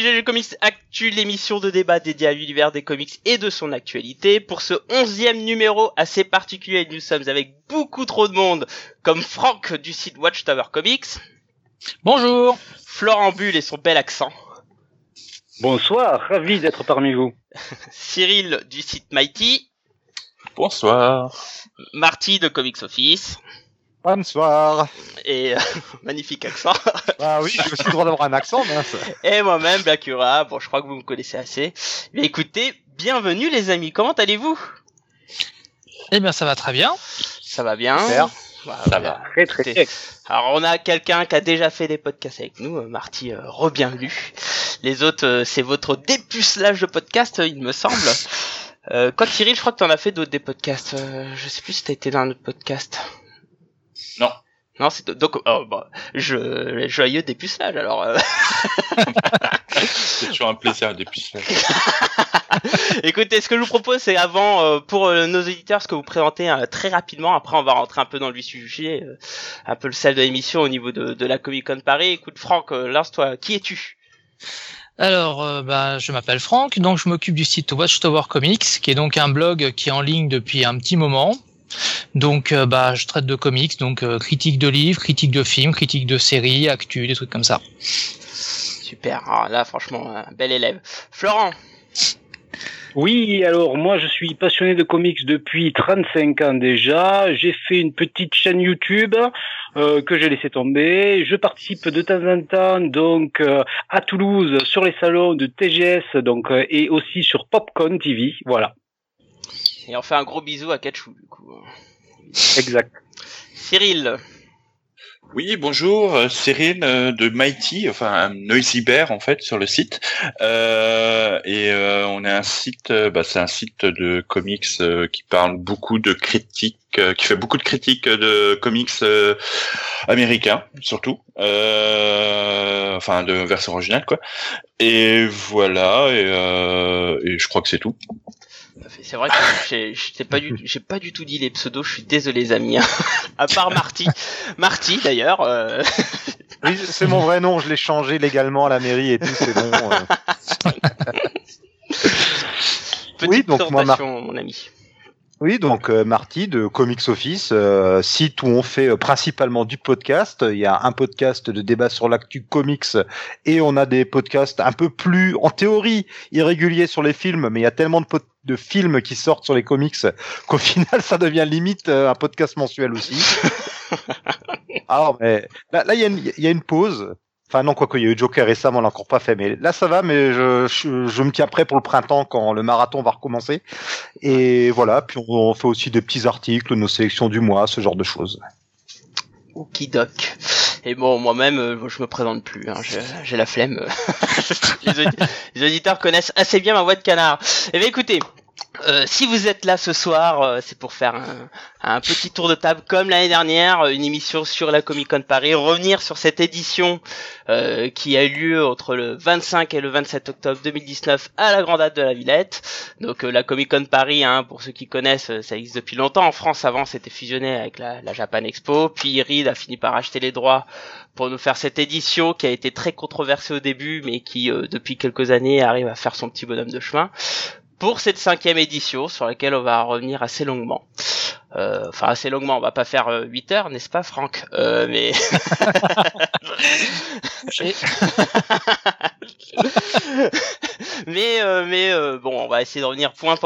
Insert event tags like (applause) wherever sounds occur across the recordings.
GG Comics Actu, l'émission de débat dédiée à l'univers des comics et de son actualité. Pour ce onzième numéro assez particulier, nous sommes avec beaucoup trop de monde, comme Franck du site Watchtower Comics. Bonjour. Florent Bull et son bel accent. Bonsoir, ravi d'être parmi vous. (laughs) Cyril du site Mighty. Bonsoir. Marty de Comics Office. Bonsoir. Et euh, (laughs) magnifique accent. (laughs) Ah oui, j'ai aussi le droit d'avoir un accent, mince. Et moi-même, Bakura. Bon, je crois que vous me connaissez assez. Mais écoutez, bienvenue les amis. Comment allez-vous? Eh bien, ça va très bien. Ça va bien. Super. Bah, Ça voilà. va. Très très bien. Alors on a quelqu'un qui a déjà fait des podcasts avec nous, euh, Marty, euh, re-bienvenue. Les autres, euh, c'est votre dépucelage de podcast, euh, il me semble. Euh, quoi Cyril, je crois que t'en as fait d'autres des podcasts. Euh, je sais plus si t'as été dans un autre podcast. Non. Non, c'est donc oh, bah, je joyeux dépucelage alors. euh. (laughs) C'est toujours un plaisir des puces. (laughs) Écoutez, ce que je vous propose, c'est avant euh, pour euh, nos éditeurs, ce que vous présentez euh, très rapidement. Après, on va rentrer un peu dans le sujet, euh, un peu le sel de l'émission au niveau de, de la Comic Con Paris. Écoute, Franck, euh, lance-toi. Qui es-tu? Alors, euh, bah, je m'appelle Franck, donc je m'occupe du site Watchtower Comics, qui est donc un blog qui est en ligne depuis un petit moment. Donc, euh, bah, je traite de comics, donc euh, critique de livres, critique de films, critique de séries, actu, des trucs comme ça. Super. Alors là, franchement, un bel élève. Florent. Oui, alors moi je suis passionné de comics depuis 35 ans déjà. J'ai fait une petite chaîne YouTube euh, que j'ai laissé tomber. Je participe de temps en temps donc euh, à Toulouse sur les salons de TGS donc euh, et aussi sur Popcorn TV. Voilà, Et on fait un gros bisou à Kachou, du coup. exact. Cyril. Oui, bonjour, euh, Cyril euh, de Mighty, enfin Noisy Bear en fait sur le site. Euh, et euh, on est un site, bah, c'est un site de comics euh, qui parle beaucoup de critiques, euh, qui fait beaucoup de critiques de comics euh, américains surtout, euh, enfin de version originale quoi. Et voilà, et, euh, et je crois que c'est tout. C'est vrai que (laughs) j'ai pas du j'ai pas du tout dit les pseudos. Je suis désolé, les amis. hein. (laughs) à part Marty. Marty, d'ailleurs. euh, Oui, c'est mon vrai nom, je l'ai changé légalement à la mairie et tout, c'est bon. euh. (laughs) petite Oui, donc moi, Mar- mon ami. Oui, donc euh, Marty de Comics Office, euh, site où on fait euh, principalement du podcast. Il y a un podcast de débat sur l'actu comics et on a des podcasts un peu plus, en théorie, irréguliers sur les films, mais il y a tellement de, pod- de films qui sortent sur les comics (laughs) qu'au final, ça devient limite euh, un podcast mensuel aussi. (laughs) Alors, mais là, il y, a une- il y a une pause. Enfin non, quoique il y a eu Joker récemment, on l'a encore pas fait, mais là ça va, mais je, je, je me tiens prêt pour le printemps quand le marathon va recommencer. Et voilà, puis on, on fait aussi des petits articles, nos sélections du mois, ce genre de choses. Okidoc. Et bon, moi-même, euh, je me présente plus. Hein, j'ai- la flemme. (laughs) les auditeurs connaissent assez bien ma voix de canard. Eh bien, écoutez. Euh, si vous êtes là ce soir, euh, c'est pour faire un, petit tour de table comme l'année dernière, euh, une émission sur la Comic Con Paris, revenir sur cette édition qui a eu lieu entre le 25 et le 27 octobre 2019 à la Grande de la Villette. Donc la Comic Con Paris, hein, pour ceux qui connaissent, ça existe depuis longtemps. En France, avant, c'était fusionné avec la, Japan Expo. Puis Reed a fini par acheter les droits pour nous faire cette édition qui a été très controversée au début, mais qui depuis quelques années arrive à faire son petit bonhomme de chemin. Pour cette cinquième édition, sur laquelle on va revenir assez longuement. Euh, Enfin, assez longuement, on va pas faire euh, 8 heures, n'est-ce pas, Franck? Euh, Mais (laughs) mais euh, mais euh, bon, on va essayer de revenir point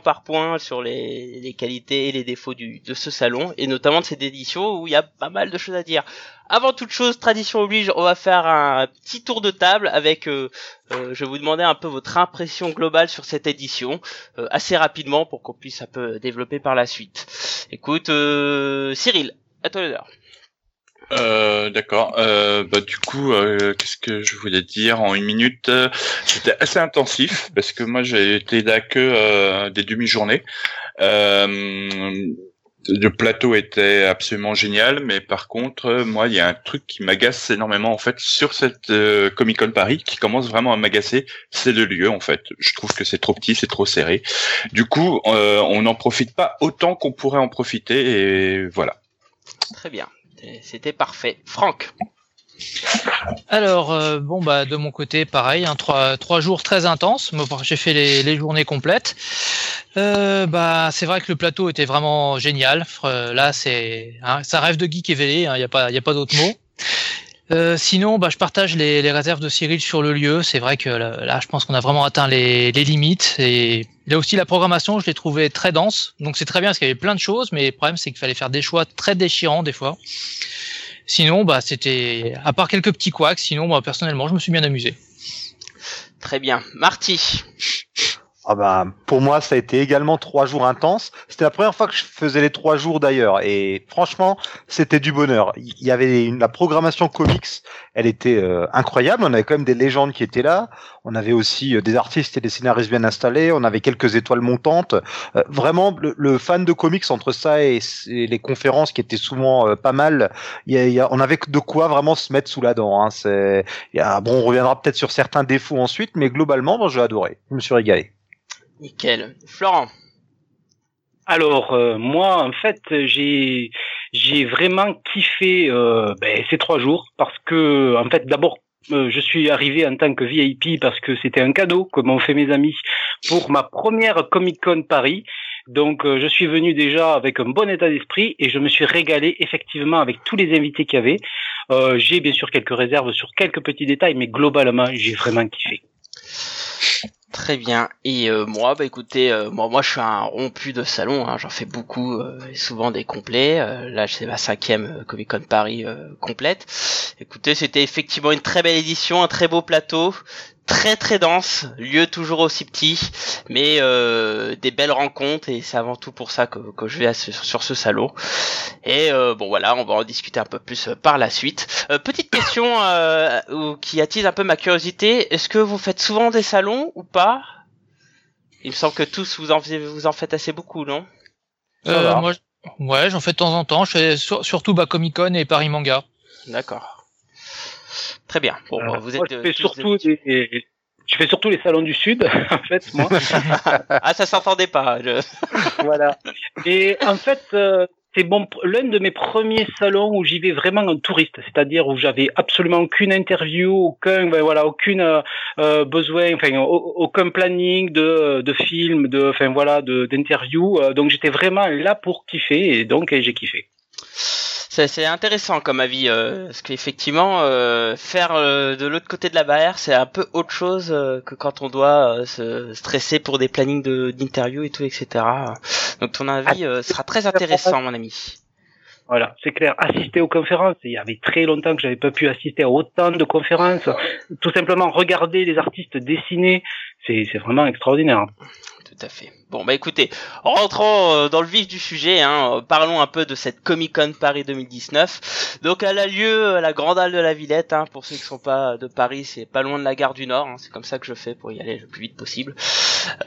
par point sur les, qualités et les défauts de ce salon et notamment de cette édition où il y a pas mal de choses à dire. Avant toute chose, tradition oblige, on va faire un petit tour de table avec. euh, euh, je vais vous demander un peu votre impression globale sur cette édition euh, assez rapidement pour qu'on puisse un peu développer par la suite. Écoute, euh, Cyril, à toi l'honneur. Euh, D'accord. Euh, bah, du coup, euh, qu'est-ce que je voulais dire en une minute? Euh, C'était assez intensif parce que moi j'ai été là que euh, des demi-journées. Le plateau était absolument génial, mais par contre, moi, il y a un truc qui m'agace énormément en fait sur cette euh, Comic Con Paris, qui commence vraiment à m'agacer, c'est le lieu en fait. Je trouve que c'est trop petit, c'est trop serré. Du coup, euh, on n'en profite pas autant qu'on pourrait en profiter, et voilà. Très bien, c'était parfait. Franck. Alors euh, bon bah de mon côté pareil, hein, trois jours très intenses. J'ai fait les, journées complètes. Euh, bah c'est vrai que le plateau était vraiment génial. Euh, là c'est hein, ça rêve de geek éveillé. Il hein, y a pas pas d'autre mot. Sinon, bah, je partage les, réserves de Cyril sur le lieu. C'est vrai que là, là, je pense qu'on a vraiment atteint les, les limites. Et là aussi, la programmation, je l'ai trouvée très dense. Donc c'est très bien parce qu'il y avait plein de choses, mais le problème, c'est qu'il fallait faire des choix très déchirants des fois. Sinon, bah, c'était, à part quelques petits couacs, sinon, moi, personnellement, je me suis bien amusé. Très bien. Marty. Ah bah, pour moi, ça a été également trois jours intenses. C'était la première fois que je faisais les trois jours d'ailleurs, et franchement, c'était du bonheur. Il y avait une, la programmation comics, elle était euh, incroyable. On avait quand même des légendes qui étaient là. On avait aussi euh, des artistes et des scénaristes bien installés. On avait quelques étoiles montantes. Euh, vraiment, le, le, fan de comics entre ça et, les conférences qui étaient souvent pas mal, y a, y a, on avait de quoi vraiment se mettre sous la dent. Hein. C'est, y a, bon, on reviendra peut-être sur certains défauts ensuite, mais globalement, bon, j'ai adoré. Je me suis régalé. Nickel. Florent. Alors euh, moi en fait j'ai j'ai vraiment kiffé euh, ben, ces trois jours parce que en fait d'abord euh, je suis arrivé en tant que VIP parce que c'était un cadeau que m'ont fait mes amis pour ma première Comic Con Paris. Donc je suis venu déjà avec un bon état d'esprit et je me suis régalé effectivement avec tous les invités qu'il y avait. j'ai bien sûr quelques réserves sur quelques petits détails mais globalement j'ai vraiment kiffé. Très bien. Et euh, moi, bah écoutez, euh, moi, moi je suis un rompu de salon. Hein, J'en fais beaucoup, euh, et souvent des complets. là, c'est ma cinquième Comic Con Paris complète. Écoutez, c'était effectivement une très belle édition, un très beau plateau, très très dense, lieu toujours aussi petit, mais euh, des belles rencontres et c'est avant tout pour ça que, que je vais sur ce salon. Et euh, bon voilà, on va en discuter un peu plus euh, par la suite. Euh, petite question euh, qui attise un peu ma curiosité, est-ce que vous faites souvent des salons ou pas? Il me semble que tous vous en, vous en faites assez beaucoup, non? Moi, ouais, j'en fais de temps en temps. Je fais surtout bah, Comic Con et Paris Manga. D'accord. Très bien. Bon, Euh, vous moi, êtes je euh, fais surtout des- des- je fais surtout les salons du sud (laughs) en fait moi. (laughs) ah, ça s'entendait pas. je- (laughs) voilà. Et en fait, euh, c'est bon, l'un de mes premiers salons où j'y vais vraiment en touriste, c'est-à-dire où j'avais absolument aucune interview, aucun, ben voilà, aucune euh, besoin, enfin, au- aucun planning de, de film, de, enfin voilà, de d'interview. Euh, donc j'étais vraiment là pour kiffer et donc j'ai kiffé. C'est c'est intéressant comme avis, euh, parce qu'effectivement, euh, faire euh, de l'autre côté de la barrière, c'est un peu autre chose euh, que quand on doit euh, se stresser pour des plannings de- d'interview et tout, etc. Donc ton avis euh, sera très intéressant, mon ami. Voilà, c'est clair. Assister aux conférences, il y avait très longtemps que j'avais pas pu assister à autant de conférences. Tout simplement regarder les artistes dessiner, c'est c'est vraiment extraordinaire. Tout à fait. Bon, bah écoutez, rentrons euh, dans le vif du sujet, hein, euh, parlons un peu de cette Comic Con Paris 2019. Donc elle a lieu à la Grande Halle de la Villette, hein, pour ceux qui sont pas de Paris, c'est pas loin de la gare du Nord, hein, c'est comme ça que je fais pour y aller le plus vite possible.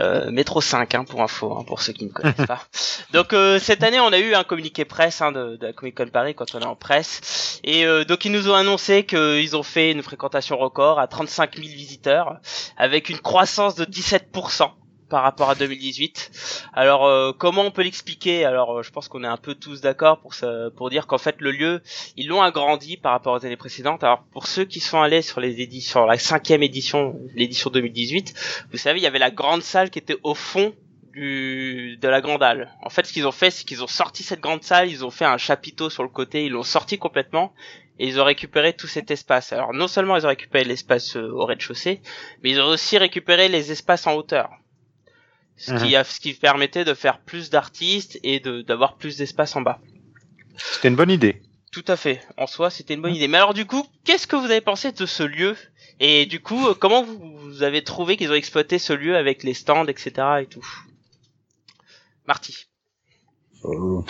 Euh, métro 5 hein, pour info, hein, pour ceux qui ne connaissent pas. (laughs) Donc euh, cette année on a eu un communiqué presse hein, de, de la Comic Con Paris quand on est en presse, et euh, donc ils nous ont annoncé qu'ils ont fait une fréquentation record à 35 000 visiteurs, avec une croissance de 17% par rapport à 2018. Alors euh, comment on peut l'expliquer? Alors euh, je pense qu'on est un peu tous d'accord pour pour dire qu'en fait le lieu ils l'ont agrandi par rapport aux années précédentes. Alors pour ceux qui sont allés sur les éditions, la cinquième édition, l'édition 2018, vous savez il y avait la grande salle qui était au fond de la grande halle. En fait ce qu'ils ont fait c'est qu'ils ont sorti cette grande salle, ils ont fait un chapiteau sur le côté, ils l'ont sorti complètement et ils ont récupéré tout cet espace. Alors non seulement ils ont récupéré l'espace euh, au rez-de-chaussée, mais ils ont aussi récupéré les espaces en hauteur ce qui, a, ce qui permettait de faire plus d'artistes et de d'avoir plus d'espace en bas. C'était une bonne idée. Tout à fait. En soi, c'était une bonne idée. Mais alors du coup, qu'est-ce que vous avez pensé de ce lieu? Et du coup, euh, comment vous, vous avez trouvé qu'ils ont exploité ce lieu avec les stands, etc. et tout? Marty. Euh,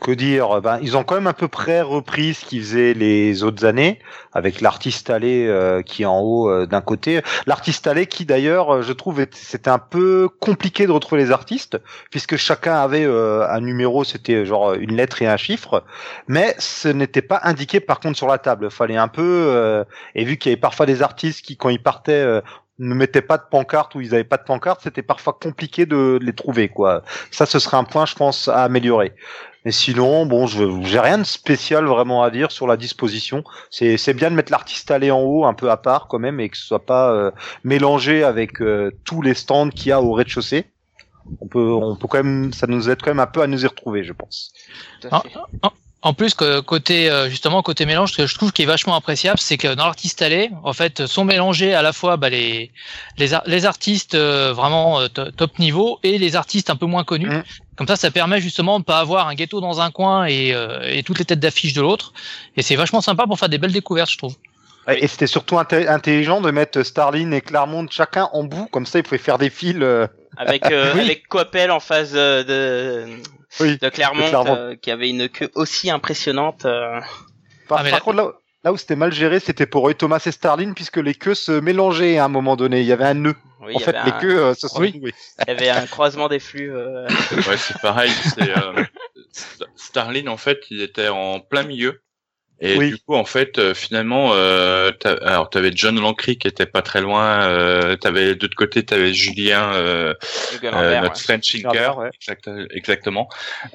que dire? Ben, Ils ont quand même à peu près repris ce qu'ils faisaient les autres années, avec l'artiste allé euh, qui est en haut euh, d'un côté. L'artiste allé qui d'ailleurs, euh, je trouve, c'était un peu compliqué de retrouver les artistes, puisque chacun avait euh, un numéro, c'était genre une lettre et un chiffre, mais ce n'était pas indiqué par contre sur la table. Fallait un peu, euh, et vu qu'il y avait parfois des artistes qui, quand ils partaient, euh, ne mettaient pas de pancarte ou ils avaient pas de pancarte, c'était parfois compliqué de les trouver quoi. Ça, ce serait un point, je pense, à améliorer. Mais sinon, bon, je j'ai rien de spécial vraiment à dire sur la disposition. C'est c'est bien de mettre l'artiste allé en haut, un peu à part quand même, et que ce soit pas euh, mélangé avec euh, tous les stands qu'il y a au rez-de-chaussée. On peut, on peut quand même, ça nous aide quand même un peu à nous y retrouver, je pense. Tout à Ah, fait. ah, En plus, que côté euh, justement côté mélange, ce que je trouve qui est vachement appréciable, c'est que dans l'artiste allé, en fait, sont mélangés à la fois bah, les les, les artistes euh, vraiment euh, to- top niveau et les artistes un peu moins connus. Mhm. Comme ça, ça permet justement de pas avoir un ghetto dans un coin et, et toutes les têtes d'affiche de l'autre. Et c'est vachement sympa pour faire des belles découvertes, je trouve. Et c'était surtout inté- intelligent de mettre Starlin et Claremont chacun en bout, comme ça ils pouvaient faire des fils. euh, Avec euh, (laughs) Oui. avec Coppel en face de de, Oui, de Clermont. euh, qui avait une queue aussi impressionnante. euh. Par, Ah, mais par là- contre, là, là où c'était mal géré, c'était pour Roy Thomas et Starlin, puisque les queues se mélangeaient à un moment donné. Il y avait un nœud. Oui, en fait, les un- queues euh, se sont Oui. nouées. il y avait un croisement des flux. euh, Ouais, c'est pareil. Euh, Starlin en fait, il était en plein milieu. Et Oui. du coup, en fait, euh, finalement, euh, t'as- alors t'avais John Lancry qui était pas très loin. Euh, t'avais de l'autre côté, t'avais Julien, euh, Hugo euh, Lambert, notre ouais. French Lambert, ouais. exact- exactement.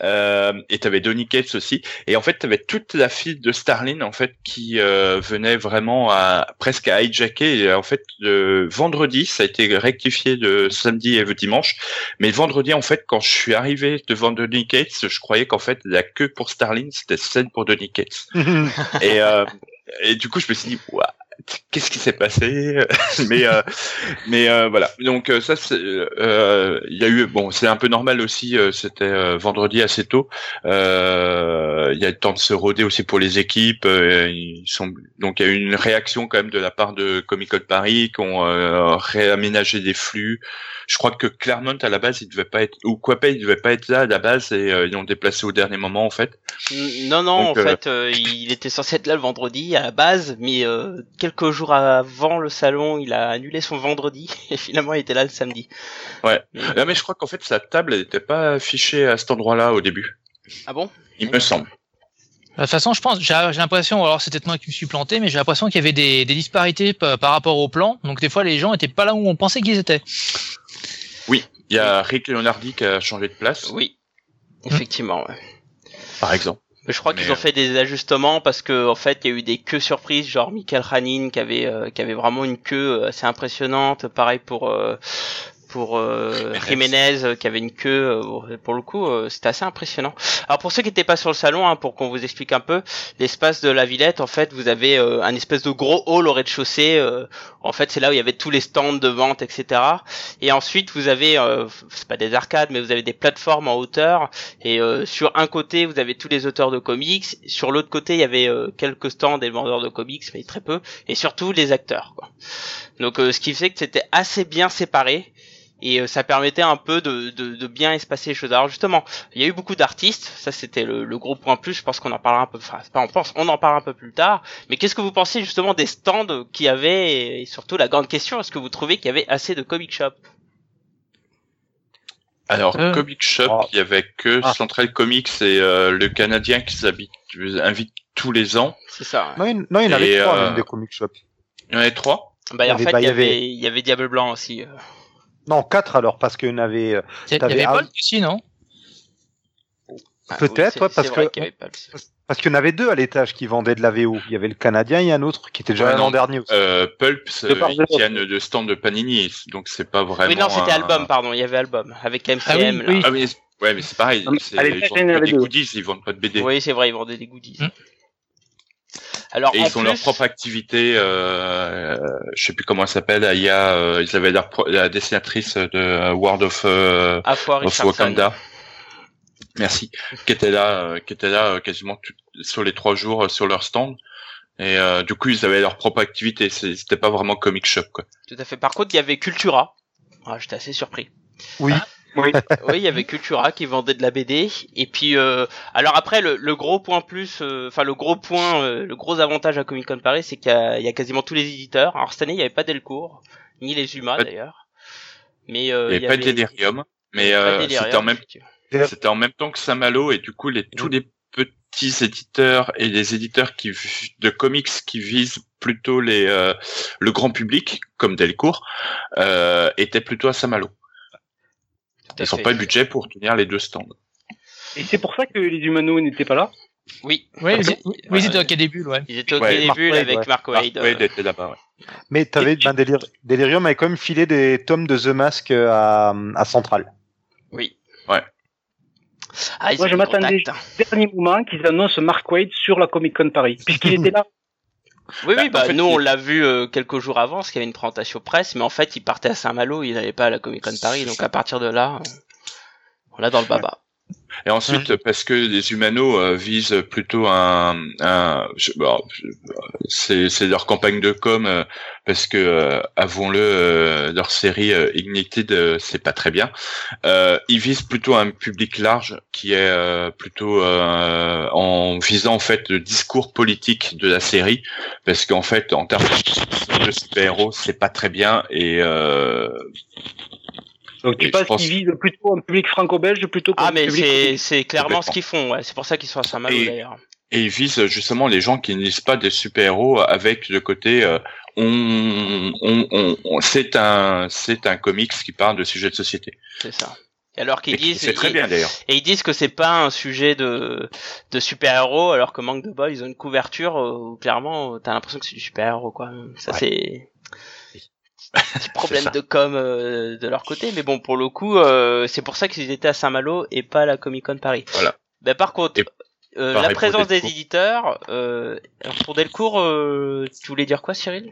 Euh, et t'avais Donny Cates aussi. Et en fait, t'avais toute la file de Starlin en fait qui euh, venait vraiment à presque à hijacker. Et en fait, le vendredi, ça a été rectifié de samedi et dimanche. Mais vendredi, en fait, quand je suis arrivé devant Donny Cates, je croyais qu'en fait la queue pour Starlin, c'était celle pour Donny Cates. (laughs) et, euh, du coup, je me suis dit, qu'est-ce qui s'est passé? (laughs) Mais euh, mais euh, voilà. Donc euh, ça, c'est, euh, il y a eu, bon, c'est un peu normal aussi. euh, C'était euh, vendredi assez tôt. Euh, Il y a le temps de se roder aussi pour les équipes. euh, ils sont donc il y a eu une réaction quand même de la part de Comic Con Paris qui ont euh, réaménagé des flux. Je crois que Claremont à la base il devait pas être ou Quapel il devait pas être là à la base et euh, ils l'ont déplacé au dernier moment en fait. Non, non, Donc, en euh, fait, euh, il était censé être là le vendredi à la base, mais euh, quelques jours avant le salon, il a annulé son vendredi (laughs) et finalement il était là le samedi. Ouais. Mais- Non, mais je crois qu'en fait sa table elle était pas affichée à cet endroit-là au début. ah bon? Il me semble. De toute façon, je pense, j'ai l'impression, alors c'est peut-être moi qui me suis planté, mais j'ai l'impression qu'il y avait des, des disparités pa- par rapport au plan. Donc des fois, les gens étaient pas là où on pensait qu'ils étaient. Il y a Rick Leonardi qui a changé de place, Oui, effectivement. ouais. par exemple. Mais Je crois qu'ils ont fait des ajustements parce que en fait il y a eu des queues surprises, genre Michael Hanin qui avait euh, qui avait vraiment une queue euh, assez impressionnante. Pareil pour euh, pour euh, (laughs) Jiménez euh, qui avait une queue. euh, pour le coup, euh, c'était assez impressionnant. Alors pour ceux qui n'étaient pas sur le salon, hein, pour qu'on vous explique un peu, l'espace de la Villette, en fait, vous avez euh, un espèce de gros hall au rez-de-chaussée. euh, en fait, c'est là où il y avait tous les stands de vente, etc. Et ensuite, vous avez, euh, c'est pas des arcades, mais vous avez des plateformes en hauteur et euh, sur un côté, vous avez tous les auteurs de comics. Sur l'autre côté, il y avait euh, quelques stands et vendeurs de comics, mais très peu. Et surtout les acteurs. Quoi. Donc, euh, ce qui fait que c'était assez bien séparé. Et euh, ça permettait un peu de, de, de bien espacer les choses. Alors justement, il y a eu beaucoup d'artistes. Ça, c'était le, le gros point plus. Je pense qu'on en parlera un peu. Enfin, pas on pense, on en parlera un peu plus tard. Mais qu'est-ce que vous pensez justement des stands qu'il y avait et surtout la grande question est-ce que vous trouvez qu'il y avait assez de comic shop? Alors, Euh. Comic Shop, Ah. il y avait que Ah. Central Comics et euh, le Canadien qui s'habite, invite tous les ans. C'est ça. ouais. Non, il, non, il y en avait trois euh, même des comic shops. Il y en avait trois? Bah, Il y en avait- fait, il y il y avait- avait, il y avait Diable Blanc aussi. Non, quatre alors, parce qu'il y en avait. Il y avait aussi, non? Peut-être, parce que- Parce qu'il y en avait deux à l'étage qui vendaient de la VO. Il y avait le Canadien et un autre qui était déjà Ouais, l'an dernier aussi. Euh, Pulp, De part euh, ils tiennent stand de Panini, donc c'est pas vraiment. Oui, non, c'était un- album, pardon. Il y avait album avec MCM. Ah oui, là. oui. Ah oui, ouais, mais c'est pareil. Non, mais Ils vendent des goodies, ils vendent pas de BD. Oui, c'est vrai, ils vendaient des goodies. Alors, Et en ils ont leur propre activité, euh, euh, je sais plus comment elle s'appelle, il y a, euh, ils avaient leur pro- la dessinatrice de World of, euh, fois of. Wakanda. Merci. Qui était là, euh, qui était là euh, quasiment tout- sur les trois jours euh, sur leur stand. Et euh, du coup, ils avaient leur propre activité. C'était pas vraiment comic shop, quoi. Tout à fait. Par contre, il y avait Cultura. Ah, j'étais assez surpris. Oui. Oui. (laughs) oui, il y avait Cultura qui vendait de la BD. Et puis, euh, alors après, le, le gros point plus, euh, enfin le gros point, euh, le gros avantage à Comic Con Paris, c'est qu'il y, y a quasiment tous les éditeurs. Alors cette année, il n'y avait pas Delcourt, ni les Pas- d'ailleurs. Mais euh, Il n'y avait pas de Delirium, mais euh, c'était en même. C'était en même temps que Saint-Malo et du coup les tous les petits éditeurs et les éditeurs qui de comics qui visent plutôt les euh, le grand public comme Delcourt euh, étaient plutôt à Saint-Malo. Ils n'ont pas le budget pour tenir les deux stands. Et c'est pour ça que les Humano n'étaient pas là? Oui. Oui, ils, Ouais. oui, ils étaient au Quai des Bulles, ouais. Ils étaient au Ouais, Quai des Mark Bulles avec ouais. Mark Wade. Ouais, euh, il était là-bas, ouais. Mais t'avais, ben, Delir- Delirium avait quand même filé des tomes de The Mask à, à Central. Oui. Ouais. Ah, Moi, je des m'attendais contacts. Dernier moment qu'ils annoncent Mark Wade sur la Comic Con Paris, puisqu'il était là. Oui, Bah, oui, bah, en fait, nous, il- on l'a vu euh, quelques jours avant, parce qu'il y avait une présentation presse, mais en fait, il partait à Saint-Malo, il n'allait pas à la Comic Con Paris, donc à partir de là, euh, on l'a dans le baba. Et ensuite, parce que les humanos euh, visent plutôt un, un bon, c'est c'est leur campagne de com, euh, parce que euh, avouons-le, euh, leur série euh, Ignited, euh, c'est pas très bien. Euh, ils visent plutôt un public large qui est euh, plutôt euh, en visant en fait le discours politique de la série, parce qu'en fait, en termes de super-héros, c'est pas très bien et euh, Donc tu Et penses pense- qu'ils visent plutôt un public franco-belge plutôt qu'un Ah, mais c'est, c'est clairement ce qu'ils font, ouais. C'est pour ça qu'ils sont à Saint-Malo, Et- d'ailleurs. Et ils visent justement les gens qui ne lisent pas des super-héros avec le côté euh, on, on, on, on- c'est un c'est un comics qui parle de sujets de société. C'est ça. Alors qu'ils disent, C'est très bien d'ailleurs. et ils disent que c'est pas un sujet de, de super-héros, alors que Manque de Boy, ils ont une couverture euh, où clairement, t'as l'impression que c'est du super-héros, quoi. Ça, Ouais. c'est, (laughs) petit problème de com euh, de leur côté, mais bon, pour le coup, euh, c'est pour ça qu'ils étaient à Saint-Malo et pas à la Comic Con Paris. Voilà. Ben, par contre, Et euh, la présence des éditeurs, euh, pour Delcourt, euh, tu voulais dire quoi, Cyril?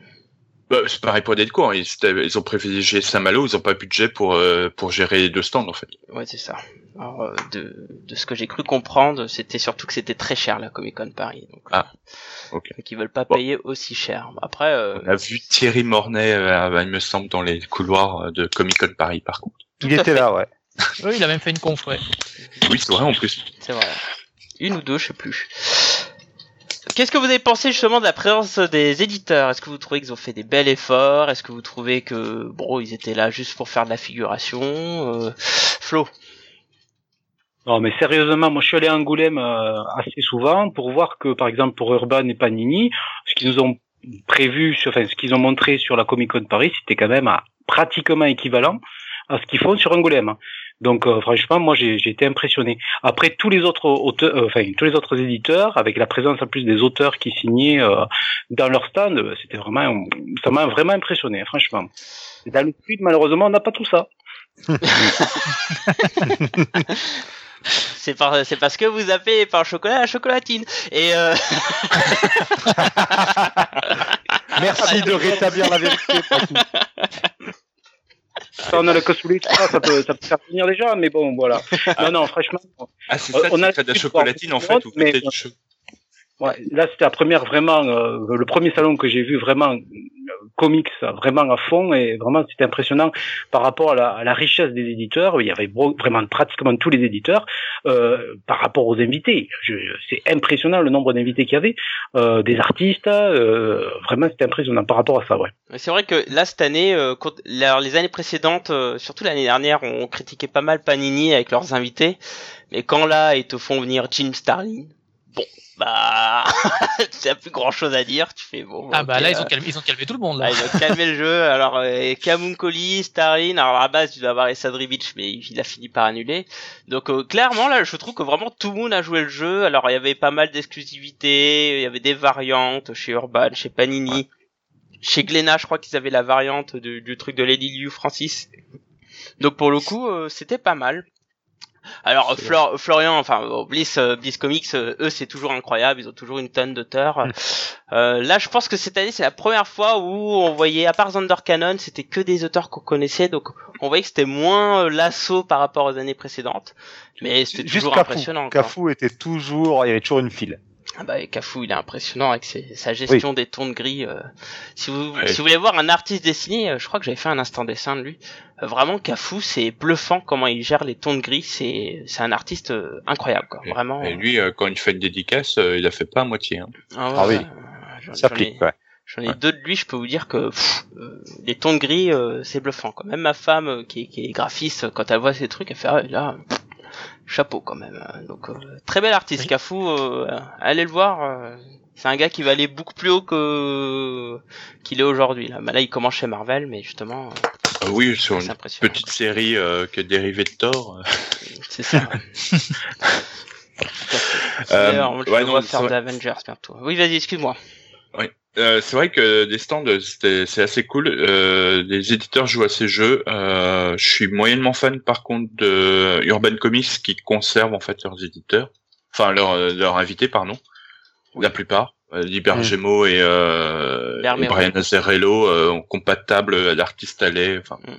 Bah, c'est pareil pour Delcourt. hein. Ils, ils ont privilégié Saint-Malo. Ils ont pas budget pour euh, pour gérer les deux stands en fait. Ouais, c'est ça. Alors, euh, de, de ce que j'ai cru comprendre, c'était surtout que c'était très cher la Comic Con Paris. Donc, Ah, ok. Donc ils veulent pas Bon. payer aussi cher. Après, euh, On a vu Thierry Mornay, euh, il me semble, dans les couloirs de Comic Con Paris par contre. Tout Il était fait. là, ouais. (laughs) Oui, il a même fait une conf, ouais. Oui, c'est vrai en plus. c'est vrai. Une ou deux, je sais plus. Qu'est-ce que vous avez pensé justement de la présence des éditeurs? Est-ce que vous trouvez qu'ils ont fait des bels efforts? Est-ce que vous trouvez que bon, ils étaient là juste pour faire de la figuration euh... Flo? Non, mais sérieusement, moi je suis allé à Angoulême euh, assez souvent pour voir que, par exemple, pour Urban et Panini, ce qu'ils nous ont prévu, enfin ce qu'ils ont montré sur la Comic Con Paris, c'était quand même à- pratiquement équivalent à ce qu'ils font sur Angoulême. Donc euh, franchement, moi j'ai été impressionné. Après tous les autres auteurs, euh, enfin tous les autres éditeurs, avec la présence en plus des auteurs qui signaient euh, dans leur stand, euh, c'était vraiment, ça m'a vraiment impressionné, franchement. Et Dans le sud, malheureusement, on n'a pas tout ça. (laughs) c'est par... c'est parce que vous appelez par chocolat la chocolatine. Et euh... (laughs) Merci de rétablir la vérité. Ça, on a le cassoulet, ça, ça peut, ça peut faire venir les gens, mais bon, voilà. Non, non, franchement, Ah, c'est ça, on a de la chocolatine en fait, ou peut-être du ouais, là, c'était la première vraiment, euh, le premier salon que j'ai vu vraiment euh, comics, vraiment à fond, et vraiment, c'était impressionnant par rapport à la, à la richesse des éditeurs. Il y avait vraiment pratiquement tous les éditeurs euh, par rapport aux invités. C'est impressionnant le nombre d'invités qu'il y avait, euh, des artistes. euh, vraiment, c'était impressionnant par rapport à ça, ouais. C'est vrai que là cette année, euh, quand- les années précédentes, euh, surtout l'année dernière, on critiquait pas mal Panini avec leurs invités. Mais quand là ils te font venir Jim Starlin, bon bah (laughs) t'as plus grand chose à dire. Tu fais bon. Ah bah là, ils euh, ont calmé, ils ont calmé tout le monde, ah, là. ils ont calmé le jeu. Alors euh, Kamunkoli, Starlin, alors à la base tu dois avoir Sadrivich, mais il a fini par annuler. Donc euh, clairement là, je trouve que vraiment tout le monde a joué le jeu. Alors il y avait pas mal d'exclusivités, il y avait des variantes chez Urban, chez Panini. Chez Glénat, je crois qu'ils avaient la variante du, du truc de Lady Liu Francis. Donc pour le coup, euh, c'était pas mal. Alors Flor- Florian, enfin Bliss, euh, Bliss Comics, euh, eux c'est toujours incroyable, ils ont toujours une tonne d'auteurs. Euh, là, je pense que cette année c'est la première fois où on voyait, à part Zander Cannon, c'était que des auteurs qu'on connaissait, donc on voyait que c'était moins euh, l'assaut par rapport aux années précédentes, mais c'était toujours impressionnant. quoi. Cafou était toujours, il y avait toujours une file. Ah bah et Cafou, il est impressionnant avec ses- sa gestion des tons de gris. euh. Si vous si vous voulez voir un artiste dessiné, je crois que j'avais fait un instant dessin de lui. Euh, vraiment Cafou, c'est bluffant comment il gère les tons de gris. C'est c'est un artiste euh, incroyable quoi. Vraiment. Et lui, euh, quand il fait une dédicace, euh, il a fait pas à moitié. Hein. Ah, ouais, Ah oui. j'en- Ça j'en ai- pique, ouais. J'en ai Ouais. deux de lui, je peux vous dire que pff, euh, les tons de gris, euh, c'est bluffant. Quoi. Même ma femme, euh, qui, est, qui est graphiste, quand elle voit ces trucs, elle fait ah, là, pff, chapeau quand même. Euh, Donc euh, très bel artiste, Oui. Cafou. euh, allez le voir. euh, c'est un gars qui va aller beaucoup plus haut que qu'il est aujourd'hui. Là. Bah, là, il commence chez Marvel, mais justement, euh, oui, sur une petite série euh, qui est dérivée de Thor. (laughs) C'est ça. (laughs) Euh, D'ailleurs, ouais, vois c'est faire vrai. de Avengers bientôt. Oui, vas-y, excuse-moi. Euh, c'est vrai que des stands, c'est assez cool. Euh, les éditeurs jouent à ces jeux. Euh, je suis moyennement fan, par contre, de Urban Comics qui conservent en fait leurs éditeurs, enfin leurs leurs invités, pardon, la plupart. Euh, Liber Mm. Gemo et, euh, et. Brian Azzarello, euh, compatibles à l'artiste allait. Enfin, Mm.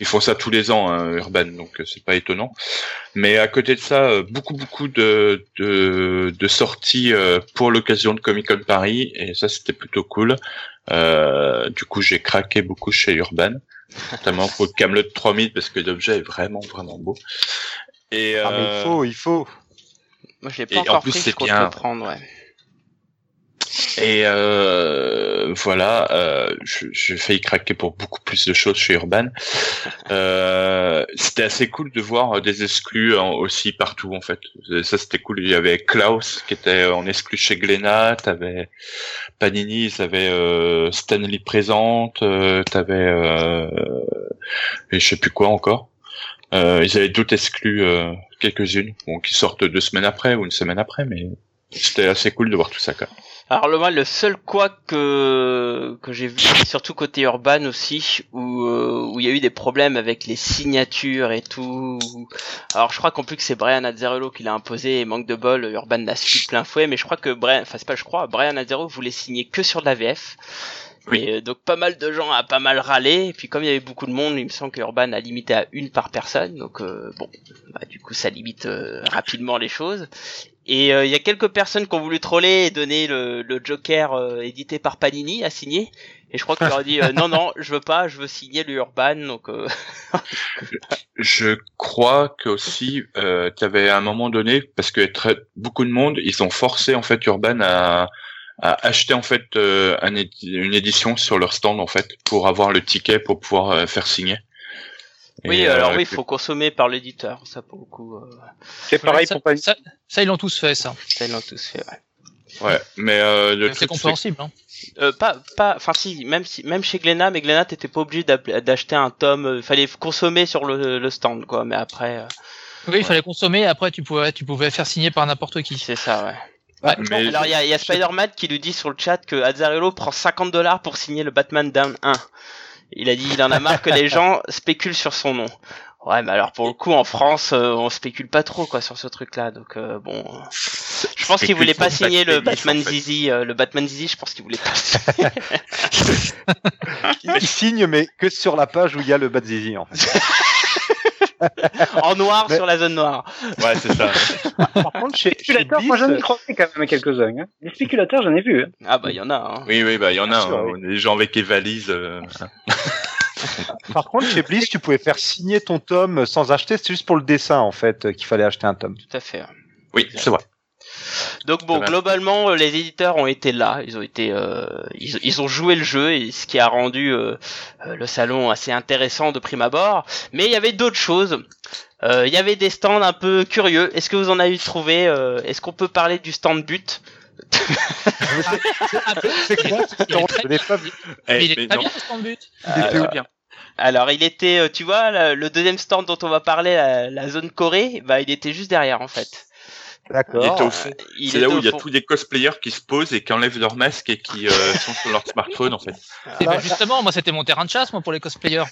ils font ça tous les ans, hein, Urban, donc euh, c'est pas étonnant. Mais à côté de ça, euh, beaucoup beaucoup de de, de sorties euh, pour l'occasion de Comic Con Paris et ça c'était plutôt cool. Euh, du coup, j'ai craqué beaucoup chez Urban, notamment pour Camelot 3000 parce que l'objet est vraiment vraiment beau. Et Ah, mais il faut, il faut. Moi, je l'ai Et pas en encore plus, pris, c'est je compte bien. le prendre, ouais. Et euh, voilà, euh, j'ai failli craquer pour beaucoup plus de choses chez Urban. Euh, c'était assez cool de voir des exclus hein, aussi partout en fait. Ça c'était cool. Il y avait Klaus qui était en exclu chez Glénat, t'avais Panini, ils avaient euh, Stanley présente, euh, t'avais euh, et je sais plus quoi encore. Euh, ils avaient d'autres exclus, quelques-unes, bon, qui sortent deux semaines après ou une semaine après, mais c'était assez cool de voir tout ça. Quoi. Alors le le seul quoi que que j'ai vu surtout côté urban aussi où euh, où il y a eu des problèmes avec les signatures et tout. Alors je crois qu'en plus que c'est Brian Azzarello qui l'a imposé et manque de bol Urban l'a suivi plein fouet mais je crois que Brian enfin c'est pas je crois Brian Azzarello voulait signer que sur de la VF. Oui. Et euh, donc pas mal de gens a pas mal râlé et puis comme il y avait beaucoup de monde, il me semble que Urban a limité à une par personne donc euh, bon bah, du coup ça limite euh, rapidement les choses. Et euh, il y a quelques personnes qui ont voulu troller et donner le, le Joker euh, édité par Panini à signer. Et je crois qu'il leur a dit euh, non non (laughs) je veux pas, je veux signer le Urban donc euh, Je crois que aussi, euh, tu avais à un moment donné, parce que très, beaucoup de monde, ils ont forcé en fait Urban à, à acheter en fait euh, un une édition sur leur stand en fait pour avoir le ticket pour pouvoir faire signer. Oui alors euh, oui il faut consommer par l'éditeur ça pour beaucoup euh, C'est pareil ça, pour pas. ça, ça, ils l'ont tous fait, ça. ça ils l'ont tous fait. Ouais. Ouais, mais euh, le C'est truc, c'est compréhensible. Hein. Euh, pas pas enfin si même si même chez Glénat mais Glénat t'étais pas obligé d'acheter un tome euh, fallait consommer sur le, le stand quoi mais après euh, Oui, il fallait consommer. Après, tu pouvais, tu pouvais faire signer par n'importe qui. c'est ça ouais. Ouais. mais Alors il y a, il y a Spider-Man qui nous dit sur le chat que Azzarello prend 50 dollars pour signer le Batman Down 1. Il a dit il en a marre que les (laughs) gens spéculent sur son nom. Ouais, mais alors pour le coup en France euh, on spécule pas trop quoi sur ce truc-là donc euh, bon. Je pense qu'il voulait pas signer le Batman Zizi, euh, le Batman Zizi, je pense qu'il voulait pas. signer. (laughs) Il, signe, mais que sur la page où il y a le Badzizi, en fait. (laughs) en noir Mais- sur la zone noire. Ouais, c'est ça. Par contre, chez, chez moi j'en ai Bliss, croisé quand même quelques-uns. Hein. Les spéculateurs, j'en ai vu. Hein. Ah bah il y en a. Hein. Oui, oui, bah il y en a. Sûr, hein, des gens avec les valises. euh, (laughs) par contre, chez Bliss, tu pouvais faire signer ton tome sans acheter, c'est juste pour le dessin, en fait, qu'il fallait acheter un tome. Tout à fait. Oui, c'est vrai. Donc bon, globalement, euh, les éditeurs ont été là, ils ont été, euh, ils, ils ont joué le jeu, et ce qui a rendu euh, euh, le salon assez intéressant de prime abord. Mais il y avait d'autres choses. Euh, Il y avait des stands un peu curieux. Est-ce que vous en avez trouvé euh, Est-ce qu'on peut parler du stand but C'est (laughs) Il est quand très je l'ai pas vu. Mais Eh, il est mais très non. bien, ce stand but. Il bien. Alors, il était, euh, tu vois, le deuxième stand dont on va parler, la, la zone Corée, bah, il était juste derrière en fait. D'accord. Il C'est là où il y a tous les cosplayers qui se posent et qui enlèvent leur masque et qui euh, sont sur leur smartphone en fait. Et Là- ben justement, moi, c'était mon terrain de chasse, moi, pour les cosplayers.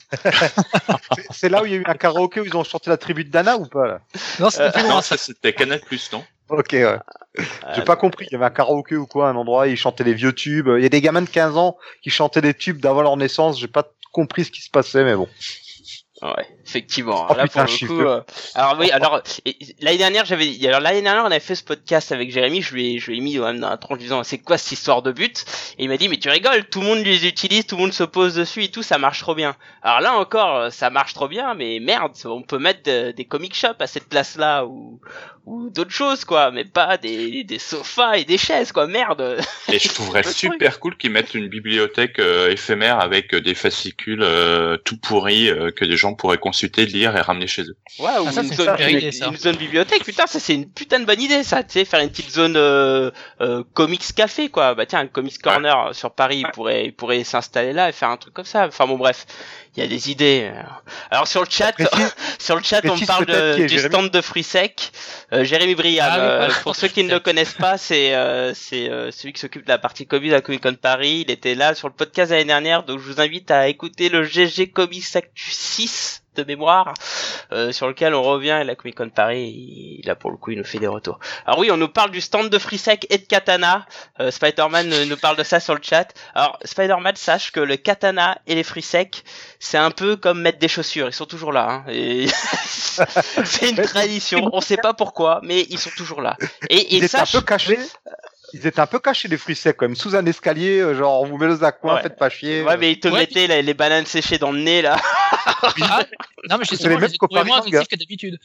C'est- là où il y a eu un karaoké où ils ont chanté la tribu de Dana ou pas là? Non, c'était plus loin, Non, ça. c'était Canal Plus, non? Ok, ouais. J'ai pas compris. Il y avait un karaoké ou quoi, un endroit, ils chantaient des vieux tubes. Il y a des gamins de 15 ans qui chantaient des tubes d'avant leur naissance. J'ai pas compris ce qui se passait, mais bon. Ouais, effectivement. Oh, là, putain, pour le coup, euh, alors oui, alors l'année dernière, j'avais, alors l'année dernière, on avait fait ce podcast avec Jérémy. Je lui ai, je lui ai mis quand même dans la tronche disant, c'est quoi cette histoire de but? Et il m'a dit, mais tu rigoles, tout le monde les utilise, tout le monde se pose dessus et tout, ça marche trop bien. Alors là encore, euh, ça marche trop bien, mais merde, on peut mettre de- des comic shops à cette place-là ou ou d'autres choses quoi, mais pas des des sofas et des chaises quoi, merde. (laughs) Et je trouverais truc. super cool qu'ils mettent une bibliothèque euh, éphémère avec euh, des fascicules euh, tout pourris euh, que les gens gens pourraient consulter, lire et ramener chez eux. Ouais, ou Ah, ça, une, zone, une zone bibliothèque, putain, ça c'est une putain de bonne idée, ça, tu sais, faire une petite zone euh, euh, comics café, quoi. Bah tiens, un comics corner sur Paris, il pourrait, il pourrait s'installer là et faire un truc comme ça. Enfin bon, bref, il y a des idées. Alors sur le chat, Précise- (laughs) sur le chat, on me parle de- du Jérémy. stand de fruits secs. Euh, Jérémy Briam, Ah oui, euh, pour ceux qui ne le connaissent pas, c'est euh, c'est euh, celui qui s'occupe de la partie Comics à Comic Con Paris. Il était là sur le podcast l'année dernière, donc je vous invite à écouter le GG Comics Actu 6 de mémoire, euh, sur lequel on revient et la Comic Con Paris, il, là pour le coup il nous fait des retours. Alors oui, on nous parle du stand de Frisec et de Katana. Euh, Spider-Man euh, nous parle de ça sur le chat. Alors Spider-Man, sache que le Katana et les Frisec, c'est un peu comme mettre des chaussures, ils sont toujours là. Hein, et (laughs) c'est une tradition, on sait pas pourquoi, mais ils sont toujours là. Et, et Ils étaient un sache, peu cachés. Ils étaient un peu cachés les fruits secs quand même, sous un escalier, euh, genre on vous met dans un coin, Ouais. faites pas chier. ouais mais ils te Ouais. mettaient les, les bananes séchées dans le nez là. Ah, non, mais C'est les je mêmes moins addictifs que d'habitude.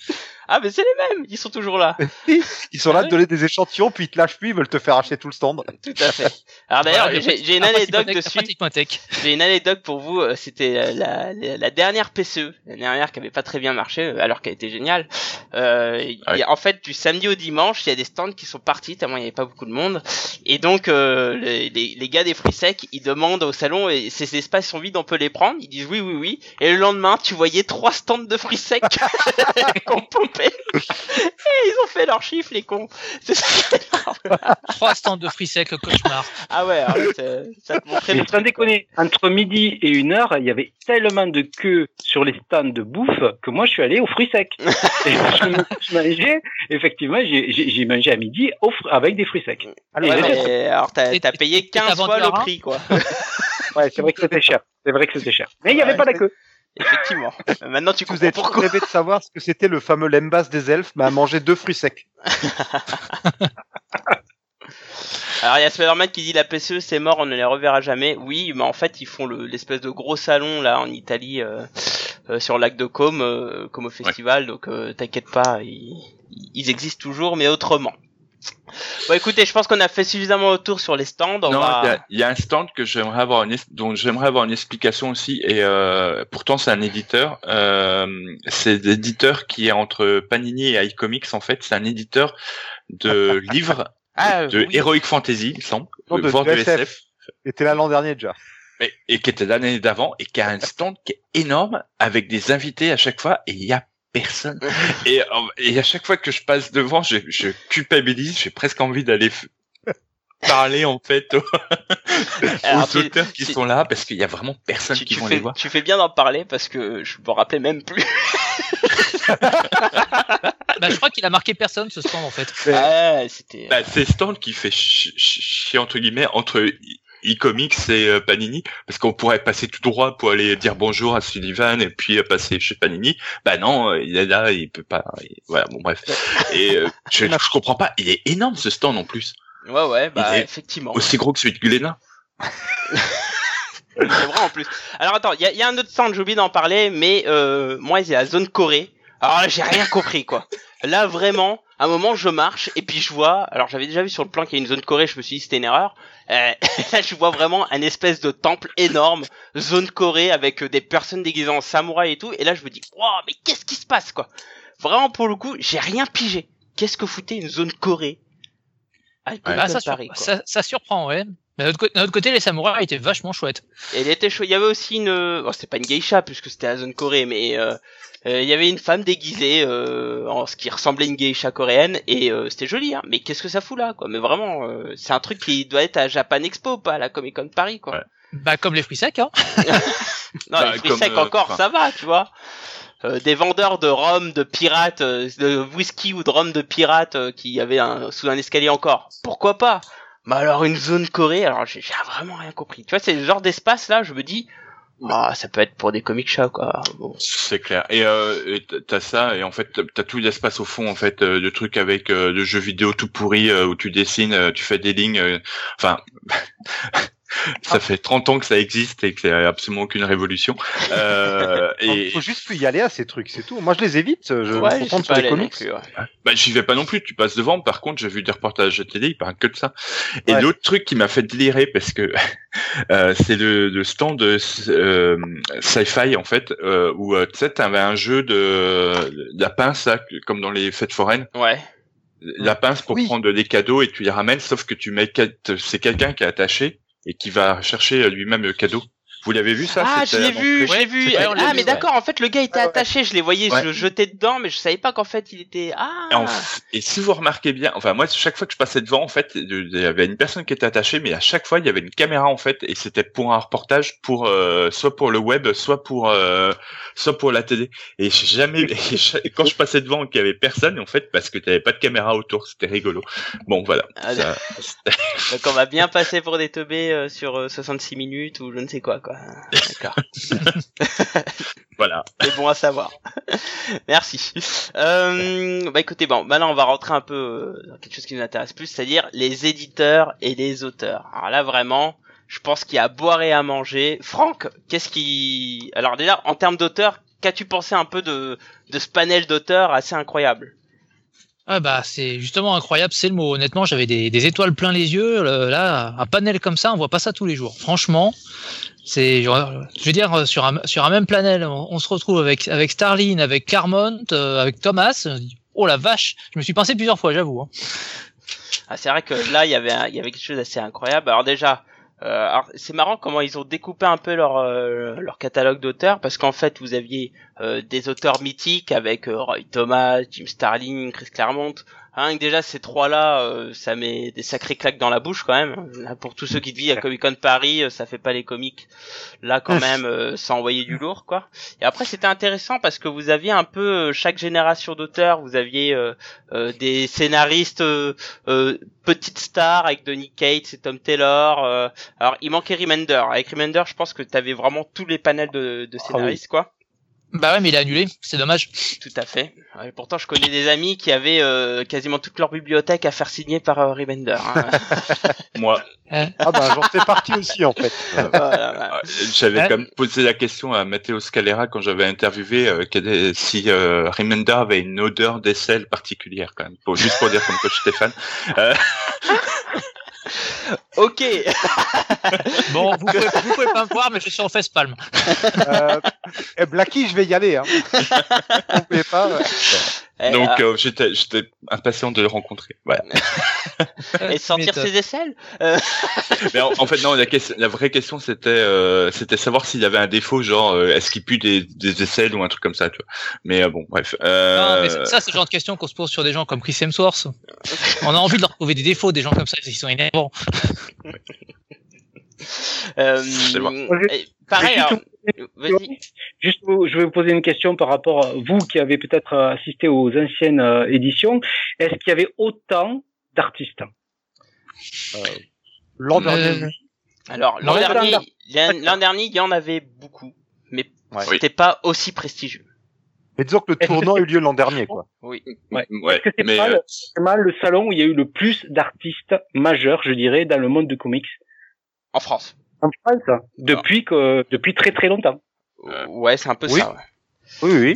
Ah mais c'est les mêmes, ils sont toujours là. (laughs) Ils sont là Ah de ouais. donner des échantillons, puis ils te lâchent plus, ils veulent te faire acheter tout le stand. Tout à fait. Alors d'ailleurs, Voilà, j'ai une anecdote dessus. J'ai une anecdote pour vous. euh, C'était euh, la, la, la dernière PCE, la dernière qui avait pas très bien marché, euh, alors qu'elle était géniale. Euh, a- en fait, du samedi au dimanche, il y a des stands qui sont partis tellement il n'y avait pas beaucoup de monde. Et donc, euh, les, les, les gars des fruits secs, ils demandent au salon, et ces espaces sont vides, on peut les prendre. Ils disent oui, oui, oui. Et le lendemain, tu voyais trois stands de fruits secs (laughs) qu'on popait. Et ils ont fait leur chiffre, les cons. (laughs) C'est ça qui est énorme. Trois stands de fruits secs, cauchemar. Ah ouais, alors ça te montrait Mais sans déconner, entre midi et une heure, il y avait tellement de queues sur les stands de bouffe que moi je suis allé aux fruits secs. (laughs) et je, me- je mangeais, effectivement, j'ai- mangé à midi au fr- avec des fruits secs. Alors, Ouais, mais alors t'as payé et t'as 15 vendu fois le rat prix, quoi. Ouais, c'est vrai que c'était cher. C'est vrai que c'était cher. Mais il n'y avait Ouais, pas la queue. Effectivement. Euh, Maintenant, tu vous êtes pourquoi. rêvé de savoir ce que c'était le fameux lembas des elfes, mais à manger deux fruits secs. (laughs) Alors, il y a Spider-Man qui dit la PCE c'est mort, on ne les reverra jamais. Oui, mais en fait, ils font le- l'espèce de gros salon là en Italie euh, euh, sur le lac de Côme, euh, comme au festival. Donc, euh, t'inquiète pas, ils, ils existent toujours, mais autrement. Bon, écoutez, je pense qu'on a fait suffisamment le tour sur les stands. On non, il va- y a- il y, a un stand que j'aimerais avoir une, dont j'aimerais avoir une explication aussi. Et euh, pourtant, c'est un éditeur. Euh, c'est l'éditeur qui est entre Panini et iComics. En fait, c'est un éditeur de (laughs) livres Ah, de oui. Heroic Fantasy, il semble, Non, de- voire de de SF. SF. Était là l'an dernier déjà. Et, et qui était l'année d'avant et qui a un stand qui est énorme avec des invités à chaque fois et il y a personne. (laughs) et, euh, et à chaque fois que je passe devant, je, je culpabilise, j'ai presque envie d'aller parler en fait aux, (laughs) Alors, auteurs qui tu- sont là parce qu'il y a vraiment personne tu, qui tu vont fais, les voir. tu fais bien d'en parler parce que je me rappelais même plus. (laughs) Bah, je crois qu'il a marqué personne ce stand en fait. Ah, c'était. Bah, c'est le stand qui fait ch- ch- chier entre guillemets entre e-comics et euh, Panini parce qu'on pourrait passer tout droit pour aller dire bonjour à Sullivan et puis euh, passer chez Panini. Bah non, euh, il est là, il peut pas. il- Voilà, bon bref. (laughs) Et euh, je, je comprends pas, il est énorme ce stand en plus, Ouais, ouais, bah, effectivement. aussi gros que celui de Glénat. (laughs) C'est vrai en plus. Alors attends, il y a, y a un autre stand, j'ai oublié d'en parler, mais euh, moi c'est la zone Corée. Alors là j'ai rien compris quoi. Là vraiment, à un moment je marche et puis je vois, alors j'avais déjà vu sur le plan qu'il y a une zone Corée, je me suis dit c'était une erreur. Euh, (laughs) là je vois vraiment un espèce de temple énorme, zone Corée avec euh, des personnes déguisées en samouraï et tout. Et là je me dis, wow, mais qu'est-ce qui se passe quoi? Vraiment pour le coup, j'ai rien pigé. Qu'est-ce que foutait une zone Corée? Bah, ça, sur- quoi. ça, ça surprend, ouais. Mais d'un autre, côté- les samouraïs étaient vachement chouettes. Et il était. Il y avait aussi une, bon, c'était pas une geisha puisque c'était la zone Corée, mais euh, euh, il y avait une femme déguisée euh, en ce qui ressemblait à une geisha coréenne et euh, c'était joli. Hein. Mais qu'est-ce que ça fout là, quoi? Mais vraiment, euh, c'est un truc qui doit être à Japan Expo, pas à la Comic Con Paris, quoi. Ouais. Bah, comme les fruits secs, hein. (laughs) Non, Bah, les fruits comme, secs euh, encore, ça va, tu vois. Euh, des vendeurs de rhum, de pirates, euh, de whisky ou de rhum de pirates euh, qui avaient un, sous un escalier encore. Pourquoi pas? Mais alors une zone Corée, alors j'ai vraiment rien compris. Tu vois, c'est le genre d'espace là, je me dis, ah, ça peut être pour des comic shops quoi. Bon. C'est clair. Et euh, t'as ça et en fait t'as- tout l'espace au fond en fait euh, de trucs avec euh, de jeux vidéo tout pourris euh, où tu dessines, euh, tu fais des lignes. euh, Enfin, (laughs) ça fait 30 ans que ça existe et que c'est absolument aucune révolution. Euh, (laughs) Il et faut juste plus y aller à ces trucs, c'est tout. Moi, je les évite. Je Ouais, me concentre sur pas les comics. plus, ouais. bah, j'y vais pas non plus. Tu passes devant. Par contre, j'ai vu des reportages de télé, il parle que de ça. Et Ouais. l'autre truc qui m'a fait délirer parce que (laughs) euh, c'est le, le stand de euh, sci-fi en fait euh, où euh, tu sais t'avais un jeu de, de la pince là, comme dans les fêtes foraines. Ouais. la pince pour Oui. prendre des cadeaux et tu les ramènes, sauf que tu mets c'est quelqu'un qui est attaché et qui va chercher lui-même le cadeau. Vous l'avez vu ça Ah, je C'était l'ai vu, je l'ai vu. Ah, vu, mais ouais. d'accord, en fait, le gars était ouais. attaché, je les voyais Ouais. se jeter dedans, mais je savais pas qu'en fait, il était. Ah Et, en f- et si vous remarquez bien, enfin moi chaque fois que je passais devant en fait, il y avait une personne qui était attachée, mais à chaque fois il y avait une caméra en fait, et c'était pour un reportage, pour euh, soit pour le web, soit pour euh, soit pour la télé. Et j'ai jamais, et quand je passais devant qu'il y avait personne, en fait, parce que tu n'avais pas de caméra autour, c'était rigolo. Bon voilà. Ah, Ça- (laughs) Donc on va bien passer pour des teubés euh, sur euh, 66 minutes ou je ne sais quoi, quoi. (laughs) D'accord. (laughs) voilà. C'est bon à savoir. Merci. Euh, bah écoutez, bon, maintenant on va rentrer un peu euh, dans quelque chose qui nous intéresse plus, c'est-à-dire les éditeurs et les auteurs. Alors là vraiment, je pense qu'il y a à boire et à manger. Franck, qu'est-ce qui... Alors déjà, en termes d'auteurs, qu'as-tu pensé un peu de, de ce panel d'auteurs assez incroyable? Ah bah c'est justement incroyable, c'est le mot. Honnêtement, j'avais des, étoiles plein les yeux. Le- Là, un panel comme ça, on voit pas ça tous les jours. Franchement, c'est, je veux dire, euh, sur un même panel, on, se retrouve avec avec avec Carmont, euh, avec Thomas. Oh la vache, je me suis pensé plusieurs fois, j'avoue. hein. Ah, c'est vrai que là, il y avait, il y avait quelque chose d'assez incroyable. Alors déjà, euh, alors, c'est marrant comment ils ont découpé un peu leur euh, leur catalogue d'auteurs, parce qu'en fait, vous aviez euh, des auteurs mythiques avec euh, Roy Thomas, Jim Starlin, Chris Claremont. Rien que déjà ces trois-là, euh, ça met des sacrées claques dans la bouche quand même. Là, pour tous ceux qui te vivent à Comic Con Paris, euh, ça fait pas les comiques. Là, quand même, euh, ça envoyait du lourd, quoi. Et après, c'était intéressant parce que vous aviez un peu euh, chaque génération d'auteurs. Vous aviez euh, euh, des scénaristes euh, euh, petites stars avec Donny Cates et Tom Taylor. euh, alors il manquait Remender. Avec Remender, je pense que tu avais vraiment tous les panels de, de Ah scénaristes, quoi. Bah ouais, mais il a annulé, c'est dommage. Tout à fait. Ouais, pourtant, je connais des amis qui avaient euh, quasiment toute leur bibliothèque à faire signer par euh, Remender. hein. (laughs) Moi, Ah bah j'en fais partie aussi en fait. Euh, (laughs) Voilà, voilà. Euh, J'avais quand même posé la question à Matteo Scalera quand j'avais interviewé euh, quel si euh, Remender avait une odeur d'aisselle particulière quand même, pour, juste pour dire comme coach Stéphane. (laughs) Euh, Ok. (laughs) Bon, vous pouvez, vous pouvez pas me voir, mais je suis sur Palm. euh, eh, Blacky, je vais y aller. Hein. (laughs) Vous pouvez pas. ouais. Et, donc euh, euh, j'étais j'étais impatient de le rencontrer. Voilà. et sentir ses aisselles. (laughs) Mais en, en fait non, la, question- la vraie question c'était euh, c'était savoir s'il avait un défaut genre euh, est-ce qu'il pue des, des aisselles ou un truc comme ça, tu vois. Mais euh, bon bref. Euh, Non, mais ça, ça, c'est le genre de question qu'on se pose sur des gens comme Chris Hemsworth. On a envie de leur trouver des défauts, des gens comme ça, ils sont énervants. Euh, bon. pareil. Juste alors, je vais vous poser une question par rapport à vous qui avez peut-être assisté aux anciennes euh, éditions. Est-ce qu'il y avait autant d'artistes? L'an Euh, dernier. Alors l'an dernier, standard. l'an dernier, il y en avait beaucoup, mais Ouais. c'était pas aussi prestigieux. Mais disons que le que tournoi a eu lieu l'an dernier, quoi. Oui. Ouais. ouais, Est-ce que c'est mais pas, euh, pas le salon où il y a eu le plus d'artistes majeurs, je dirais, dans le monde du comics? En France. en France depuis que depuis très très longtemps. Euh, Ouais, c'est un peu oui. ça. ouais. Oui, oui.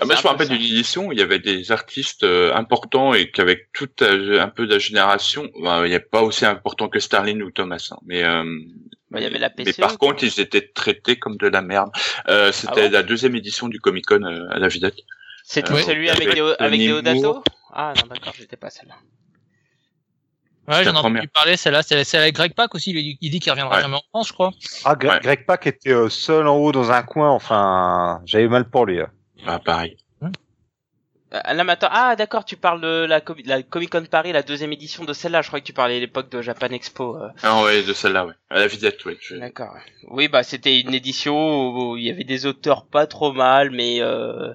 Ah, moi, je me un peu rappelle d'une édition où il y avait des artistes euh, importants et qu'avec tout euh, un peu de la génération, ben, il n'y a pas aussi important que Starlin ou Thomas. hein, mais il y avait la mais PCE, par contre, ils étaient traités comme de la merde. Euh, C'était Ah bon la deuxième édition du Comic Con euh, à la Villette. C'est celui avec, Avec Deodato. Ah non, d'accord, j'étais pas celle-là. Ouais, j'en ai entendu parler, celle-là, c'est c'est avec Greg Pak aussi, il dit- il dit qu'il reviendra Ouais. jamais en France, je crois. Ah, Gre- Ouais. Greg Pak était euh, seul en haut dans un coin. Enfin, j'avais mal pour lui. hein. Ah, pareil. Euh, là, mais attends, ah d'accord, tu parles de la, Com- la Comic Con Paris, la deuxième édition de celle-là. Je crois que tu parlais à l'époque de Japan Expo. euh, Ah ouais, de celle-là, ouais. À la Villette, ouais. je- D'accord. Oui, bah c'était une édition où il y avait des auteurs pas trop mal, mais euh,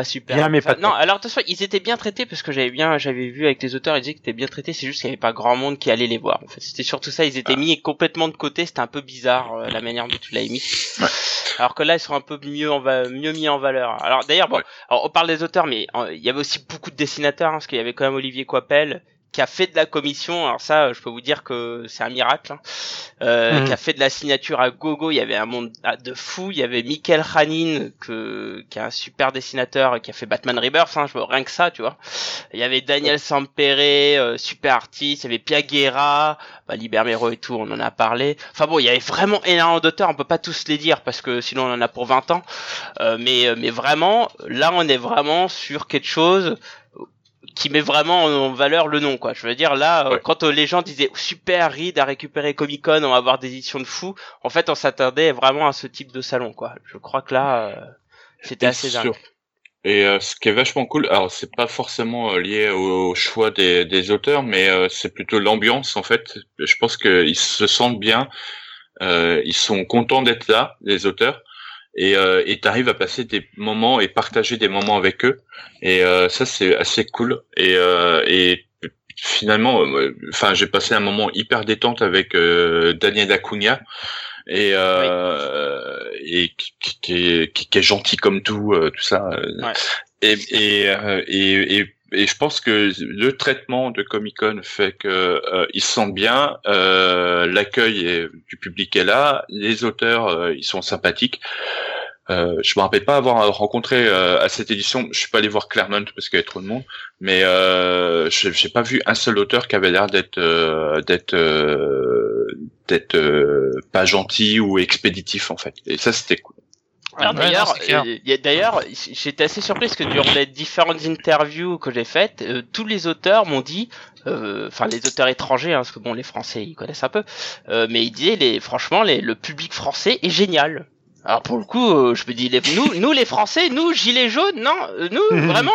pas super. Bien, mais pas non, alors attention, ils étaient bien traités parce que j'avais bien, j'avais vu avec les auteurs, ils disaient qu'ils étaient bien traités. C'est juste qu'il y avait pas grand monde qui allait les voir. En fait, c'était surtout ça. Ils étaient mis complètement de côté. C'était un peu bizarre euh, la manière dont tu l'as mis. Ouais. Alors que là, ils sont un peu mieux en va- mieux mis en valeur. Alors d'ailleurs, bon, Ouais. alors, on parle des auteurs, mais euh, il y avait aussi beaucoup de dessinateurs, hein, parce qu'il y avait quand même Olivier Coipel qui a fait de la commission, alors ça, je peux vous dire que c'est un miracle, hein, euh, Mhm. qui a fait de la signature à gogo. Il y avait un monde de fou. Il y avait Michael Hanin, que, qui est un super dessinateur qui a fait Batman Rebirth, hein, je vois rien que ça, tu vois. Il y avait Daniel Sampere, euh, super artiste. Il y avait Pia Guerra, bah, Libermero et tout, on en a parlé. Enfin bon, il y avait vraiment énormément d'auteurs. On peut pas tous les dire parce que sinon on en a pour 20 ans. Euh, mais, euh, mais vraiment, là, on est vraiment sur quelque chose qui met vraiment en valeur le nom quoi. Je veux dire là euh, Ouais. quand euh, les gens disaient super Reed a récupéré Comic Con, on va avoir des éditions de fou. En fait, on s'attendait vraiment à ce type de salon quoi. Je crois que là euh, c'était assez dingue. sur- Et euh, ce qui est vachement cool, alors c'est pas forcément euh, lié au, au choix des, des auteurs, mais euh, c'est plutôt l'ambiance en fait. Je pense qu'ils se sentent bien, euh, ils sont contents d'être là, les auteurs, et euh, et t'arrives à passer des moments et partager des moments avec eux, et euh, ça c'est assez cool. Et euh, et finalement, euh, enfin j'ai passé un moment hyper détente avec euh, Daniel Acuna et euh, et qui, qui, qui est, qui, qui est gentil comme tout, euh, tout ça. Ouais. Et et, euh, et et et je pense que le traitement de Comic Con fait que euh, ils se sentent bien, euh, l'accueil du public est là, les auteurs euh, ils sont sympathiques. Euh, je me rappelle pas avoir rencontré euh, à cette édition, je suis pas allé voir Claremont parce qu'il y avait trop de monde, mais euh, j'ai pas vu un seul auteur qui avait l'air d'être euh, d'être d'être pas gentil ou expéditif en fait. Et ça c'était cool. D'ailleurs, euh, d'ailleurs, j'étais assez surpris parce que durant les différentes interviews que j'ai faites, euh, tous les auteurs m'ont dit, euh, enfin les auteurs étrangers, hein, parce que bon, les Français ils connaissent un peu, euh, mais ils disaient, les, franchement, les, le public français est génial. Alors pour le coup, euh, je me dis, les, nous, nous les Français, nous gilets jaunes, non, euh, nous (laughs) vraiment?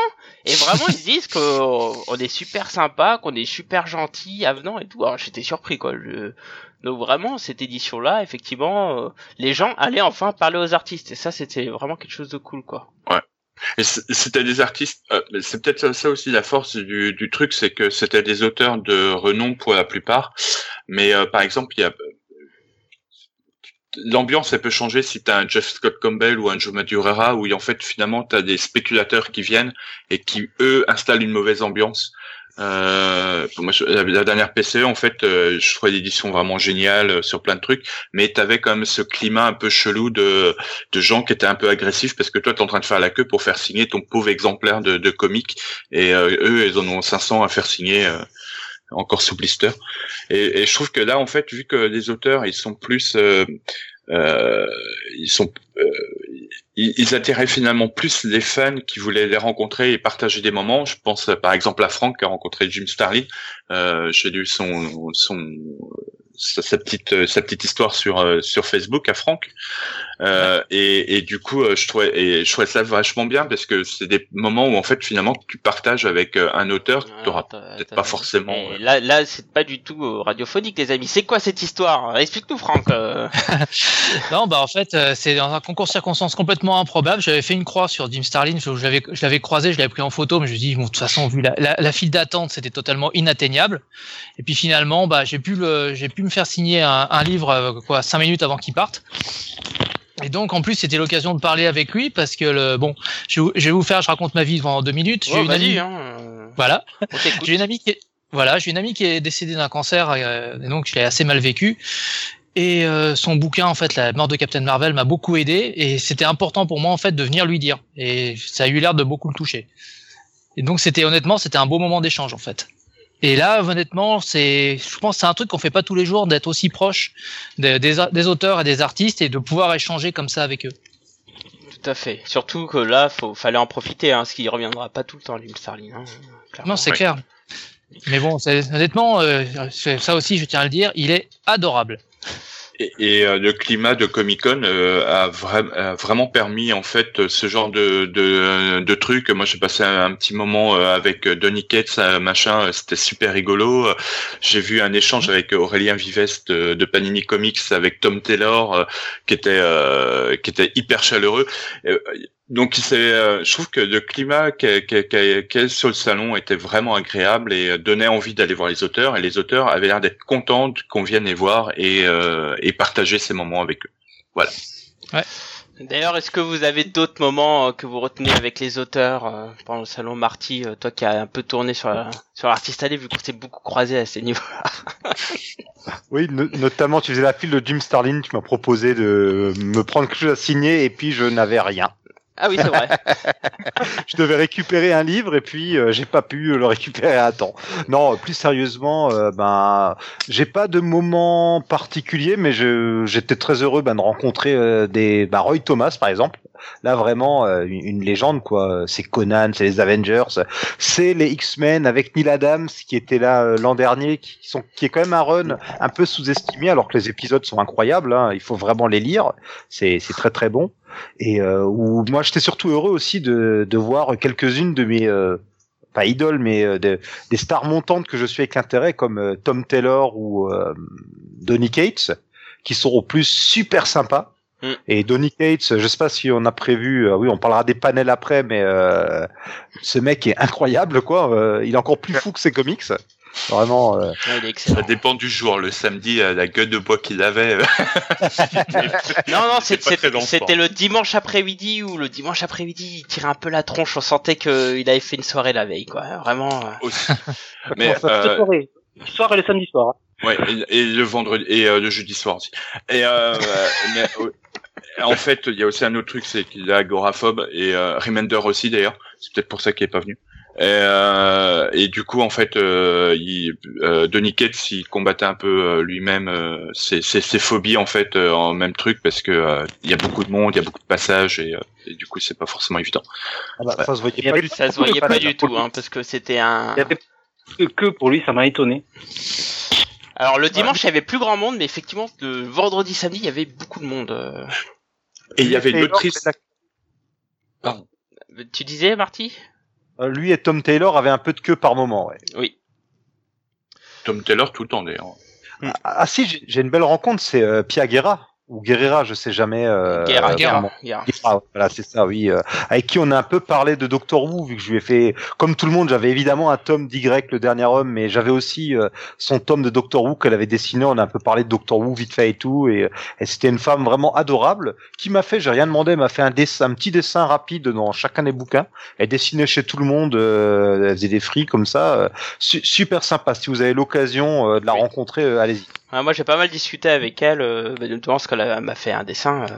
Et vraiment, ils disent qu'on est super sympa, qu'on est super gentil, avenant et tout. Alors j'étais surpris quoi. Je... Donc vraiment, cette édition-là, effectivement, euh, les gens allaient enfin parler aux artistes. Et ça, c'était vraiment quelque chose de cool, quoi. Et c- c'était des artistes. euh, c'est peut-être ça, ça aussi la force du, du truc, c'est que c'était des auteurs de renom pour la plupart. Mais euh, par exemple, il y a l'ambiance elle peut changer si tu as un Jeff Scott Campbell ou un Joe Madureira où en fait finalement tu as des spéculateurs qui viennent et qui eux installent une mauvaise ambiance. Euh, moi, la, dernière PCE, en fait, euh, je trouvais l'édition vraiment géniale euh, sur plein de trucs, mais tu avais quand même ce climat un peu chelou de, de gens qui étaient un peu agressifs parce que toi, tu es en train de faire la queue pour faire signer ton pauvre exemplaire de, de comic et euh, eux, ils en ont 500 à faire signer encore sous blister. Et, et je trouve que là, en fait, vu que les auteurs, ils sont plus... euh, euh, ils sont euh, ils, ils finalement plus les fans qui voulaient les rencontrer et partager des moments. Je pense par exemple à Franck qui a rencontré Jim Starlin. Euh, J'ai lu son son sa, sa petite sa petite histoire sur euh, sur Facebook à Franck. Euh, et, et du coup, euh, je trouvais et je trouvais ça vachement bien parce que c'est des moments où en fait finalement tu partages avec euh, un auteur que tu Ouais, t'as- peut-être pas forcément. Euh, là, là, c'est pas du tout radiophonique, les amis. C'est quoi cette histoire? Explique-nous, Franck. (laughs) Non, bah en fait, c'est dans un concours de circonstances complètement improbable. J'avais fait une croix sur Jim Starlin, je, je l'avais, je l'avais croisé, je l'avais pris en photo, mais je me dis, bon, de toute façon, vu la, la, la file d'attente, c'était totalement inatteignable. Et puis finalement, bah, j'ai pu le, j'ai pu me faire signer un, un livre, quoi, cinq minutes avant qu'il parte. Et donc, en plus, c'était l'occasion de parler avec lui parce que le, bon, je, vais vous- je vais vous faire, je raconte ma vie pendant deux minutes. J'ai une amie, hein, euh, voilà. J'ai une amie qui est, voilà, j'ai une amie qui est décédée d'un cancer, euh, et donc je l'ai assez mal vécu. Et euh, son bouquin, en fait, La mort de Captain Marvel, m'a beaucoup aidé, et c'était important pour moi, en fait, de venir lui dire. Et ça a eu l'air de beaucoup le toucher. Et donc, c'était honnêtement, c'était un beau moment d'échange, en fait. Et là, honnêtement, c'est, je pense, que c'est un truc qu'on fait pas tous les jours, d'être aussi proche des, des, des auteurs et des artistes et de pouvoir échanger comme ça avec eux. Tout à fait. Surtout que là, faut, fallait en profiter, hein, ce qui reviendra pas tout le temps, Jim Starlin. Hein. Non, c'est Ouais. clair. Mais bon, honnêtement, euh, ça aussi, je tiens à le dire, il est adorable. Et, euh, le climat de Comic Con euh, a, a vraiment permis en fait ce genre de de, de. Moi, j'ai passé un, petit moment euh, avec Donny Cates, machin. C'était super rigolo. J'ai vu un échange avec Aurélien Vives de, Panini Comics avec Tom Taylor, qui était euh, qui était hyper chaleureux. Donc, c'est, euh, je trouve que le climat qu'il qu qu sur le salon était vraiment agréable et euh, donnait envie d'aller voir les auteurs. Et les auteurs avaient l'air d'être contents qu'on vienne les voir et, euh, et partager ces moments avec eux. D'ailleurs, est-ce que vous avez d'autres moments euh, que vous retenez avec les auteurs euh, pendant le salon Marty, euh, toi qui as un peu tourné sur la, sur l'artiste allé vu qu'on s'est beaucoup croisé à ces niveaux-là? (laughs) Oui, no- notamment tu faisais la file de Jim Starlin, tu m'as proposé de me prendre quelque chose à signer et puis je n'avais rien. Ah oui, c'est vrai. (laughs) Je devais récupérer un livre et puis euh, j'ai pas pu le récupérer à temps. Non, plus sérieusement, euh, ben j'ai pas de moment particulier, mais j'étais très heureux ben, de rencontrer euh, des ben, Roy Thomas par exemple. Là vraiment euh, une, légende quoi. C'est Conan, c'est les Avengers, c'est les X-Men avec Neil Adams qui était là euh, l'an dernier, qui sont qui est quand même un run un peu sous-estimé alors que les épisodes sont incroyables. Hein, il faut vraiment les lire. C'est très très bon et euh, moi j'étais surtout heureux aussi de, de voir quelques-unes de mes euh, pas idoles mais euh, de- des stars montantes que je suis avec intérêt comme euh, Tom Taylor ou Donny Cates qui sont au plus super sympas Mm. et Donny Cates je sais pas si on a prévu euh, oui on parlera des panels après mais euh, ce mec est incroyable quoi euh, il est encore plus fou que ses comics vraiment euh, Ouais, il est Ça dépend du jour. Le samedi, euh, la gueule de bois qu'il avait. (laughs) Non, non, c'était le dimanche après-midi où le dimanche après-midi il tirait un peu la tronche. On sentait qu'il avait fait une soirée la veille, quoi. Vraiment. euh. aussi. (laughs) Mais Cette euh, soirée. Le soir et le samedi soir. hein. ouais, et, et le vendredi et euh, le jeudi soir aussi. Et euh, (laughs) mais, euh, en fait, il y a aussi un autre truc, c'est qu'il est agoraphobe et euh, Remender aussi d'ailleurs. C'est peut-être pour ça qu'il est pas venu. Et, euh, et du coup, en fait, euh, il, euh, Donny Cates, il combattait un peu euh, lui-même euh, ses, ses, ses phobies en fait euh, en même truc parce que euh, il y a beaucoup de monde, il y a beaucoup de passages et, euh, et du coup, c'est pas forcément évident. ah bah, ça se voyait pas du tout Ça se voyait pas panel. du tout, hein, parce que c'était un. Il y avait que, que pour lui, ça m'a étonné. Alors le dimanche, il y avait plus grand monde, mais effectivement, le vendredi, samedi, il y avait beaucoup de monde. Et il y avait une autrice. la- Tu disais, Marty? Euh, lui et Tom Taylor avaient un peu de queue par moment ouais. Oui. Tom Taylor tout le temps d'ailleurs. Ah, ah si, j'ai j'ai une belle rencontre, c'est euh, Pia Guerra ou Guerrera, je sais jamais. Euh. Guerra. Guerra, voilà, c'est ça, oui. euh, avec qui on a un peu parlé de Doctor Who, vu que je lui ai fait, comme tout le monde, j'avais évidemment un tome d'Y, le dernier homme, mais j'avais aussi euh, son tome de Doctor Who qu'elle avait dessiné. On a un peu parlé de Doctor Who vite fait et tout, et, et c'était une femme vraiment adorable qui m'a fait, j'ai rien demandé, elle m'a fait un dessin, un petit dessin rapide dans chacun des bouquins. Elle dessinait chez tout le monde, euh, elle faisait des fris comme ça, euh, su- super sympa. Si vous avez l'occasion euh, de la Oui. rencontrer, euh, allez-y. Ah, moi, j'ai pas mal discuté avec elle, notamment parce qu'elle a- m'a fait un dessin. euh,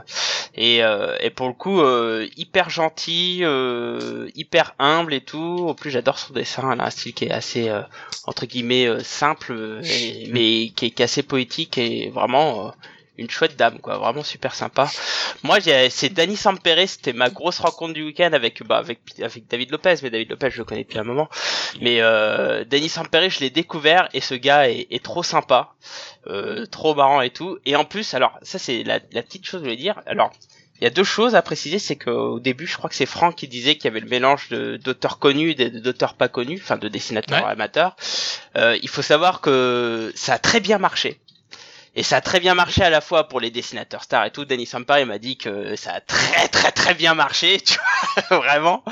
et, euh, et pour le coup, euh, hyper gentil, euh, hyper humble et tout. En plus, j'adore son dessin. Elle a un style qui est assez, euh, entre guillemets, simple, et- mais qui est, qui est assez poétique et vraiment... une chouette dame quoi vraiment super sympa moi c'est Danny Sampere c'était ma grosse rencontre du week-end avec bah avec avec David Lopez mais David Lopez je le connais depuis un moment mais euh, Danny Sampere je l'ai découvert et ce gars est, est trop sympa euh, trop marrant et tout. Et en plus, alors ça c'est la, la petite chose que je voulais dire. Alors il y a deux choses à préciser, c'est qu'au début, je crois que c'est Franck qui disait qu'il y avait le mélange de d'auteurs connus et d'auteurs pas connus, enfin de dessinateurs Ouais. amateurs. Euh, il faut savoir que ça a très bien marché. Et ça a très bien marché à la fois pour les dessinateurs stars et tout. Danny Sampa, il m'a dit que ça a très très très bien marché, (laughs) tu vois, vraiment.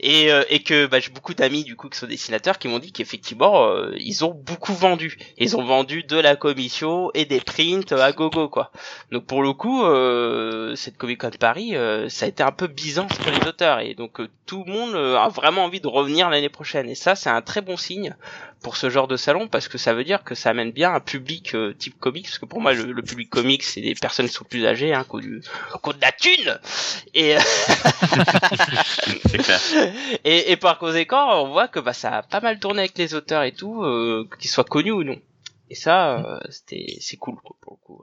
Et, euh, et que bah, j'ai beaucoup d'amis du coup qui sont dessinateurs qui m'ont dit qu'effectivement euh, ils ont beaucoup vendu. Ils ont vendu de la commission et des prints à gogo quoi. Donc pour le coup, euh, cette Comic Con Paris, euh, ça a été un peu Byzance pour les auteurs et donc euh, tout le monde euh, a vraiment envie de revenir l'année prochaine. Et ça, c'est un très bon signe pour ce genre de salon parce que ça veut dire que ça amène bien un public euh, type comics. Parce que pour moi, le, le public comics, c'est des personnes qui sont plus âgées, hein, qui ont du, qui ont de la thune. Et, euh, (laughs) (laughs) et, et par conséquent, on voit que bah, ça a pas mal tourné avec les auteurs et tout, euh, qu'ils soient connus ou non. Et ça, euh, c'était, c'est cool quoi, pour le coup.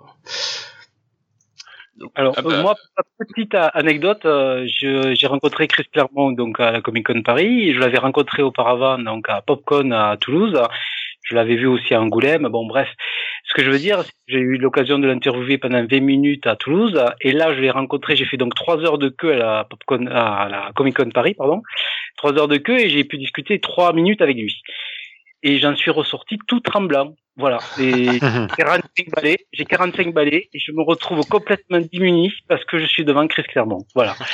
Alors Ah bah. euh, moi, petite a- anecdote, euh, j'ai rencontré Chris Claremont donc à la Comic Con Paris. Je l'avais rencontré auparavant donc à Popcon à Toulouse. Je l'avais vu aussi à Angoulême. Bon bref, ce que je veux dire, j'ai eu l'occasion de l'interviewer pendant 20 minutes à Toulouse. Et là, je l'ai rencontré. J'ai fait donc trois heures de queue à la Popcon, à la Comic Con Paris, pardon. Trois heures de queue et j'ai pu discuter trois minutes avec lui. Et j'en suis ressorti tout tremblant. Voilà. Et (laughs) 45 balais, j'ai 45 balais et je me retrouve complètement démuni parce que je suis devant Chris Clermont. Voilà. (laughs)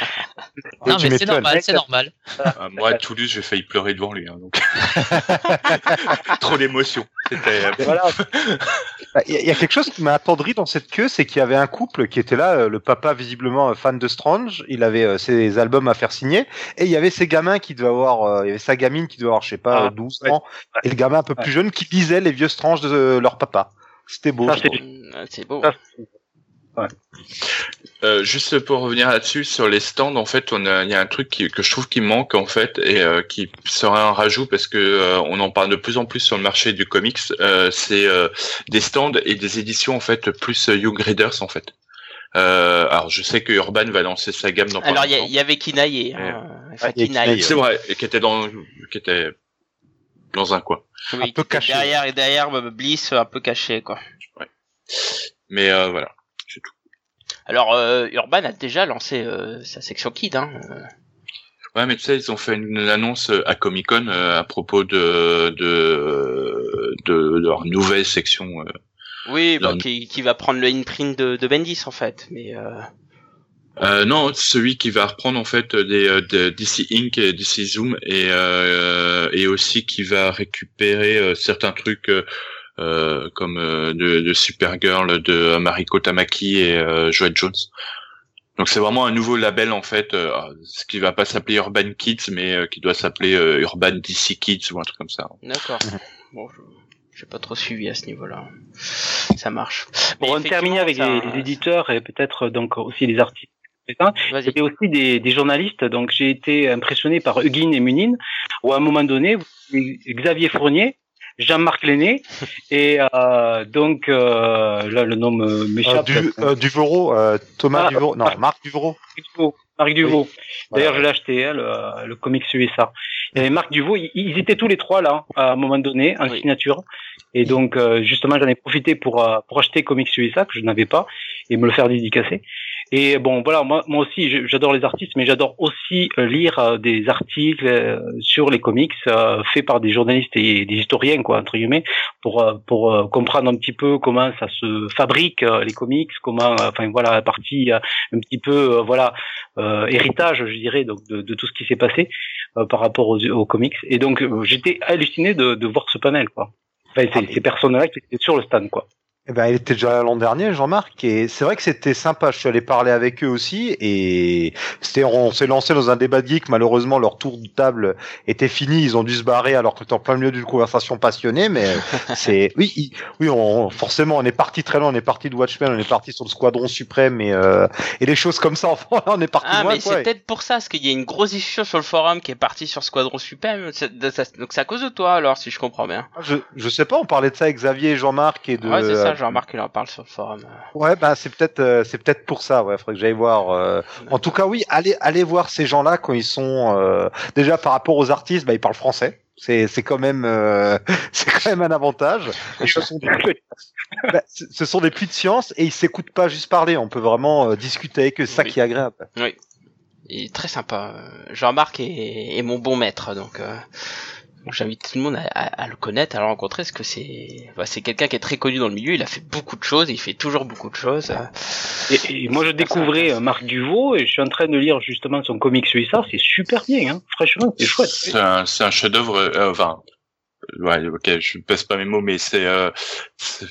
Non, mais c'est normal, c'est normal. Euh, moi, à Toulouse, j'ai failli pleurer devant lui. hein, donc. (laughs) Trop d'émotion. Voilà. Bah, Il y, a- il y a quelque chose qui m'a attendri dans cette queue, c'est qu'il y avait un couple qui était là, euh, le papa visiblement euh, fan de Strange, il avait euh, ses albums à faire signer, et il y avait ses gamins qui devaient avoir, euh, il y avait sa gamine qui devait avoir, je sais pas, Ah, 12 ouais. ans, et le gamin un peu plus jeune qui lisait les vieux Strange de euh, leur papa. C'était beau. Trouve. Mm, beau. Ça, Euh, juste pour revenir là-dessus, sur les stands, en fait, on a, il y a un truc qui- que je trouve qui manque en fait et euh, qui serait un rajout parce que euh, on en parle de plus en plus sur le marché du comics. euh, c'est euh, des stands et des éditions en fait plus Young Readers en fait. Euh, alors je sais que Urban va lancer sa gamme dans Alors il y, avait Kinaïe. Hein. Enfin, Ouais, il y a Kinaïe. Kinaïe, C'est vrai, et qui était dans, qui était dans un coin. Oui, Un qui peu caché. Derrière et derrière Bliss un peu caché quoi. Mais euh, voilà. Alors euh, Urban a déjà lancé euh, sa section Kid. Hein. Ouais, mais tu sais, ils ont fait une annonce euh, à Comic Con à propos de de, de leur nouvelle section. Oui, bah, qui, qui va prendre le imprint de, de Bendis en fait. Mais euh, non, celui qui va reprendre en fait des, de DC Inc et DC Zoom et euh, et aussi qui va récupérer euh, certains trucs euh, euh, comme euh, de, de Supergirl de Mariko Tamaki et euh, Joette Jones. Donc c'est vraiment un nouveau label en fait, euh, ce qui va pas s'appeler Urban Kids mais euh, qui doit s'appeler euh, Urban DC Kids ou un truc comme ça. d'accord. bon, je j'ai pas trop suivi à ce niveau-là. Ça marche. Mais Pour terminer avec ça- les éditeurs et peut-être donc aussi les artistes. C'était aussi des, des journalistes, donc j'ai été impressionné par Huguin et Munine, où à un moment donné, Xavier Fournier, Jean-Marc Lenné, (laughs) et euh, donc euh, là le nom m'échappe. du, euh, euh, Thomas Ah, non. Marc. Duvaux, Marc Duvaux. D'ailleurs, Voilà. je l'ai acheté, hein, le, le comics USA. Avait Marc Duvaux, ils, ils étaient tous les trois là, à un moment donné, en Oui. signature. Et donc, euh, justement, j'en ai profité pour, euh, pour acheter Comics USA, que je n'avais pas, et me le faire dédicacer. Et bon, voilà, moi, moi aussi, j'adore les artistes, mais j'adore aussi euh, lire euh, des articles euh, sur les comics euh, faits par des journalistes et des historiens, quoi, entre guillemets, pour pour comprendre un petit peu comment ça se fabrique euh, les comics, comment, enfin voilà, la partie euh, un petit peu, voilà, euh, héritage, je dirais, donc de, de tout ce qui s'est passé euh, par rapport aux, aux comics. Et donc, j'étais halluciné de, de voir ce panel, quoi. Enfin, ces, ces personnes-là qui étaient sur le stand, quoi. Eh ben, il était déjà là l'an dernier, Jean-Marc, et c'est vrai que c'était sympa. Je suis allé parler avec eux aussi, et c'était, on s'est lancé dans un débat de geek. Malheureusement, leur tour de table était fini. Ils ont dû se barrer alors qu'on était en plein milieu d'une conversation passionnée. Mais (laughs) c'est, oui, oui, on, forcément, on est parti très loin. On est parti de Watchmen, on est parti sur le Squadron Suprême, et, euh, et les choses comme ça. (laughs) Enfin, on est parti Ah, loin, mais c'est peut-être pour ça, parce qu'il y a une grosse discussion sur le forum qui est partie sur Squadron Suprême. Donc c'est à cause de toi, alors, si je comprends bien. Je, je sais pas. On parlait de ça avec Xavier et Jean-Marc et de. Ouais, c'est ça, Jean-Marc, il en parle sur le forum. Ouais, bah c'est peut-être euh, c'est peut-être pour ça. Ouais, faudrait que j'aille voir. euh. En tout cas, oui, allez allez voir ces gens-là quand ils sont euh, déjà par rapport aux artistes, bah ils parlent français. C'est c'est quand même euh, (laughs) c'est quand même un avantage. Et ce sont des bah, ce ce sont des puits de science et ils s'écoutent pas juste parler. On peut vraiment euh, discuter avec eux. C'est ça Oui. qui est agréable. Il est très sympa. Euh, Jean-Marc est, est mon bon maître, donc euh, donc j'invite tout le monde à, à- à le connaître, à le rencontrer, parce que c'est bah, c'est quelqu'un qui est très connu dans le milieu. Il a fait beaucoup de choses, il fait toujours beaucoup de choses. euh. Et, et moi, je découvrais euh, Marc Duvaux et je suis en train de lire justement son comics USA. C'est super bien, hein. Franchement, c'est chouette. C'est un, c'est un chef-d'œuvre. euh, enfin, ouais, ok, je ne pèse pas mes mots, mais c'est euh, c'est-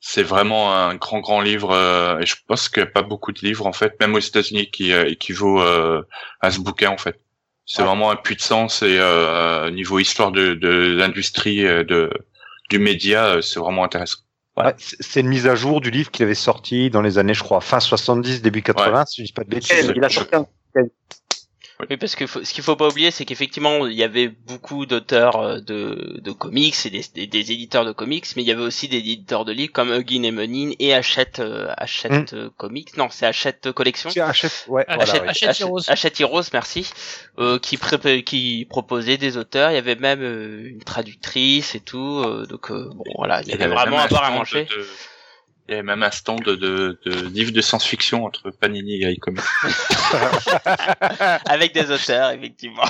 c'est vraiment un grand grand livre. euh, et je pense qu'il n'y a pas beaucoup de livres en fait, même aux États-Unis, qui euh, équivaut euh, à ce bouquin en fait. C'est Ouais. vraiment un puits de sens et euh, niveau histoire de, de l'industrie de du média, euh, c'est vraiment intéressant. Ouais, c'est c'est une mise à jour du livre qu'il avait sorti dans les années, je crois, fin 70, début 80, si je dis pas de bêtises. Il a sorti un- Oui, parce que faut- ce qu'il faut pas oublier, c'est qu'effectivement, il y avait beaucoup d'auteurs euh, de, de comics et des, des, des éditeurs de comics, mais il y avait aussi des éditeurs de livres comme Huggin et Menin et Hachette, euh, Hachette euh, Comics. Non, c'est Hachette Collection. Ouais, Hachette- voilà, ouais. Hachette Heroes. Hachette Heroes, merci. Euh, qui, pré- qui proposait des auteurs. Il y avait même euh, une traductrice et tout. euh, donc euh, bon, voilà, il y avait vraiment à boire à manger. de- Il y avait même un stand de, de, de livres de science-fiction entre Panini et iComics. (laughs) Avec des auteurs, effectivement.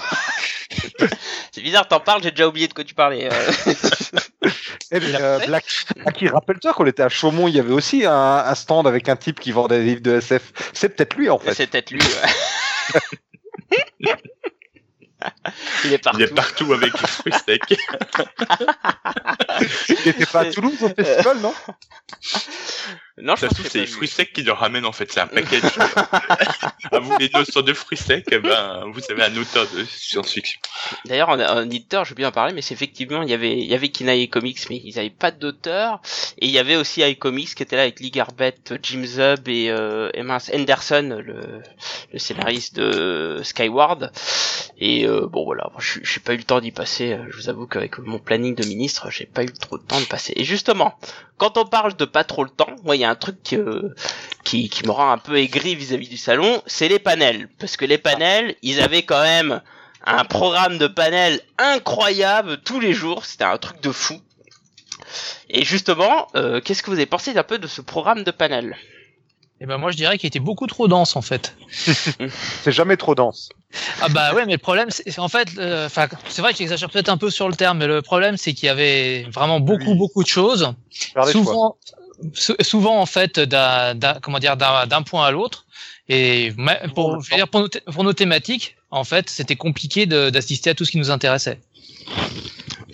(laughs) c'est bizarre, t'en parles, j'ai déjà oublié de quoi tu parlais. euh. (laughs) Eh ben, euh, Black, Blacky, rappelle-toi qu'on était à Chaumont, il y avait aussi un, un stand avec un type qui vendait des livres de SF. C'est peut-être lui en fait. c'est peut-être lui. ouais. Il est partout. Il est partout avec les fruits secs. Il était pas à Toulouse au festival, non? Non, je Ça pense que c'est les fruits secs qui le ramènent en fait. C'est un (laughs) package. (laughs) à vous les 200 de fruits secs, eh ben, vous avez un auteur de science-fiction. D'ailleurs, en, en éditeur, je veux bien en parler, mais c'est effectivement, il y avait, il y avait Kinae Comics, mais ils avaient pas d'auteur. Et il y avait aussi iComics qui était là avec Lee Garbett, Jim Zub et, euh, et mince, Henderson, le, le scénariste de Skyward. Et euh, bon voilà, je j'ai pas eu le temps d'y passer. euh, Je vous avoue qu'avec mon planning de ministre, j'ai pas eu trop de temps de passer. Et justement, quand on parle de pas trop le temps, moi il y a un truc qui, qui me rend un peu aigri vis-à-vis du salon, c'est les panels. Parce que les panels, ils avaient quand même un programme de panels incroyable tous les jours, c'était un truc de fou. Et justement, euh, qu'est-ce que vous avez pensé un peu de ce programme de panels Et ben moi je dirais qu'il était beaucoup trop dense en fait. (laughs) C'est jamais trop dense. Ah bah ouais, mais le problème, c'est en fait, euh, c'est vrai que j'exagère peut-être un peu sur le terme, mais le problème, c'est qu'il y avait vraiment beaucoup, Oui. beaucoup de choses. Choix. Souvent, sou- souvent en fait, d'un, d'un- comment dire, d'un, d'un point à l'autre. Et pour, je veux dire, pour, nos, pour nos thématiques, en fait, c'était compliqué de- d'assister à tout ce qui nous intéressait.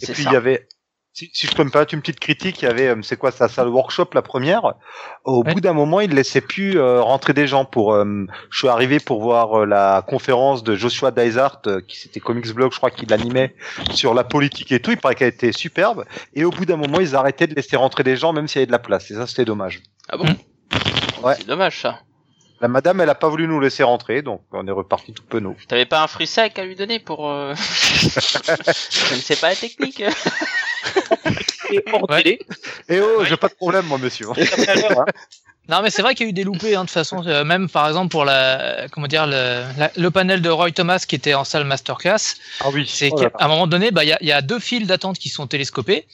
Et C'est puis il y avait, si, si je peux me permettre une petite critique, il y avait, euh, c'est quoi ça, ça le workshop la première. Au Ouais. bout d'un moment, il laissait plus euh, rentrer des gens. Pour, euh, je suis arrivé pour voir euh, la conférence de Joshua Dysart, euh, qui c'était Comics Blog, je crois qu'il l'animait sur la politique et tout. Il paraît qu'elle était superbe. Et au bout d'un moment, ils arrêtaient de laisser rentrer des gens, même s'il y avait de la place. Et ça, c'était dommage. Ah bon? Mm. Ouais. C'est dommage ça. La madame, elle a pas voulu nous laisser rentrer, donc on est reparti tout penaud. T'avais pas un fruit sec à lui donner pour... Euh... (laughs) je ne sais pas la technique. (laughs) Et (laughs) hors Ouais. télé. Et oh, j'ai pas de problème, moi, monsieur. Hein. Non, mais c'est vrai qu'il y a eu des loupés, hein, de toute façon. Euh, même par exemple pour la, comment dire, le, la- le panel de Roy Thomas qui était en salle masterclass. Ah oui. C'est Oh qu'à un moment donné, bah, il y, a, y a deux files d'attente qui sont télescopées,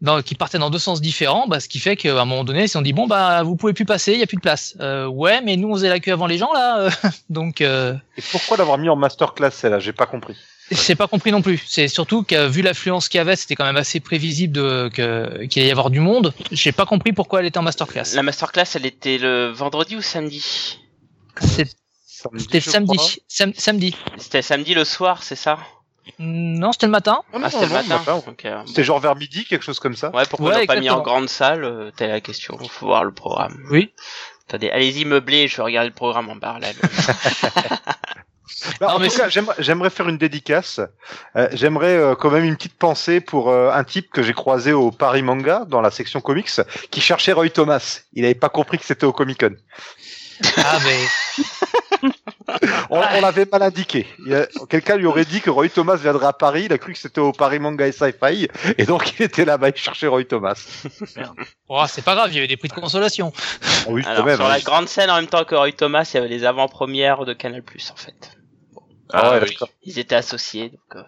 dans, qui partaient dans deux sens différents, bah, ce qui fait qu'à un moment donné, si on dit bon bah vous pouvez plus passer, il y a plus de place. Euh, ouais, mais nous on faisait la queue avant les gens là, euh, (laughs) donc euh, Et pourquoi l'avoir mis en masterclass, celle-là? J'ai pas compris. J'ai pas compris non plus. C'est surtout que vu l'affluence qu'il y avait, c'était quand même assez prévisible de, que qu'il allait y avoir du monde. J'ai pas compris pourquoi elle était en masterclass. La masterclass, elle était le vendredi ou samedi C'est- C'était je samedi. Sam- samedi. C'était samedi le soir, c'est ça Non, c'était le matin. Non, Ah, c'était le non, matin. Ok, euh, C'était genre vers midi, quelque chose comme ça. Ouais, pourquoi Ouais, ils l'ont pas mis en exactement. grande salle euh, Telle est la question. Faut voir le programme. Oui. Attendez, allez-y meubler, je vais regarder le programme en parallèle. (laughs) (laughs) Non, en mais tout cas, j'aimerais- faire une dédicace. Euh, j'aimerais euh, quand même une petite pensée pour euh, un type que j'ai croisé au Paris Manga dans la section comics qui cherchait Roy Thomas. Il avait pas compris que c'était au Comic Con. Ah mais On, on l'avait mal indiqué. Il y a- Quelqu'un lui aurait dit que Roy Thomas viendrait à Paris. Il a cru que c'était au Paris Manga et Sci-Fi et donc il était là-bas. Il cherchait Roy Thomas. oh, c'est pas grave, il y avait des prix de consolation. Oui, quand Alors, même. sur hein. la grande scène, en même temps que Roy Thomas, il y avait les avant-premières de Canal+, en fait. Ah ouais, oui. d'accord. Ils étaient associés, donc... euh,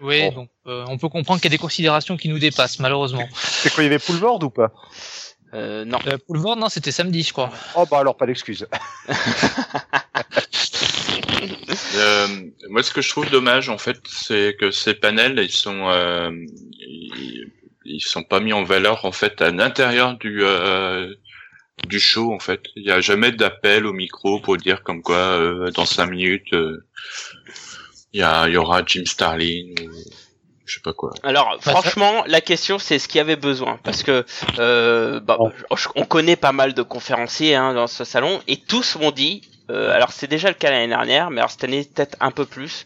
Oui, Bon. donc euh, on peut comprendre qu'il y a des considérations qui nous dépassent malheureusement. C'est quoi, il y avait Poulvord ou pas? Euh, non. Euh, Boulevard, non, c'était samedi, je crois. Oh bah alors pas d'excuse. (laughs) (laughs) Euh, moi, ce que je trouve dommage, en fait, c'est que ces panels, ils sont, euh, ils, ils sont pas mis en valeur, en fait, à l'intérieur du euh, du show, en fait. Il y a jamais d'appel au micro pour dire comme quoi, euh, dans cinq minutes, euh, il y, a, il y aura Jim Starlin ou je sais pas quoi. Alors, ça- franchement, la question, c'est ce qu'il y avait besoin. Parce que, euh, bah, on connaît pas mal de conférenciers hein, dans ce salon, et tous m'ont dit, alors c'est déjà le cas l'année dernière, mais alors cette année peut-être un peu plus,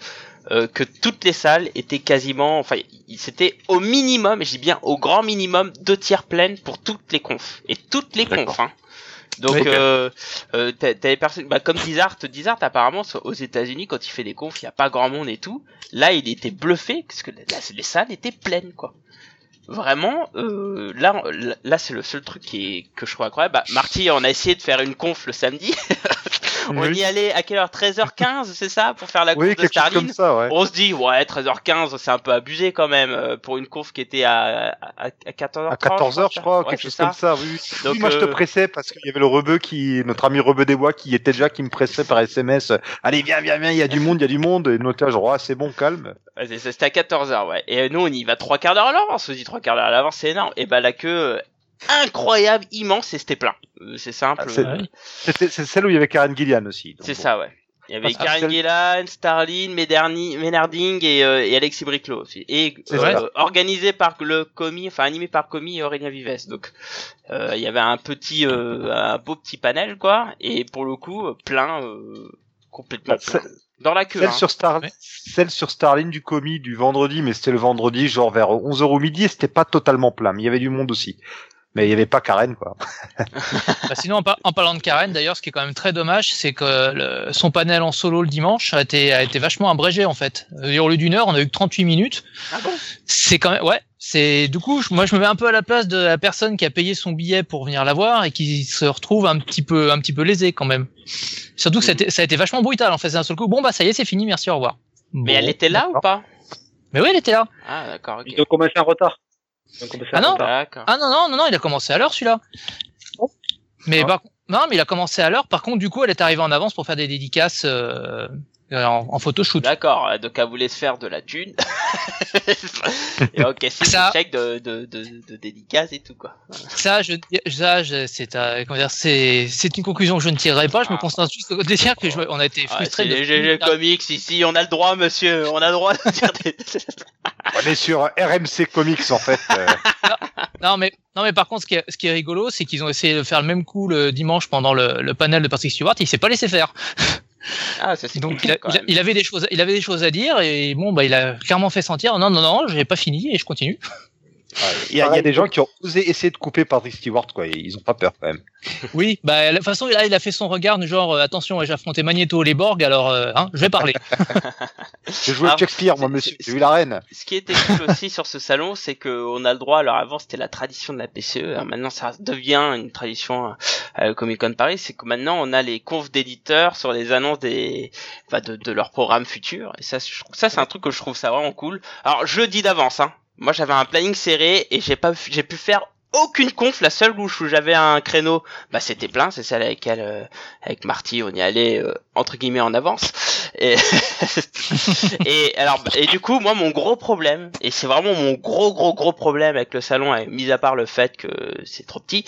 euh, que toutes les salles étaient quasiment, enfin, c'était au minimum, et je dis bien au grand minimum, deux tiers pleines pour toutes les confs. Et toutes les confs, hein. Donc, Oui. euh, euh, t'as- des personnes, bah, comme Dizart, Dizart apparemment aux États-Unis quand il fait des confs, il y a pas grand monde et tout. Là, il était bluffé parce que là, les salles étaient pleines, quoi. Vraiment, euh, là, là, c'est le seul truc qui est, que je trouve incroyable. Bah, Marty, on a essayé de faire une conf le samedi. (laughs) on Oui. y allait à quelle heure? 13h15, c'est ça, pour faire la conf Oui, de quelque chose Starlin comme ça, ouais. on se dit, ouais, 13h15, c'est un peu abusé quand même, euh, pour une conf qui était à, à, à 14h30. À 14h, je crois, Ouais, quelque chose ça. comme ça, oui. Donc, oui, moi je te euh, pressais parce qu'il y avait le rebeu qui, notre ami rebeu des bois qui était déjà qui me pressait par SMS. Allez, viens, viens, viens, il y a du monde, il y a du monde. Et notre genre, ah, c'est bon, calme. C'était à 14h, ouais. Et nous, on y va trois quarts d'heure à l'avance. On se dit trois quarts d'heure à l'avance, c'est énorme. Et bah, la queue, incroyable, immense, et c'était plein. Euh, C'est simple. Ah, c'est- celle où il y avait Karen Gillian aussi. c'est bon. ça, ouais. Il y avait Ah, Karen Gillan, Starlin, et, euh, et Alexis Briclot aussi. Et C'est euh, vrai. organisé par le Comi, enfin animé par Comi et Aurélien Vives. Donc euh, il y avait un petit, euh, un beau petit panel quoi. Et pour le coup, plein, euh, complètement Bah, plein. Dans la queue. Celle hein. sur Star, Ouais. celle sur Starline du commis du vendredi, mais c'était le vendredi, genre vers 11h au midi, et c'était pas totalement plein, mais il y avait du monde aussi. Mais il y avait pas Karen, quoi. Bah, sinon, en, par- en parlant de Karen, d'ailleurs, ce qui est quand même très dommage, c'est que le- son panel en solo le dimanche a été, a été vachement abrégé en fait. Au lieu d'une heure, on a eu que 38 minutes. Ah bon? C'est quand même, ouais. C'est du coup, moi, je me mets un peu à la place de la personne qui a payé son billet pour venir la voir et qui se retrouve un petit peu, un petit peu lésée quand même. Surtout que ça a, été, ça a été vachement brutal en fait. D'un seul coup, bon bah ça y est, c'est fini, merci, au revoir. Mais Bon. elle était là ou pas? Mais oui, elle était là. Ah d'accord. ok. Ils ont commencé en retard. Ah non. Ah non non non non, il a commencé à l'heure celui-là. Mais Ah. par non, mais il a commencé à l'heure. Par contre, du coup, elle est arrivée en avance pour faire des dédicaces euh, en, en photoshoot. D'accord, euh, donc elle voulait se faire de la thune. (laughs) et ok, c'est Ça- chèque de, de, de, de dédicace et tout quoi. Ça, je, ça, je- c'est, euh, comment dire, c'est, c'est une conclusion que je ne tirerai pas. Je me Ah. concentre juste de dire que je- on a été Ah, frustrés. c'est de- les GG Comics ici, on a le droit monsieur, on a le droit de dire des... On est sur RMC Comics, en fait. euh. Non, mais, non, mais par contre, ce qui est, ce qui est rigolo, c'est qu'ils ont essayé de faire le même coup le dimanche pendant le, le panel de Patrick Stewart. Il s'est pas laissé faire. Ah, ça c'est Donc, cool, il, a- quand il a- même. il avait des choses, il avait des choses à dire et bon, bah, il a clairement fait sentir. Non, non, non, j'ai pas fini et je continue. Il y, a, il y a des gens qui ont osé essayer de couper Patrick Stewart, quoi. Ils ont pas peur, quand même. (laughs) Oui, bah, de toute façon, là, il a fait son regard genre, euh, attention, j'ai affronté Magneto, les Borg, alors, euh, hein, je vais parler. (laughs) J'ai joué Ah, Shakespeare, moi, monsieur. J'ai vu la reine. Ce qui était cool aussi sur ce salon, c'est que on a le droit. Alors avant, c'était la tradition de la PCE. hein, maintenant, ça devient une tradition à Comic Con Paris. C'est que maintenant, on a les confs d'éditeurs sur les annonces des, enfin, de, de leurs programmes futurs. Et ça, je trouve ça, c'est un truc que je trouve ça vraiment cool. Alors, je dis d'avance. Hein, moi, j'avais un planning serré et j'ai pas, j'ai pu faire aucune conf. La seule où j'avais un créneau, bah c'était plein. C'est celle avec elle, euh, avec Marty, on y allait euh, entre guillemets en avance. Et, (laughs) et alors, et du coup, moi, mon gros problème, et c'est vraiment mon gros gros gros problème avec le salon, mis à part le fait que c'est trop petit,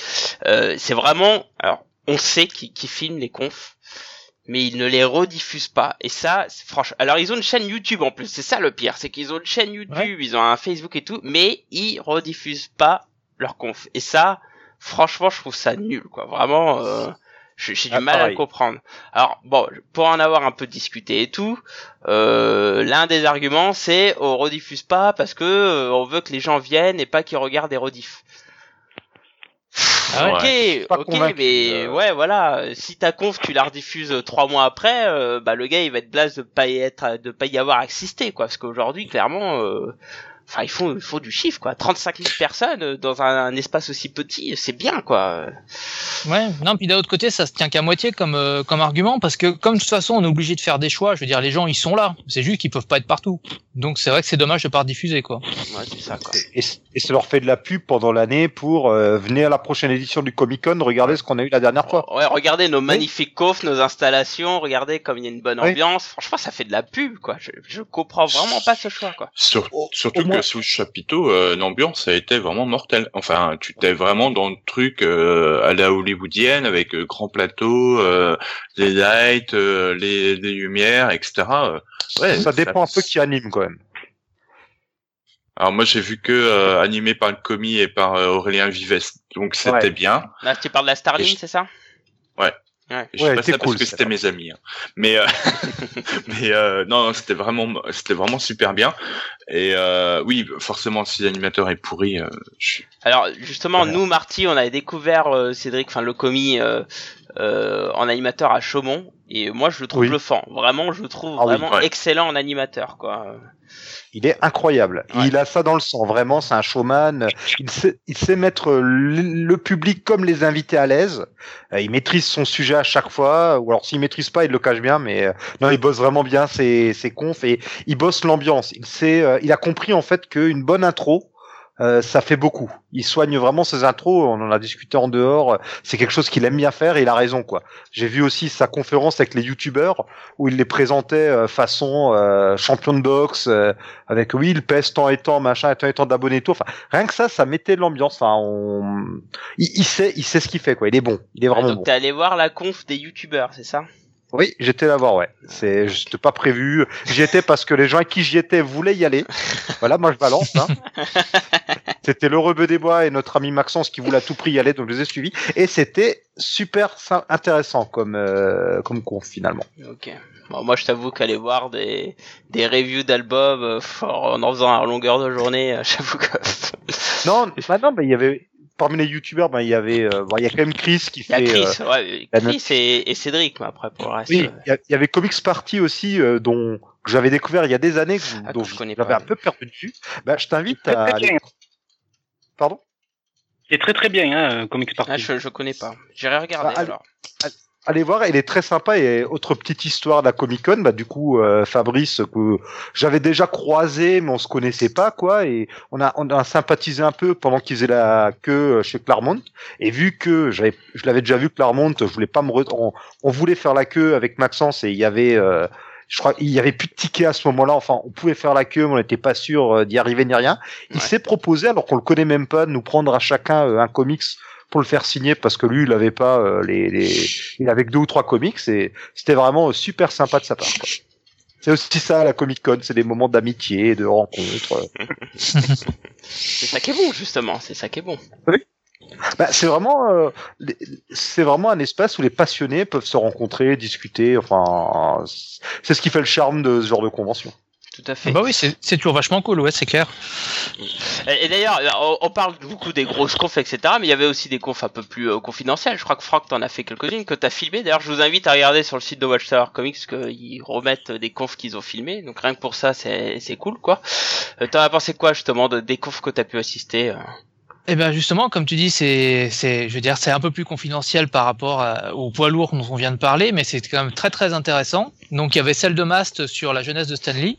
euh, c'est vraiment, alors, on sait qu'ils qu'ils filment les confs. Mais ils ne les rediffusent pas. Et ça, franchement. Alors, ils ont une chaîne YouTube en plus. C'est ça le pire. C'est qu'ils ont une chaîne YouTube, ils ont un Facebook et tout, mais ils rediffusent pas leurs confs. Et ça, franchement, je trouve ça nul, quoi. Vraiment, euh, j'ai du Ah, mal à pareil. comprendre. Alors, bon, pour en avoir un peu discuté et tout, euh, l'un des arguments, c'est on rediffuse pas parce que euh, on veut que les gens viennent et pas qu'ils regardent des rediffs. Ah ok, ok, convaincu, mais euh. ouais, voilà. Si ta conf, tu la rediffuses euh, trois mois après, euh, bah le gars, il va être blase de pas y être, de pas y avoir assisté, quoi. Parce qu'aujourd'hui, clairement, euh, enfin, il faut, il faut du chiffre, quoi. 35 000 personnes euh, dans un, un espace aussi petit, c'est bien, quoi. Ouais, non, puis d'un autre côté, ça se tient qu'à moitié comme, euh, comme argument, parce que comme de toute façon, on est obligé de faire des choix, je veux dire, les gens, ils sont là, c'est juste qu'ils peuvent pas être partout. Donc c'est vrai que c'est dommage de pas rediffuser, quoi. Ouais, c'est ça, quoi. Et, et ça leur fait de la pub pendant l'année pour euh, venir à la prochaine édition du Comic Con, regardez ce qu'on a eu la dernière fois. Ouais, regardez nos magnifiques coffres, nos installations, regardez comme il y a une bonne Oui. ambiance. Franchement, ça fait de la pub, quoi. Je, je comprends vraiment pas ce choix, quoi. Sur- surtout au que sous le chapiteau, euh, l'ambiance a été vraiment mortelle. Enfin, tu t'es vraiment dans le truc euh, à la hollywoodienne avec euh, grand plateau, euh, les lights, euh, les, les lumières, etc. Ouais, ça dépend un peu qui anime, quand même. Alors moi j'ai vu que euh, animé par le commis et par euh, Aurélien Vives, donc c'était Ouais. bien. Là, tu parles de la Starling, Et je- c'est ça? Et je Ouais, sais pas ça cool, parce que c'était mes amis. hein. Mais euh, (laughs) mais euh, non, c'était vraiment c'était vraiment super bien. Et euh, oui, forcément si l'animateur est pourri, euh, je suis Alors justement, Voilà. nous, Marty, on avait découvert euh, Cédric, enfin le commis euh, euh, en animateur à Chaumont, et moi je le trouve Oui. bluffant. Vraiment, je le trouve Ah oui, vraiment ouais. excellent en animateur, quoi. Il est incroyable. Ouais. Il a ça dans le sang. Vraiment, c'est un showman. Il sait, il sait mettre le, le public comme les invités à l'aise. Euh, Il maîtrise son sujet à chaque fois. Ou alors, s'il maîtrise pas, il le cache bien. Mais euh, non, il bosse vraiment bien ses, ses confs et il bosse l'ambiance. Il sait, euh, il a compris en fait qu'une bonne intro, euh, ça fait beaucoup. Il soigne vraiment ses intros. On en a discuté en dehors. C'est quelque chose qu'il aime bien faire et il a raison quoi. J'ai vu aussi sa conférence avec les youtubeurs où il les présentait euh, façon euh, champion de boxe euh, avec oui il pèse tant et tant machin et tant et tant d'abonnés tout. Enfin rien que ça ça mettait de l'ambiance. Enfin on il, il sait il sait ce qu'il fait quoi. Il est bon. Il est vraiment donc bon. t'es allé voir la conf des youtubeurs, c'est ça? Oui, j'étais là voir, ouais. C'est juste pas prévu. J'y étais parce que les gens à qui j'y étais voulaient y aller. Voilà, moi je balance. Hein. (laughs) c'était le Rebeu des Bois et notre ami Maxence qui voulait à tout prix y aller, donc je les ai suivis. Et c'était super intéressant comme euh, comme conf finalement. Ok. Bon, moi je t'avoue qu'aller voir des des reviews d'albums euh, en en faisant à longueur de journée, euh, j'avoue que. non, (laughs) bah non, mais il y avait parmi les youtubeurs, ben, il y avait, euh, bon, il y a quand même Chris qui fait. Il y a Chris, euh, ouais, Chris et, et, Cédric, mais après pour le reste. Oui, il y, avait Comics Party aussi, euh, dont que j'avais découvert il y a des années, ah, dont je j'avais un peu perdu dessus. Ben, je t'invite à. Aller... Pardon? C'est très très bien, hein, Comics Party. Ah, je, je connais pas. J'irai regarder bah, alors allez voir, il est très sympa. Et autre petite histoire de la Comic Con, bah du coup euh, Fabrice que j'avais déjà croisé, mais on se connaissait pas quoi, et on a on a sympathisé un peu pendant qu'il faisait la queue chez Claremont. Et vu que j'avais je l'avais déjà vu Claremont, je voulais pas me on, on, voulait faire la queue avec Maxence et il y avait euh, je crois il y avait plus de tickets à ce moment-là. Enfin, on pouvait faire la queue, mais on n'était pas sûr euh, d'y arriver ni rien. Il s'est proposé, alors qu'on le connaît même pas, de nous prendre à chacun un comics pour le faire signer parce que lui il avait pas euh, les, les, il avait que deux ou trois comics et c'était vraiment super sympa de sa part. C'est aussi ça la Comic Con, c'est des moments d'amitié, de rencontre. c'est ça qui est bon justement, c'est ça qui est bon. Oui. Bah, c'est vraiment, euh, c'est vraiment un espace où les passionnés peuvent se rencontrer, discuter. Enfin, c'est ce qui fait le charme de ce genre de convention tout à fait. Bah oui, c'est toujours vachement cool, ouais, c'est clair. Et, d'ailleurs, on, parle beaucoup des grosses confs, etc., mais il y avait aussi des confs un peu plus euh, confidentielles. Je crois que Franck t'en a fait quelques-unes que t'as filmé. D'ailleurs, je vous invite à regarder sur le site de Watchtower Comics qu'ils remettent des confs qu'ils ont filmés. Donc rien que pour ça, c'est cool, quoi. Euh, t'en as pensé quoi justement de des confs que t'as pu assister euh eh ben justement, comme tu dis, c'est, c'est, je veux dire, c'est un peu plus confidentiel par rapport au poids lourd dont on vient de parler, mais c'est quand même très très intéressant. Donc il y avait celle de Mast sur la jeunesse de Stanley.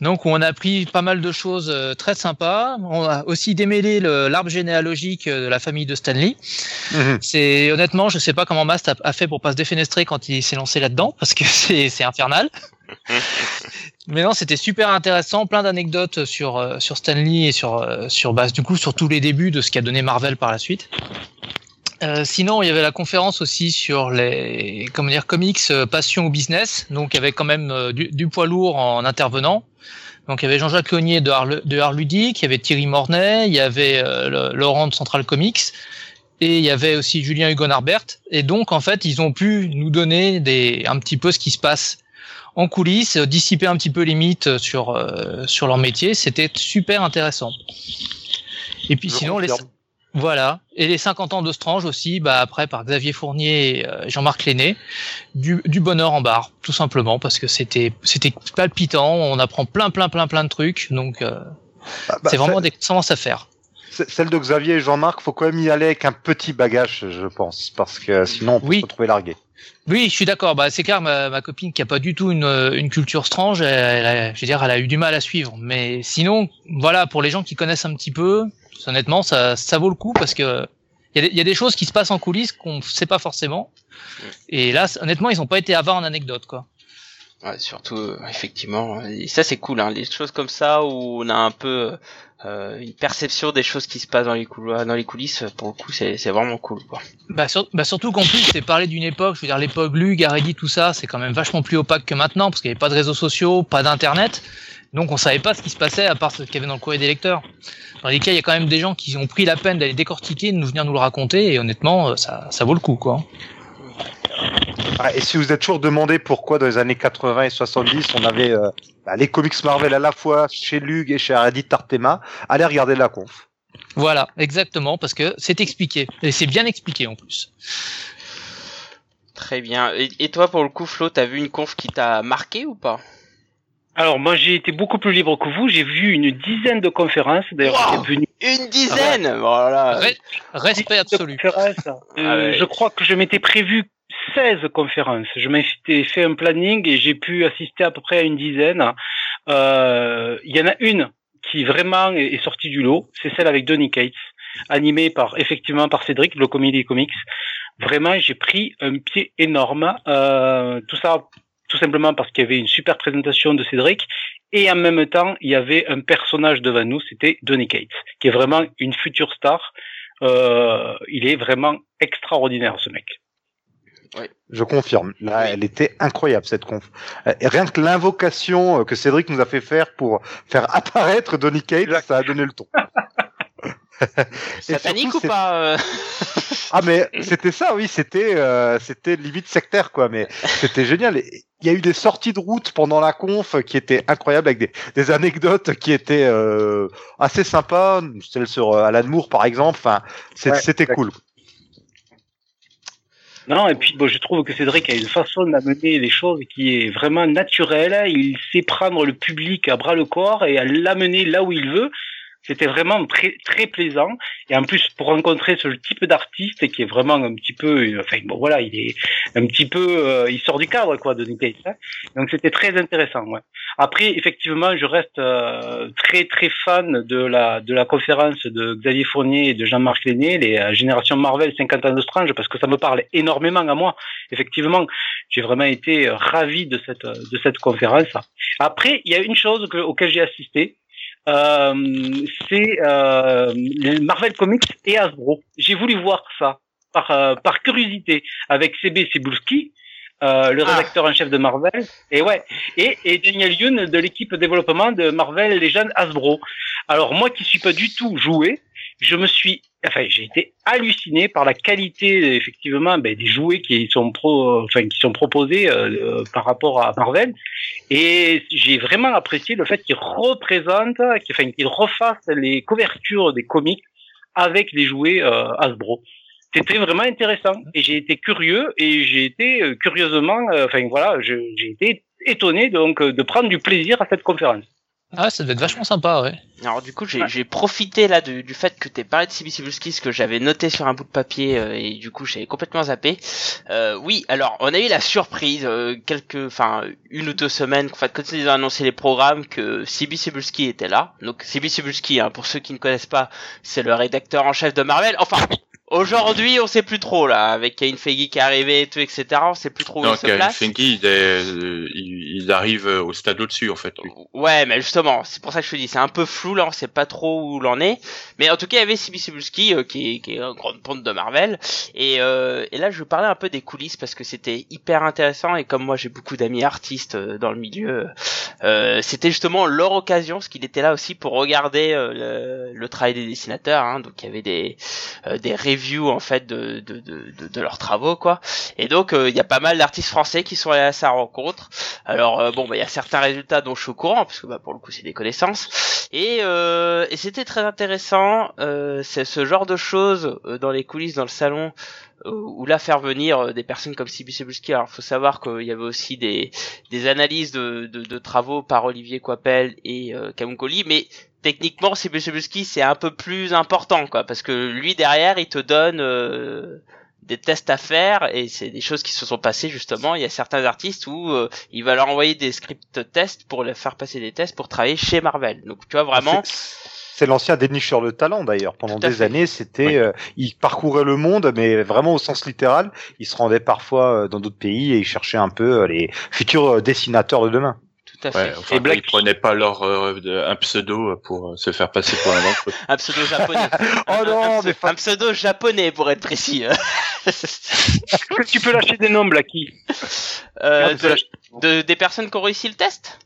Donc on a appris pas mal de choses euh, très sympas. On a aussi démêlé l'arbre généalogique de la famille de Stanley. Mhm. C'est honnêtement, je sais pas comment Mast a, fait pour pas se défenestrer quand il s'est lancé là-dedans, parce que (laughs) c'est, c'est infernal. (laughs) Mais non, c'était super intéressant, plein d'anecdotes sur euh, sur Stanley et sur euh, sur base du coup sur tous les débuts de ce qu'a donné Marvel par la suite. Euh, sinon, il y avait la conférence aussi sur les comment dire comics passion ou business, donc il y avait quand même du, poids lourd en intervenant. Donc il y avait Jean-Jacques Cognier de Art, de il y avait Thierry Mornay, il y avait Laurent de Central Comics et il y avait aussi Julien Hugon Arbert. Et donc en fait, ils ont pu nous donner des un petit peu ce qui se passe en coulisses, dissiper un petit peu les mythes sur euh, sur leur métier. C'était super intéressant. Et puis sinon les voilà et les 50 ans de Strange aussi, bah après par Xavier Fournier et euh, Jean-Marc Lenné, du, du bonheur en barre, tout simplement parce que c'était c'était palpitant. On apprend plein plein plein plein de trucs, donc euh, bah, bah, c'est vraiment des commences à faire celle de Xavier et Jean-Marc, faut quand même y aller avec un petit bagage, je pense, parce que sinon on peut se retrouver largué. Oui, je suis d'accord. Bah, c'est clair, ma, copine qui a pas du tout une, une culture strange, elle, je veux dire, elle a eu du mal à suivre. Mais sinon, voilà, pour les gens qui connaissent un petit peu, honnêtement, ça, ça vaut le coup parce que il y, a des choses qui se passent en coulisses qu'on ne sait pas forcément. Et là, honnêtement, ils n'ont pas été avares en anecdote, quoi. Surtout, euh, effectivement, ça c'est cool, hein, les choses comme ça où on a un peu euh, une perception des choses qui se passent dans les couloirs, dans les coulisses, pour le coup, c'est, vraiment cool, quoi. Bah, bah surtout qu'en plus, c'est parler d'une époque, je veux dire, l'époque Lug, Garedi, tout ça, c'est quand même vachement plus opaque que maintenant, parce qu'il n'y avait pas de réseaux sociaux, pas d'internet, donc on savait pas ce qui se passait à part ce qu'il y avait dans le courrier des lecteurs. Dans les cas, il y a quand même des gens qui ont pris la peine d'aller décortiquer, de nous venir nous le raconter, et honnêtement, euh, ça, ça vaut le coup, quoi. Ah, et si vous êtes toujours demandé pourquoi dans les années 80 et 70 on avait euh, bah, les comics Marvel à la fois chez Lug et chez Reddit Tartema, allez regarder la conf. Voilà, exactement, parce que c'est expliqué. Et c'est bien expliqué en plus. Très bien. Et, toi, pour le coup, Flo, t'as vu une conf qui t'a marqué ou pas? Alors moi j'ai été beaucoup plus libre que vous, j'ai vu une dizaine de conférences, d'ailleurs venu... Une dizaine Voilà Respect absolu. Euh, ah je crois que je m'étais prévu 16 conférences. Je m'étais fait un planning et j'ai pu assister à peu près à une dizaine. Euh, il y en a une qui vraiment est, sortie du lot, c'est celle avec Donny Cates, animée par effectivement par Cédric, le Comedy Comics. Vraiment, j'ai pris un pied énorme. Euh, tout ça tout simplement parce qu'il y avait une super présentation de Cédric et en même temps il y avait un personnage devant nous, c'était Donny Cates, qui est vraiment une future star. Euh, il est vraiment extraordinaire ce mec. Je confirme. Là, elle était incroyable cette conf. Euh, Et rien que l'invocation euh, que Cédric nous a fait faire pour faire apparaître Donny Cage, ça a donné le ton. (laughs) Satanique surtout, ou c'est- pas euh (laughs) Ah mais c'était ça, oui, c'était euh, c'était limite sectaire quoi, mais c'était génial. Il y a eu des sorties de route pendant la conf qui étaient incroyables avec des, des anecdotes qui étaient euh, assez sympas, celle sur euh, Alan Moore par exemple. Enfin, Ouais, c'était cool. Non, et puis bon, je trouve que Cédric a une façon d'amener les choses qui est vraiment naturelle. Il sait prendre le public à bras le corps et à l'amener là où il veut. C'était vraiment très très plaisant. Et en plus, pour rencontrer ce type d'artiste qui est vraiment un petit peu, euh, enfin bon voilà, il est un petit peu, euh, il sort du cadre quoi de Nick Cage, hein. Donc c'était très intéressant. Ouais. Après, effectivement, je reste euh, très très fan de la de la conférence de Xavier Fournier et de Jean-Marc Lenné, les euh, générations Marvel 50 ans de Strange, parce que ça me parle énormément à moi. Effectivement, j'ai vraiment été euh, ravi de cette de cette conférence. Après, il y a une chose que, auquel j'ai assisté. Euh, c'est euh, Marvel Comics et Hasbro. J'ai voulu voir ça par euh, par curiosité avec CB Cebulski, euh, le Ah. rédacteur en chef de Marvel, et ouais, et, et Daniel Youn de l'équipe développement de Marvel Legends Hasbro. Alors moi qui suis pas du tout joué, je me suis, enfin j'ai été halluciné par la qualité effectivement ben, des jouets qui sont proposés euh, euh, par rapport à Marvel, et j'ai vraiment apprécié le fait qu'ils représentent, qu'ils refassent les couvertures des comics avec les jouets euh, Hasbro. C'était vraiment intéressant et j'ai été curieux et j'ai été euh, curieusement, euh, enfin voilà, j'ai été étonné donc de prendre du plaisir à cette conférence. Ah, ça devait être vachement sympa, ouais. Alors du coup, j'ai profité là du, du fait que t'aies parlé de CB Cebulski, ce que j'avais noté sur un bout de papier euh, et du coup j'avais complètement zappé. Euh, oui, alors on a eu la surprise euh, quelques, enfin une ou deux semaines, en fait, quand ils ont annoncé les programmes, que CB Cebulski était là. Donc CB Cebulski, hein, pour ceux qui ne connaissent pas, c'est le rédacteur en chef de Marvel. Enfin. Aujourd'hui, on sait plus trop là, avec Kevin Feige qui est arrivé et tout, etc. On sait plus trop où Non, il se Kevin place. Feige, il, est- euh, il, il arrive au stade au-dessus, en fait. lui. Ouais, mais justement, c'est pour ça que je te dis, c'est un peu flou là, on sait pas trop où l'on est. Mais en tout cas, il y avait Sibi euh, qui, est, qui est une grande ponte de Marvel. Et, euh, et là, je vais parler un peu des coulisses parce que c'était hyper intéressant. Et comme moi, j'ai beaucoup d'amis artistes euh, dans le milieu, euh, c'était justement leur occasion, parce qu'il était là aussi pour regarder euh, le, le travail des dessinateurs. Hein, donc, il y avait des, euh, des reviews en fait de, de, de, de, leurs travaux, quoi. Et donc, euh, il y a pas mal d'artistes français qui sont allés à sa rencontre. Alors euh, bon, bah il y a certains résultats dont je suis au courant parce que bah pour le coup c'est des connaissances et, euh, et c'était très intéressant. Euh, c'est ce genre de choses dans les coulisses, dans le salon. Où là faire venir des personnes comme Sibi Cebulski, alors faut savoir qu'il y avait aussi des, des analyses de, de, de travaux par Olivier Coipel et euh, Colli, mais techniquement c'est un peu plus important quoi, parce que lui derrière il te donne euh, des tests à faire et c'est des choses qui se sont passées justement. Il y a certains artistes où euh, il va leur envoyer des scripts tests pour leur faire passer des tests pour travailler chez Marvel. Donc tu vois vraiment. C'est- C'est l'ancien dénicheur de talent d'ailleurs. Pendant des fait. années, c'était, Oui. euh, il parcourait le monde, mais vraiment au sens littéral. Il se rendait parfois euh, dans d'autres pays et il cherchait un peu euh, les futurs euh, dessinateurs de demain. Tout à fait. Ouais, enfin, Et Black- ils prenaient pas leur euh, de- un pseudo pour euh, se faire passer pour un d'entre eux. (laughs) Un pseudo japonais. (laughs) Oh Un- non, un, mais pseudo- un pseudo japonais pour être précis. (laughs) Est-ce que tu peux lâcher des noms, Blacky Euh, de, de- des personnes qui ont réussi le test?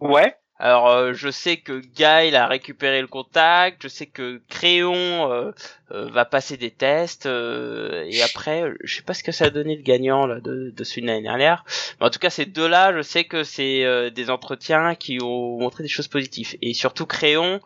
Ouais. Alors euh, je sais que Guy il a récupéré le contact, je sais que Créon euh, euh, va passer des tests euh, et après euh, je sais pas ce que ça a donné le gagnant là de, de celui de l'année dernière. Mais en tout cas ces deux là je sais que c'est euh, des entretiens qui ont montré des choses positives et surtout Créon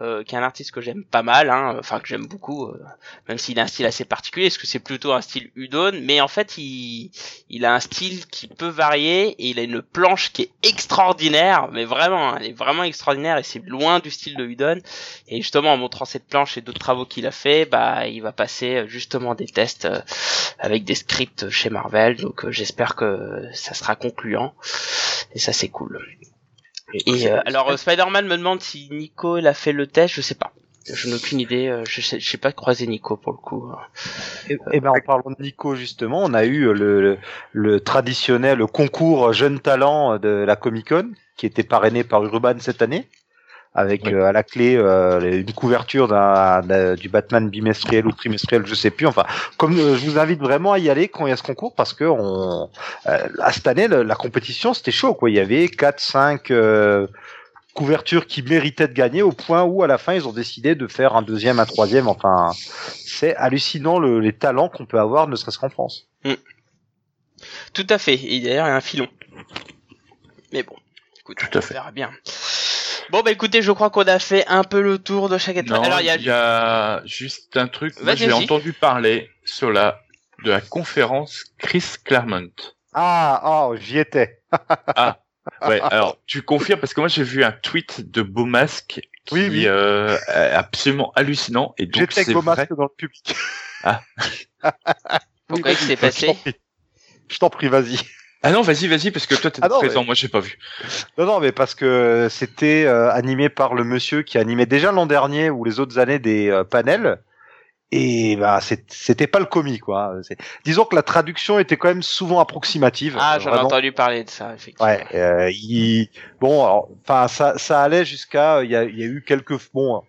euh, qui est un artiste que j'aime pas mal, hein, enfin que j'aime beaucoup, euh, même s'il a un style assez particulier, parce que c'est plutôt un style Udon, mais en fait il, il a un style qui peut varier et il a une planche qui est extraordinaire, mais vraiment, hein, elle est vraiment extraordinaire et c'est loin du style de Udon. Et justement en montrant cette planche et d'autres travaux qu'il a fait, bah il va passer euh, justement des tests euh, avec des scripts chez Marvel, donc euh, j'espère que ça sera concluant et ça c'est cool. Et euh, alors Spider-Man me demande si Nico il a fait le test, je sais pas. Je n'ai aucune idée, je sais, je sais pas croiser Nico pour le coup. Et, et ben en parlant de Nico justement, on a eu le, le, le traditionnel concours jeune talent de la Comic Con qui était parrainé par Urban cette année. Avec euh, à la clé euh, une couverture d'un, d'un- du Batman bimestriel ou trimestriel, je sais plus. Enfin, comme euh, je vous invite vraiment à y aller quand il y a ce concours parce que on, euh, à cette année le- la compétition c'était chaud quoi. Il y avait quatre, cinq euh, couvertures qui méritaient de gagner au point où à la fin ils ont décidé de faire un deuxième, un troisième. Enfin, c'est hallucinant le- les talents qu'on peut avoir, ne serait-ce qu'en France. Tout à fait. Et d'ailleurs, il y a un filon. Mais bon, écoute, Tout à on fait. verra bien. Bon, bah écoutez, je crois qu'on a fait un peu le tour de chaque étoile. Non, Alors, il y a... il y a juste un truc. J'ai entendu parler sur la de la conférence Chris Claremont. Ah, oh, j'y étais. Ouais, alors tu confirmes parce que moi j'ai vu un tweet de Beaumasque qui Oui, oui. euh, est absolument hallucinant et donc J'étais avec c'est vos vrai. dans le public. Ah. (laughs) Pourquoi c'est vas-y, passé Je t'en prie. Je t'en prie, vas-y. Ah non, vas-y, vas-y parce que toi t'es Ah présent, mais- moi j'ai pas vu. Non, non, mais parce que c'était euh, animé par le monsieur qui animait déjà l'an dernier ou les autres années des euh, panels. Et bah, c'était pas le commis, quoi. Disons que la traduction était quand même souvent approximative. Ah, j'en ai entendu parler de ça, effectivement. Ouais, euh, il... bon, enfin, ça, ça allait jusqu'à, il y a, il y a eu quelques, bon,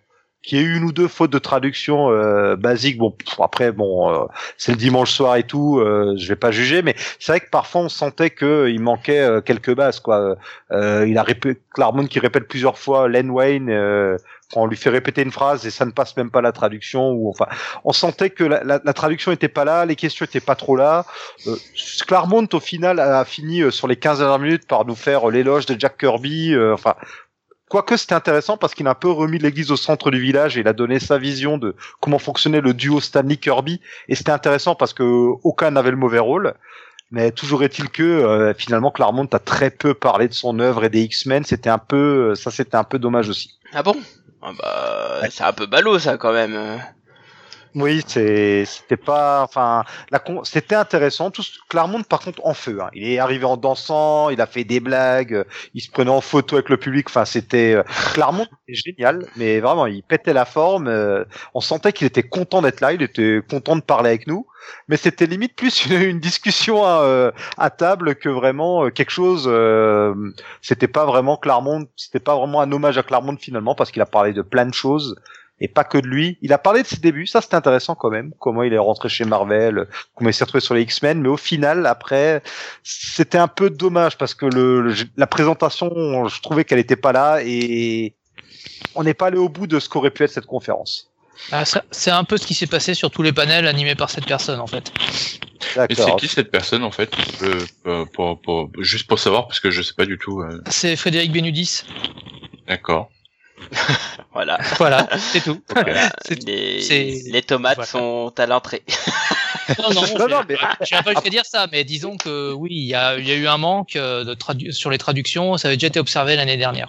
qu'il y ait eu une ou deux fautes de traduction euh, basiques. Bon, pff, après, bon, euh, c'est le dimanche soir et tout, euh, je vais pas juger, mais c'est vrai que parfois on sentait que il manquait euh, quelques bases, quoi. Euh, il a répété, Claremont qui répète plusieurs fois Len Wayne. Euh, quand on lui fait répéter une phrase et ça ne passe même pas la traduction ou enfin on sentait que la, la, la traduction était pas là les questions étaient pas trop là euh, Claremont au final a fini euh, sur les 15 dernières minutes par nous faire euh, l'éloge de Jack Kirby euh, enfin quoique c'était intéressant parce qu'il a un peu remis l'église au centre du village et il a donné sa vision de comment fonctionnait le duo Stanley Kirby. Et c'était intéressant parce que aucun n'avait le mauvais rôle. Mais toujours est-il que euh, finalement Claremont a très peu parlé de son œuvre et des X-Men. C'était un peu ça c'était un peu dommage aussi. Ah bon? Ah bah, c'est un peu ballot, ça, quand même. Oui, c'était pas enfin c'était intéressant. Tout Claremont par contre en feu. hein. Il est arrivé en dansant, il a fait des blagues, euh, il se prenait en photo avec le public. Enfin c'était euh, Claremont génial, mais vraiment il pétait la forme. euh, on sentait qu'il était content d'être là, il était content de parler avec nous. Mais c'était limite plus (laughs) une, discussion à, à table que vraiment quelque chose. euh, c'était pas vraiment Claremont, c'était pas vraiment un hommage à Claremont finalement parce qu'il a parlé de plein de choses et pas que de lui. Il a parlé de ses débuts, ça c'était intéressant quand même, comment il est rentré chez Marvel, comment il s'est retrouvé sur les X-Men, mais au final, après, c'était un peu dommage parce que le, le- la présentation, je trouvais qu'elle était pas là et on n'est pas allé au bout de ce qu'aurait pu être cette conférence. Ah, c'est un peu ce qui s'est passé sur tous les panels animés par cette personne en fait. Et c'est qui cette personne en fait Euh, euh, pour, pour, Juste pour savoir parce que je sais pas du tout. euh, C'est Frédéric Benudis. D'accord. (laughs) Voilà. Voilà, c'est tout. Voilà. (laughs) Les, tomates voilà. sont à l'entrée. (laughs) Non, non, Non, non, mais- j'ai pas jusqu'à dire ça, mais disons que oui, il y a, il y a eu un manque euh, de tradu- sur les traductions, ça avait déjà été observé l'année dernière.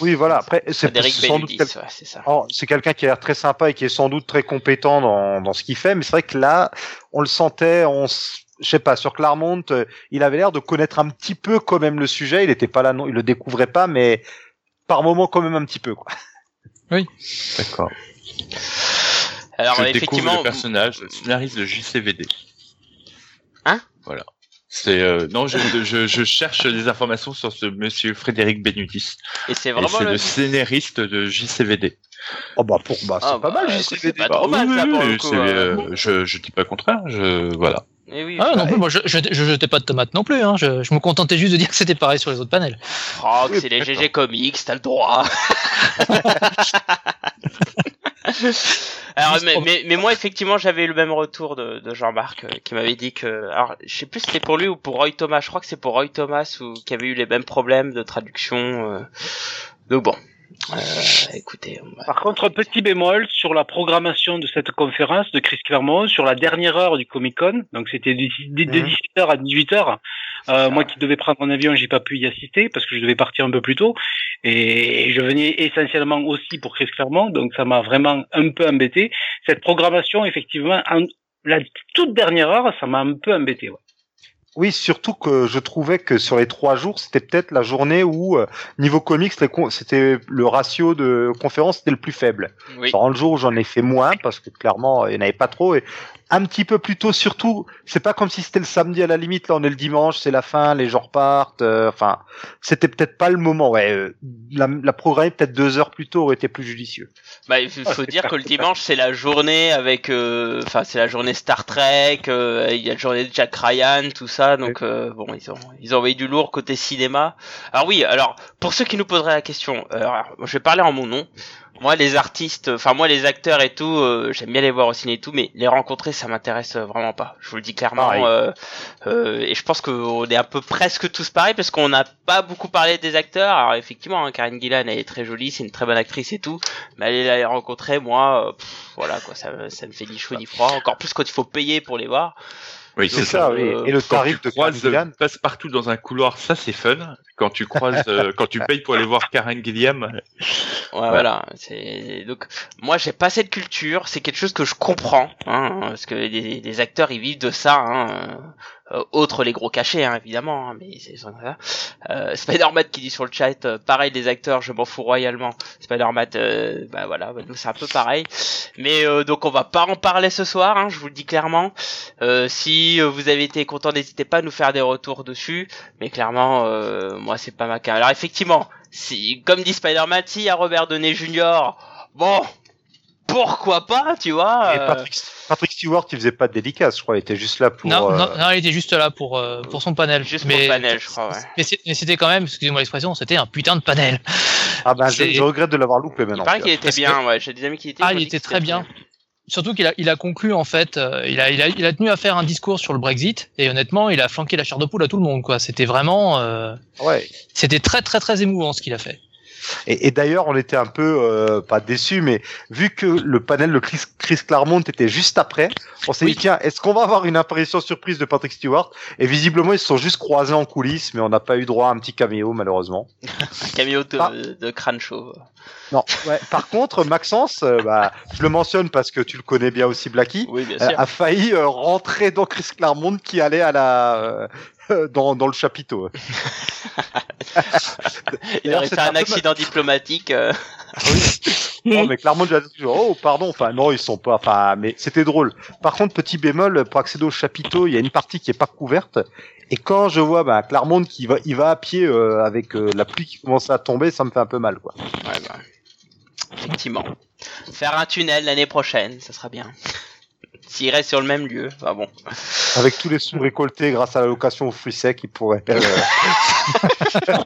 Oui, voilà. Après, c'est sans doute quel- ouais, quelqu'un qui a l'air très sympa et qui est sans doute très compétent dans, dans ce qu'il fait, mais c'est vrai que là, on le sentait, on, s- je sais pas, sur Claremont, euh, il avait l'air de connaître un petit peu quand même le sujet. Il était pas là, non, il le découvrait pas, mais par moment quand même un petit peu. Quoi. D'accord. Alors, je découvre effectivement, le personnage, scénariste de JCVD. Hein? Voilà. C'est euh, non, je, je, je cherche des informations sur ce monsieur Frédéric Benudis. et c'est Et vraiment c'est le... le scénariste de JCVD. Oh bah pour, bah c'est Ah, pas bah, mal. JCVD. pas Bah, mal, oui, ça, oui, pour le oui, coup, c'est, euh. euh, je, je dis pas le contraire. Je, voilà. Eh oui, Ah je- non plus, moi je, je, je jetais pas de tomates non plus, hein. je, je me contentais juste de dire que c'était pareil sur les autres panels. Oui, c'est les. GG Comics, t'as le droit. (laughs) Alors, mais, mais, mais moi, effectivement, j'avais eu le même retour de, de Jean-Marc euh, qui m'avait dit que. Alors, je sais plus si c'était pour lui ou pour Roy Thomas. Je crois que c'est pour Roy Thomas ou qui avait eu les mêmes problèmes de traduction. euh. Donc bon. Euh, écoutez, on va- Par contre, un petit bémol sur la programmation de cette conférence de Chris Claremont, sur la dernière heure du Comic Con. Donc, c'était de, de- de Mhm. 17h à 18h. Euh, moi qui devais prendre un avion, j'ai pas pu y assister parce que je devais partir un peu plus tôt. Et je venais essentiellement aussi pour Chris Claremont. Donc, ça m'a vraiment un peu embêté. Cette programmation, effectivement, en, la toute dernière heure, ça m'a un peu embêté. ouais. Oui, surtout que je trouvais que sur les trois jours, c'était peut-être la journée où, euh, niveau comics, c'était le ratio de conférences était le plus faible. Oui. Le jour, j'en ai fait moins parce que clairement, il n'y en avait pas trop. Et un petit peu plus tôt, surtout, c'est pas comme si c'était le samedi à la limite. Là, on est le dimanche, c'est la fin, les gens repartent. euh, Enfin, c'était peut-être pas le moment. Ouais, euh, la, la programmer peut-être deux heures plus tôt aurait été plus judicieux. Bah, il faut Ah, faut dire que le dimanche c'est la journée avec, euh, enfin c'est la journée Star Trek, euh, il y a la journée de Jack Ryan, tout ça, donc euh, bon ils ont ils ont envoyé du lourd côté cinéma. Alors oui, alors pour ceux qui nous poseraient la question, euh, alors, je vais parler en mon nom. Moi les artistes, enfin moi les acteurs et tout, euh, j'aime bien les voir au ciné et tout, mais les rencontrer ça m'intéresse euh, vraiment pas. Je vous le dis clairement. Euh, euh, et je pense qu'on est un peu presque tous pareils parce qu'on n'a pas beaucoup parlé des acteurs. Alors effectivement, hein, Karen Gillan elle est très jolie, c'est une très bonne actrice et tout. Mais aller la rencontrer, moi, euh, pff, voilà quoi, ça, me- ça me fait ni chaud ni froid. Encore plus quand il faut payer pour les voir. Oui, C'est ça, euh, Et le tarif de Karen Gillan, passe partout dans un couloir, ça c'est fun. Quand tu croises, euh, (laughs) quand tu payes pour aller voir Karen Gilliam, Ouais, voilà. C'est donc moi j'ai pas cette culture. C'est quelque chose que je comprends, hein, parce que les, les acteurs ils vivent de ça. Hein, euh, autre les gros cachets, hein, évidemment. hein, mais c'est ça. Euh, Spider-Man qui dit sur le chat, euh, pareil les acteurs, je m'en fous royalement. Spider-Man, euh, bah voilà, bah, nous c'est un peu pareil. Mais euh, donc on va pas en parler ce soir, hein, je vous le dis clairement. Euh, si vous avez été content, n'hésitez pas à nous faire des retours dessus. Mais clairement, euh, moi c'est pas ma carte. Alors effectivement, si comme dit Spider-Man, s'il y a Robert Downey Jr., bon, pourquoi pas, tu vois. Et euh, Patrick, Patrick Stewart, il faisait pas de dédicace, je crois. Il était juste là pour. non, euh, non, non, il était juste là pour, euh, pour son panel. Juste mais, pour le panel, je crois, ouais. Mais c'était quand même, excusez-moi l'expression, c'était un putain de panel. Ah ben, je, regrette de l'avoir loupé Il maintenant. paraît qu'il était bien, ouais. J'ai des amis qui étaient. Ah, il était très bien. Surtout qu'il a, il a conclu en fait, euh, il, a, il, a, il a tenu à faire un discours sur le Brexit et honnêtement, il a flanqué la chair de poule à tout le monde. quoi. C'était vraiment, euh, Ouais. c'était très très très émouvant ce qu'il a fait. Et, et d'ailleurs, on était un peu euh, pas déçus, mais vu que le panel de Chris, Chris Claremont était juste après, on s'est Oui. dit tiens, est-ce qu'on va avoir une apparition surprise de Patrick Stewart? Et visiblement, ils se sont juste croisés en coulisses, mais on n'a pas eu droit à un petit caméo malheureusement. (laughs) Un caméo de, Ah. de crâne chauve. Non. Ouais. Par contre, Maxence, euh, bah, je le mentionne parce que tu le connais bien aussi, Blacky, Oui, bien euh, sûr. a failli euh, rentrer dans Chris Claremont qui allait à la (laughs) dans, dans le chapiteau. (laughs) Il aurait fait un accident diplomatique. euh, Oh, mais Claremont lui a dit oh pardon, enfin non ils sont pas, enfin mais c'était drôle. Par contre petit bémol pour accéder au chapiteau, il y a une partie qui est pas couverte et quand je vois bah, Claremont qui va, il va à pied euh, avec euh, la pluie qui commence à tomber, ça me fait un peu mal quoi. Ouais, bah, effectivement. Faire un tunnel l'année prochaine, ça sera bien. S'il reste sur le même lieu, bah bon. Avec tous les sous récoltés grâce à la location aux fruits secs, ils pourraient. euh, (laughs)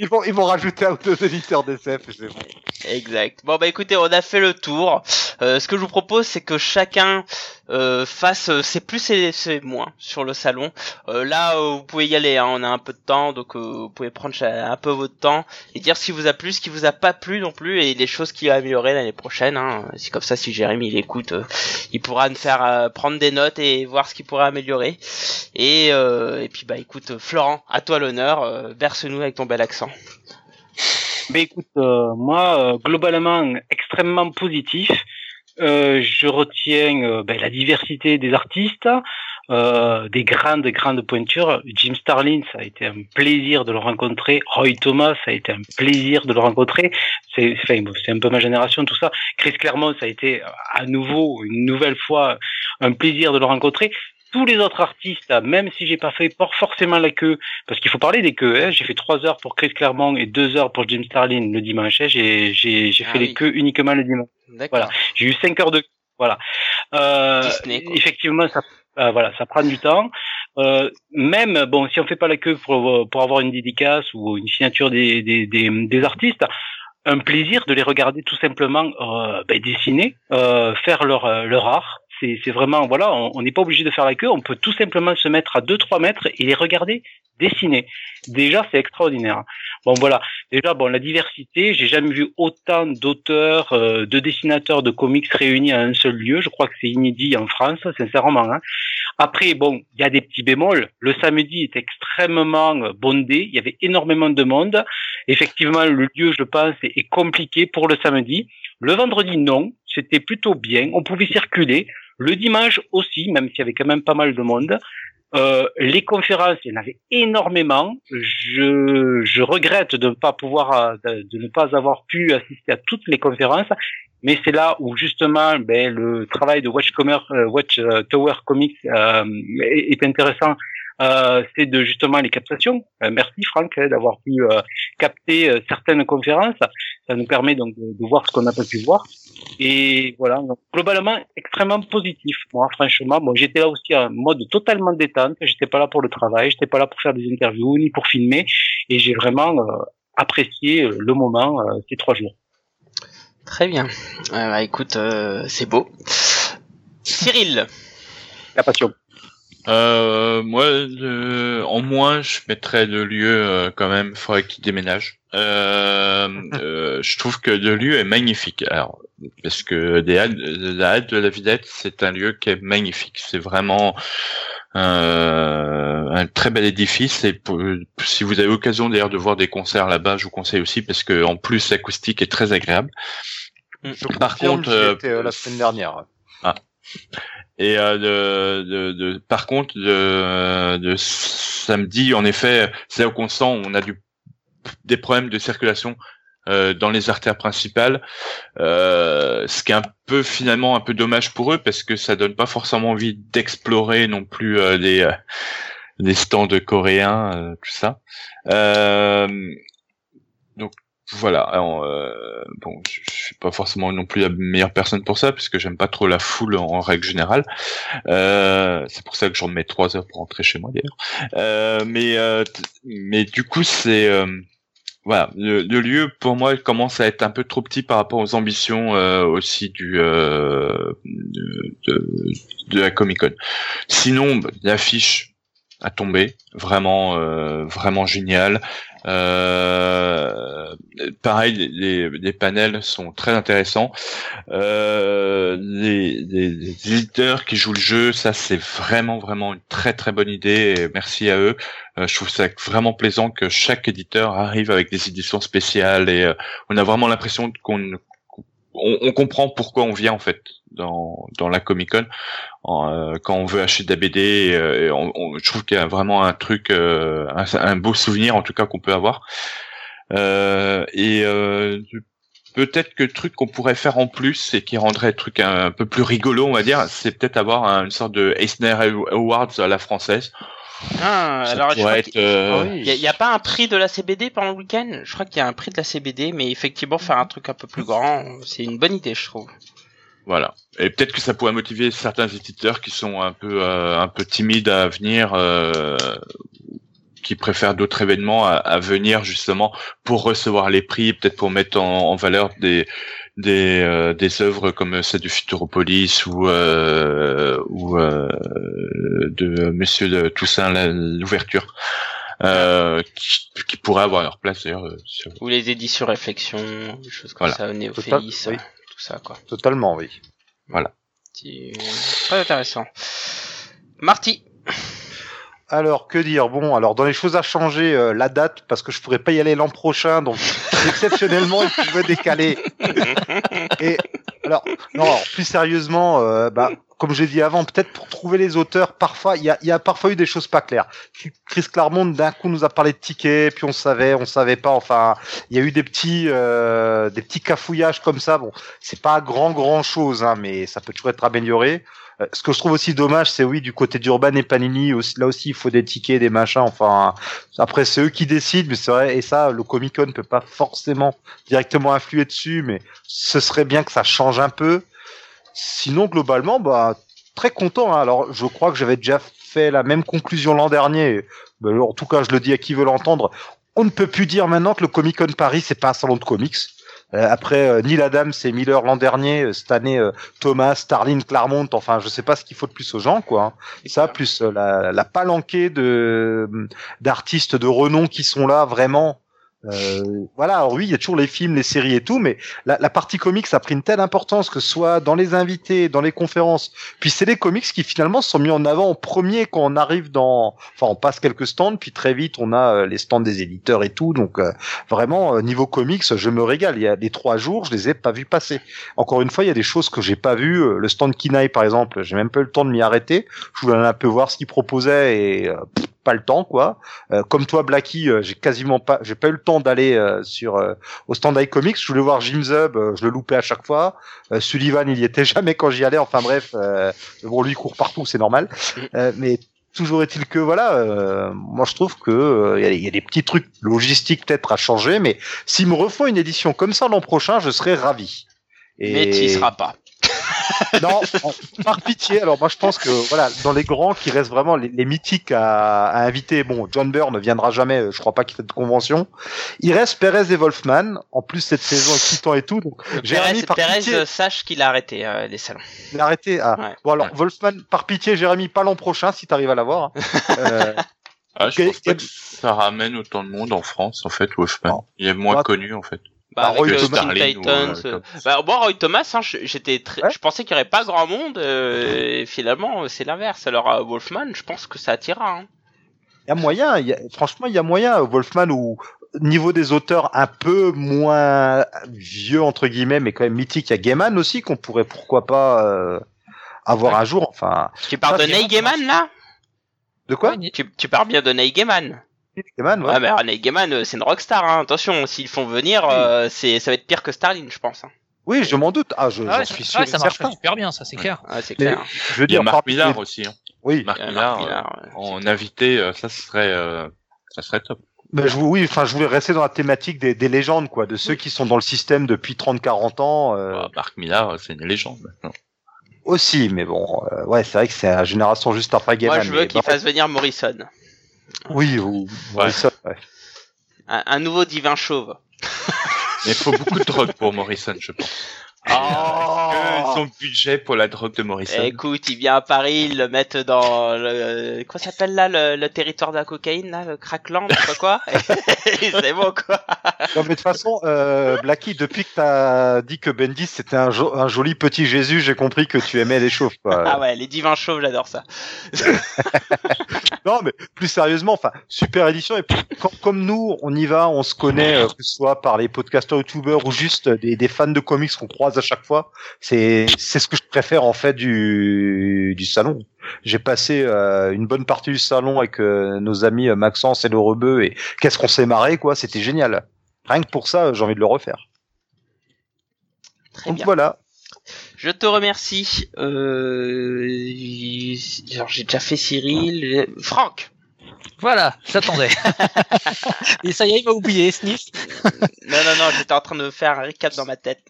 ils vont ils vont rajouter un ou deux éditeurs d'SF c'est bon. Exact. Bon bah écoutez, on a fait le tour. Euh, ce que je vous propose, c'est que chacun euh, fasse euh, ses plus et ses moins sur le salon. Euh, là, euh, vous pouvez y aller. Hein, on a un peu de temps, donc vous pouvez prendre un peu votre temps et dire ce qui vous a plu, ce qui vous a pas plu non plus, et les choses qui a amélioré l'année prochaine. Hein. C'est comme ça, si Jérémy il écoute, il pourra nous faire prendre des notes et voir ce qu'il pourrait améliorer. Et et puis bah écoute, Florent, à toi l'honneur. Verse-nous avec ton bel accent. Ben écoute, euh, moi, euh, globalement, extrêmement positif. Euh, je retiens euh, ben, la diversité des artistes, euh, des grandes, grandes pointures. Jim Starlin, ça a été un plaisir de le rencontrer. Roy Thomas, ça a été un plaisir de le rencontrer. C'est un peu ma génération, tout ça. Chris Claremont, ça a été à nouveau, une nouvelle fois, un plaisir de le rencontrer. Tous les autres artistes, même si j'ai pas fait forcément la queue, parce qu'il faut parler des queues. Hein. J'ai fait trois heures pour Chris Claremont et deux heures pour Jim Starlin le dimanche. hein. J'ai j'ai j'ai Ah fait oui. les queues uniquement le dimanche. D'accord. Voilà. J'ai eu cinq heures de voilà. Euh, Disney, effectivement, ça euh, voilà, ça prend du temps. Euh, même bon, si on fait pas la queue pour pour avoir une dédicace ou une signature des des des, des artistes. Un plaisir de les regarder tout simplement euh, ben, dessiner, euh, faire leur leur art. C'est vraiment voilà, on on n'est pas obligé de faire la queue, on peut tout simplement se mettre à 2-3 mètres et les regarder dessiner. Déjà, c'est extraordinaire. Bon voilà, déjà bon la diversité, j'ai jamais vu autant d'auteurs, euh, de dessinateurs de comics réunis à un seul lieu. Je crois que c'est inédit en France, sincèrement. Hein. Après bon, il y a des petits bémols. Le samedi est extrêmement euh, bondé, il y avait énormément de monde. Effectivement, le lieu, je pense, est est compliqué pour le samedi. Le vendredi, non, c'était plutôt bien. On pouvait circuler. Le dimanche aussi, même s'il y avait quand même pas mal de monde. Euh, les conférences, il y en avait énormément. Je, je regrette de ne pas pouvoir, de, de, ne pas avoir pu assister à toutes les conférences, mais c'est là où justement ben, le travail de Commerce, Watch Tower Comics est, intéressant euh, c'est de justement les captations. Euh, merci Franck hein, d'avoir pu euh, capter certaines conférences. Ça nous permet donc de, voir ce qu'on n'a pas pu voir. Et voilà, donc, globalement extrêmement positif. Moi, franchement, bon, j'étais là aussi en mode totalement détente. J'étais pas là pour le travail, j'étais pas là pour faire des interviews ni pour filmer, et j'ai vraiment apprécié le moment ces trois jours. Très bien. bah, écoute, c'est beau. Cyril. La passion. Euh, moi, en moins, je mettrais de lieu euh, quand même. Il faudrait qu'il déménage. Euh, (laughs) euh, je trouve que de lieu est magnifique. Alors, parce que des halles, la halle de la Villette, c'est un lieu qui est magnifique. C'est vraiment un très bel édifice. Et si vous avez l'occasion d'ailleurs de voir des concerts là-bas, je vous conseille aussi parce que en plus l'acoustique est très agréable. Par contre, la semaine dernière. Ah. Et euh, de, de, de, par contre, de, de samedi, en effet, c'est là où on sent on a du, des problèmes de circulation euh, dans les artères principales, euh, ce qui est un peu finalement un peu dommage pour eux parce que ça donne pas forcément envie d'explorer non plus euh, les euh, les stands coréens, euh, tout ça. donc voilà. euh, bon, je, pas forcément non plus la meilleure personne pour ça, puisque j'aime pas trop la foule en, règle générale. Euh, c'est pour ça que j'en mets trois heures pour rentrer chez moi d'ailleurs. Euh, mais euh, mais du coup, c'est voilà, le, lieu pour moi commence à être un peu trop petit par rapport aux ambitions aussi du de, de, la Comic Con. Sinon, bah, l'affiche a tombé, vraiment vraiment génial. Euh, pareil, les, les, panels sont très intéressants. Euh, les, les, éditeurs qui jouent le jeu, ça c'est vraiment vraiment une très très bonne idée. Et merci à eux. Euh, je trouve ça vraiment plaisant que chaque éditeur arrive avec des éditions spéciales et euh, on a vraiment l'impression qu'on on, on, comprend pourquoi on vient en fait dans, dans la Comic Con euh, quand on veut acheter de la BD. Euh, on, je trouve qu'il y a vraiment un truc, euh, un, beau souvenir en tout cas qu'on peut avoir. et peut-être que le truc qu'on pourrait faire en plus et qui rendrait le truc un, peu plus rigolo, on va dire, c'est peut-être avoir une sorte de Eisner Awards à la française. Ah, alors je crois il n'y a, pas un prix de la CBD pendant le week-end? Je crois qu'il y a un prix de la CBD, mais effectivement faire un truc un peu plus grand, c'est une bonne idée, je trouve. Voilà. Et peut-être que ça pourrait motiver certains éditeurs qui sont un peu euh, un peu timides à venir, euh, qui préfèrent d'autres événements à, venir justement pour recevoir les prix, peut-être pour mettre en, valeur des des euh, des œuvres comme celle du Futuropolis ou ou de Monsieur de Toussaint l'ouverture. Euh, qui, qui pourraient avoir leur place d'ailleurs. Ou les éditions réflexion, des choses comme ça, Néophélis ça, quoi. Totalement, oui. Voilà. Très intéressant. Marty. Alors, que dire? Bon, alors dans les choses à changer, euh, la date, parce que je pourrais pas y aller l'an prochain, donc exceptionnellement, je veux décaler. (laughs) Et alors, non, plus sérieusement, euh, bah, comme j'ai dit avant, peut-être pour trouver les auteurs, parfois il y a, y a, parfois eu des choses pas claires. Chris Claremont d'un coup nous a parlé de tickets, puis on savait, on savait pas. Enfin, il y a eu des petits, euh, des petits cafouillages comme ça. Bon, c'est pas grand grand chose, hein, mais ça peut toujours être amélioré. Euh, ce que je trouve aussi dommage, c'est oui du côté d'Urban et Panini, là aussi il faut des tickets, des machins. Enfin, après c'est eux qui décident, mais c'est vrai. Et ça, le Comic Con peut pas forcément directement influer dessus, mais ce serait bien que ça change un peu. Sinon, globalement, bah, très content. Hein. Alors, je crois que j'avais déjà fait la même conclusion l'an dernier. Ben, en tout cas, je le dis à qui veut l'entendre. On ne peut plus dire maintenant que le Comic Con Paris, c'est pas un salon de comics. Euh, après, euh, Neil Adams et Miller l'an dernier, euh, cette année, Thomas, Starlin, Claremont, enfin, je sais pas ce qu'il faut de plus aux gens, quoi. Hein. Ça, plus la, la palanquée de d'artistes de renom qui sont là, vraiment, Euh, voilà, alors oui, il y a toujours les films, les séries et tout, mais la, la partie comics a pris une telle importance que ce soit dans les invités, dans les conférences, puis c'est les comics qui finalement sont mis en avant en premier quand on arrive dans, enfin on passe quelques stands, puis très vite on a euh, les stands des éditeurs et tout, donc euh, vraiment euh, niveau comics, je me régale. Il y a les trois jours, je les ai pas vus passer. Encore une fois, il y a des choses que j'ai pas vues. Le stand Kinaï par exemple, j'ai même pas eu le temps de m'y arrêter. Je voulais un peu voir ce qu'il proposait et pas le temps quoi. Euh, comme toi Blacky, euh, j'ai quasiment pas j'ai pas eu le temps d'aller euh, sur au stand iComics, je voulais voir Jim Zub, je le loupais à chaque fois. Sullivan, il y était (laughs) jamais quand j'y allais. Enfin bref, bon lui il court partout, c'est normal. mais toujours est-il que voilà, moi je trouve que il y, a des petits trucs logistiques peut-être à changer, mais s'ils me refont une édition comme ça l'an prochain, je serais ravi. Et... Mais tu seras pas non, par pitié. Alors moi je pense que voilà, dans les grands qui restent vraiment les, les mythiques à, à, inviter. Bon, John Byrne ne viendra jamais. Je crois pas qu'il fait de convention. Il reste Perez et Wolfman. En plus cette saison excitant et tout. Donc Jérémy, par Perez pitié, sache qu'il a arrêté euh, les salons. Il a arrêté. Ah. Ouais. Bon alors Wolfman, par pitié, Jérémy, pas l'an prochain si t'arrives à l'avoir. Hein. euh, (laughs) ah, je pense pas que ça ramène autant de monde en France en fait Wolfman. Il est moins bah, connu en fait. Bah, avec Roy euh, Titans. Ou, euh, bah, bon, Roy Thomas, hein, j'étais très... ouais. je pensais qu'il n'y aurait pas grand monde, euh, et finalement, c'est l'inverse. Alors, euh, Wolfman, je pense que ça attirera. Hein. Il y a moyen, y a, franchement, il y a moyen, Wolfman, ou niveau des auteurs un peu moins vieux, entre guillemets, mais quand même mythique, il y a Gaiman aussi, qu'on pourrait pourquoi pas euh, avoir ouais. un jour. Enfin, tu parles de Neil Gaiman, là? De quoi? Tu, tu parles bien de Neil Gaiman Gaiman, ouais. ouais mais René Gaiman, euh, c'est une rockstar, hein. attention, s'ils font venir, oui. euh, c'est, ça va être pire que Starling, je pense. Hein. Oui, je m'en doute. Ah, je, ah ouais, suis sûr. Ouais, ça marche super bien, ça, c'est clair. Ouais, c'est clair. je veux dire, Marc Millard aussi. Hein. Oui. Marc Millard, Millard euh, en invité, euh, ça serait, euh, ça serait top. Mais je, oui, enfin, je voulais rester dans la thématique des, des légendes, quoi, de ceux oui. qui sont dans le système depuis 30-40 ans. Euh... Bah, Marc Millard, c'est une légende maintenant. Aussi, mais bon, euh, ouais, c'est vrai que c'est la génération juste après Gaiman. Moi, je veux qu'il bah, fasse venir Morrison. Oui, ou Morrison, ouais. Un, un, nouveau divin chauve. Il faut beaucoup de drogue pour Morrison, je pense. Oh son budget pour la drogue de Morrison. Écoute, il vient à Paris, ils le mettent dans le quoi s'appelle là le, le, territoire de la cocaïne là, le crackland, je sais pas quoi. (laughs) c'est bon quoi. Non mais de toute façon, euh, Blacky, depuis que t'as dit que Bendis c'était un, jo un, joli petit Jésus, j'ai compris que tu aimais les chauves. Quoi. ah ouais, les divins chauves, j'adore ça. (laughs) non mais plus sérieusement, enfin super édition et puis, quand, comme nous, on y va, on se connaît, euh, que ce soit par les podcasters, youtubeurs ou juste des, des fans de comics qu'on croise à chaque fois. C'est c'est ce que je préfère en fait du du salon. J'ai passé euh, une bonne partie du salon avec euh, nos amis euh, Maxence et le Rebeu et qu'est-ce qu'on s'est marré quoi, c'était génial. Rien que pour ça, j'ai envie de le refaire. Très Donc bien. voilà. Je te remercie. Euh... J'ai déjà fait Cyril. Franck. Voilà, j'attendais. (laughs) Et ça y est, il m'a oublié, Sniff. non, non, non, j'étais en train de faire un recap dans ma tête.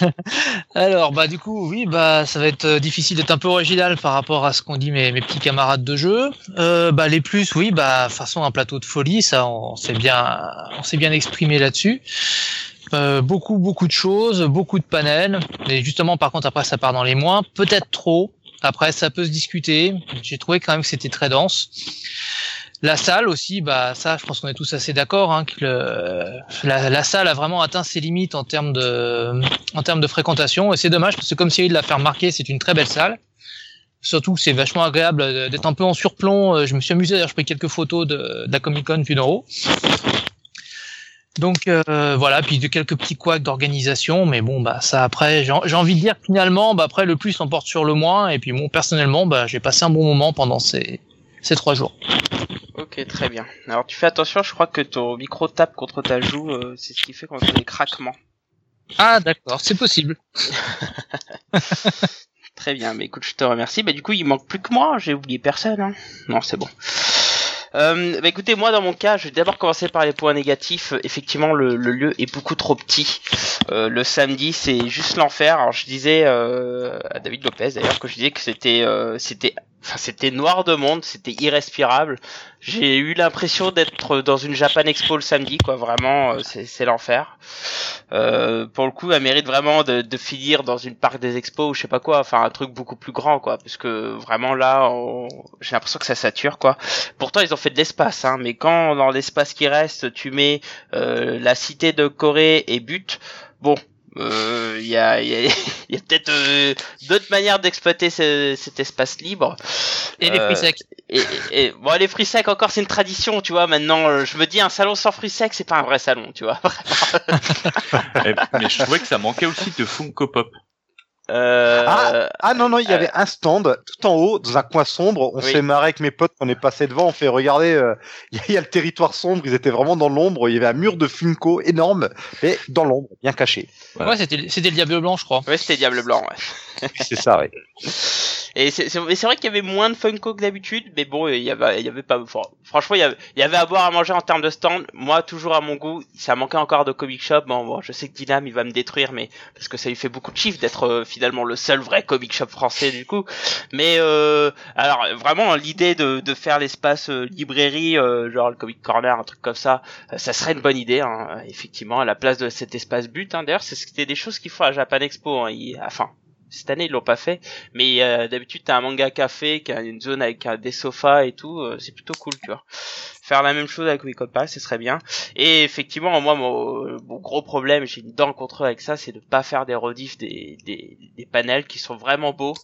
(laughs) Alors, bah, du coup, oui, bah, ça va être euh, difficile d'être un peu original par rapport à ce qu'ont dit mes, mes, petits camarades de jeu. Euh, bah, les plus, oui, bah, façon un plateau de folie, ça, on s'est bien, on s'est bien exprimé là-dessus. Euh, beaucoup, beaucoup de choses, beaucoup de panels. Mais justement, par contre, après, ça part dans les moins, peut-être trop. Après, ça peut se discuter. J'ai trouvé quand même que c'était très dense. La salle aussi, bah ça, je pense qu'on est tous assez d'accord hein, que la, salle a vraiment atteint ses limites en termes de, en termes de fréquentation. Et c'est dommage parce que comme Cyril l'a fait remarquer, c'est une très belle salle. Surtout, c'est vachement agréable d'être un peu en surplomb. Je me suis amusé d'ailleurs, je pris quelques photos de, de la Comic Con haut. Donc euh, voilà, puis de quelques petits couacs d'organisation, mais bon bah ça après j'ai envie de dire finalement bah après le plus emporte sur le moins et puis bon personnellement bah j'ai passé un bon moment pendant ces ces trois jours. Ok très bien. Alors tu fais attention, je crois que ton micro tape contre ta joue, euh, c'est ce qui fait qu'on fait des craquements. Ah d'accord, c'est possible. (laughs) très bien, mais écoute je te remercie. Bah du coup il manque plus que moi, j'ai oublié personne. Hein. Non c'est bon. Euh, bah écoutez, moi dans mon cas, je vais d'abord commencer par les points négatifs. Effectivement, le, le lieu est beaucoup trop petit. Euh, le samedi, c'est juste l'enfer. Alors je disais euh, à David Lopez d'ailleurs que je disais que c'était euh, c'était Enfin, c'était noir de monde, c'était irrespirable. J'ai eu l'impression d'être dans une Japan Expo le samedi, quoi. Vraiment, euh, c'est l'enfer. Euh, pour le coup, elle mérite vraiment de, de, finir dans une parc des expos ou je sais pas quoi. Enfin, un truc beaucoup plus grand, quoi. Parce que vraiment là, j'ai l'impression que ça sature, quoi. Pourtant, ils ont fait de l'espace, hein. Mais quand dans l'espace qui reste, tu mets euh, la cité de Corée et but, bon, il euh, y a, y a, (laughs) y a peut-être euh, d'autres manières d'exploiter ce, cet espace libre. Et les fruits secs. Et, et, bon, les fruits secs encore, c'est une tradition, tu vois. Maintenant, euh, je me dis, un salon sans fruits secs, c'est pas un vrai salon, tu vois. (laughs) (laughs) mais je trouvais que ça manquait aussi de Funko Pop. Euh, ah, ah, non non il y avait un stand tout en haut dans un coin sombre on s'est marré avec mes potes on est passé devant on fait regarder euh, (laughs) il y, a le territoire sombre ils étaient vraiment dans l'ombre il y avait un mur de Funko énorme et dans l'ombre bien caché ouais c'était c'était le diable blanc je crois ouais c'était diable blanc ouais c'est ça ouais (laughs) et c'est vrai qu'il y avait moins de Funko que d'habitude, mais bon, il y avait, il y avait pas. Franchement, il y, avait, il y avait à boire à manger en termes de stand. Moi, toujours à mon goût, ça manquait encore de comic shop. Bon, bon je sais que Dynam, il va me détruire, mais parce que ça lui fait beaucoup de chiffres d'être euh, finalement le seul vrai comic shop français du coup. Mais euh, alors vraiment, l'idée de, de faire l'espace euh, librairie, euh, genre le comic corner, un truc comme ça, ça serait une bonne idée, hein, effectivement, à la place de cet espace but. Hein. D'ailleurs, c'était des choses qu'il faut à Japan Expo. Hein. enfin, cette année, ils l'ont pas fait. Mais euh, d'habitude, t'as un manga café qui a une zone avec des sofas et tout. Euh, c'est plutôt cool, tu vois. Faire la même chose avec Con ce serait bien. Et effectivement, moi, mon, gros problème, j'ai une dent contre eux avec ça, c'est de pas faire des rediffs des, des, des panels qui sont vraiment beaux.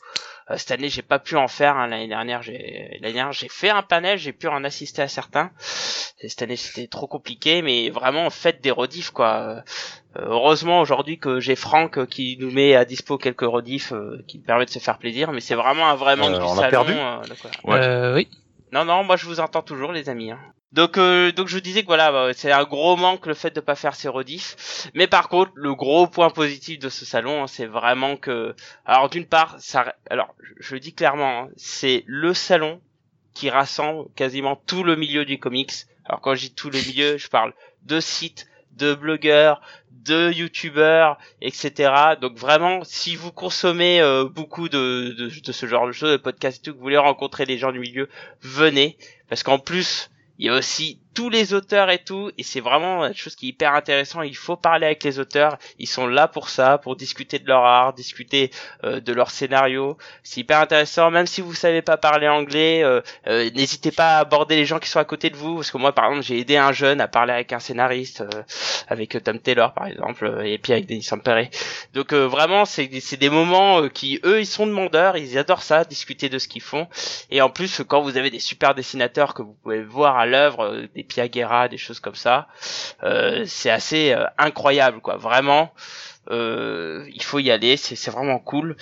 Euh, cette année, j'ai pas pu en faire. Hein. L'année dernière, j'ai l'année dernière, j'ai fait un panel, j'ai pu en assister à certains. cette année, c'était trop compliqué, mais vraiment, faites des rediffs, quoi. Euh, heureusement aujourd'hui que j'ai Franck qui nous met à dispo quelques rediffs euh, qui me permettent de se faire plaisir, mais c'est vraiment un vrai manque du on salon. A perdu ouais. oui. Non, non, moi je vous entends toujours, les amis. Hein. Donc, euh, donc je vous disais que voilà, bah, c'est un gros manque le fait de pas faire ces rediffs. Mais par contre, le gros point positif de ce salon, hein, c'est vraiment que, alors d'une part, ça, alors je, dis clairement, hein, c'est le salon qui rassemble quasiment tout le milieu du comics. Alors quand je dis tout le milieu, je parle de sites, de blogueurs, de youtubeurs, etc. Donc vraiment, si vous consommez euh, beaucoup de, de, ce genre de choses, de podcasts et tout, que vous voulez rencontrer les gens du milieu, venez. Parce qu'en plus, il y a aussi tous les auteurs et tout, et c'est vraiment une chose qui est hyper intéressant. Il faut parler avec les auteurs, ils sont là pour ça, pour discuter de leur art, discuter euh, de leur scénario. C'est hyper intéressant, même si vous savez pas parler anglais, euh, euh, n'hésitez pas à aborder les gens qui sont à côté de vous, parce que moi par exemple j'ai aidé un jeune à parler avec un scénariste, avec Tom Taylor par exemple, et puis avec Denis Sampere. Donc vraiment c'est des moments qui eux ils sont demandeurs, ils adorent ça, discuter de ce qu'ils font, et en plus quand vous avez des super dessinateurs que vous pouvez voir à l'œuvre, Piaguera, des choses comme ça. Euh, c'est assez euh, incroyable, quoi. Vraiment, euh, il faut y aller. C'est vraiment cool.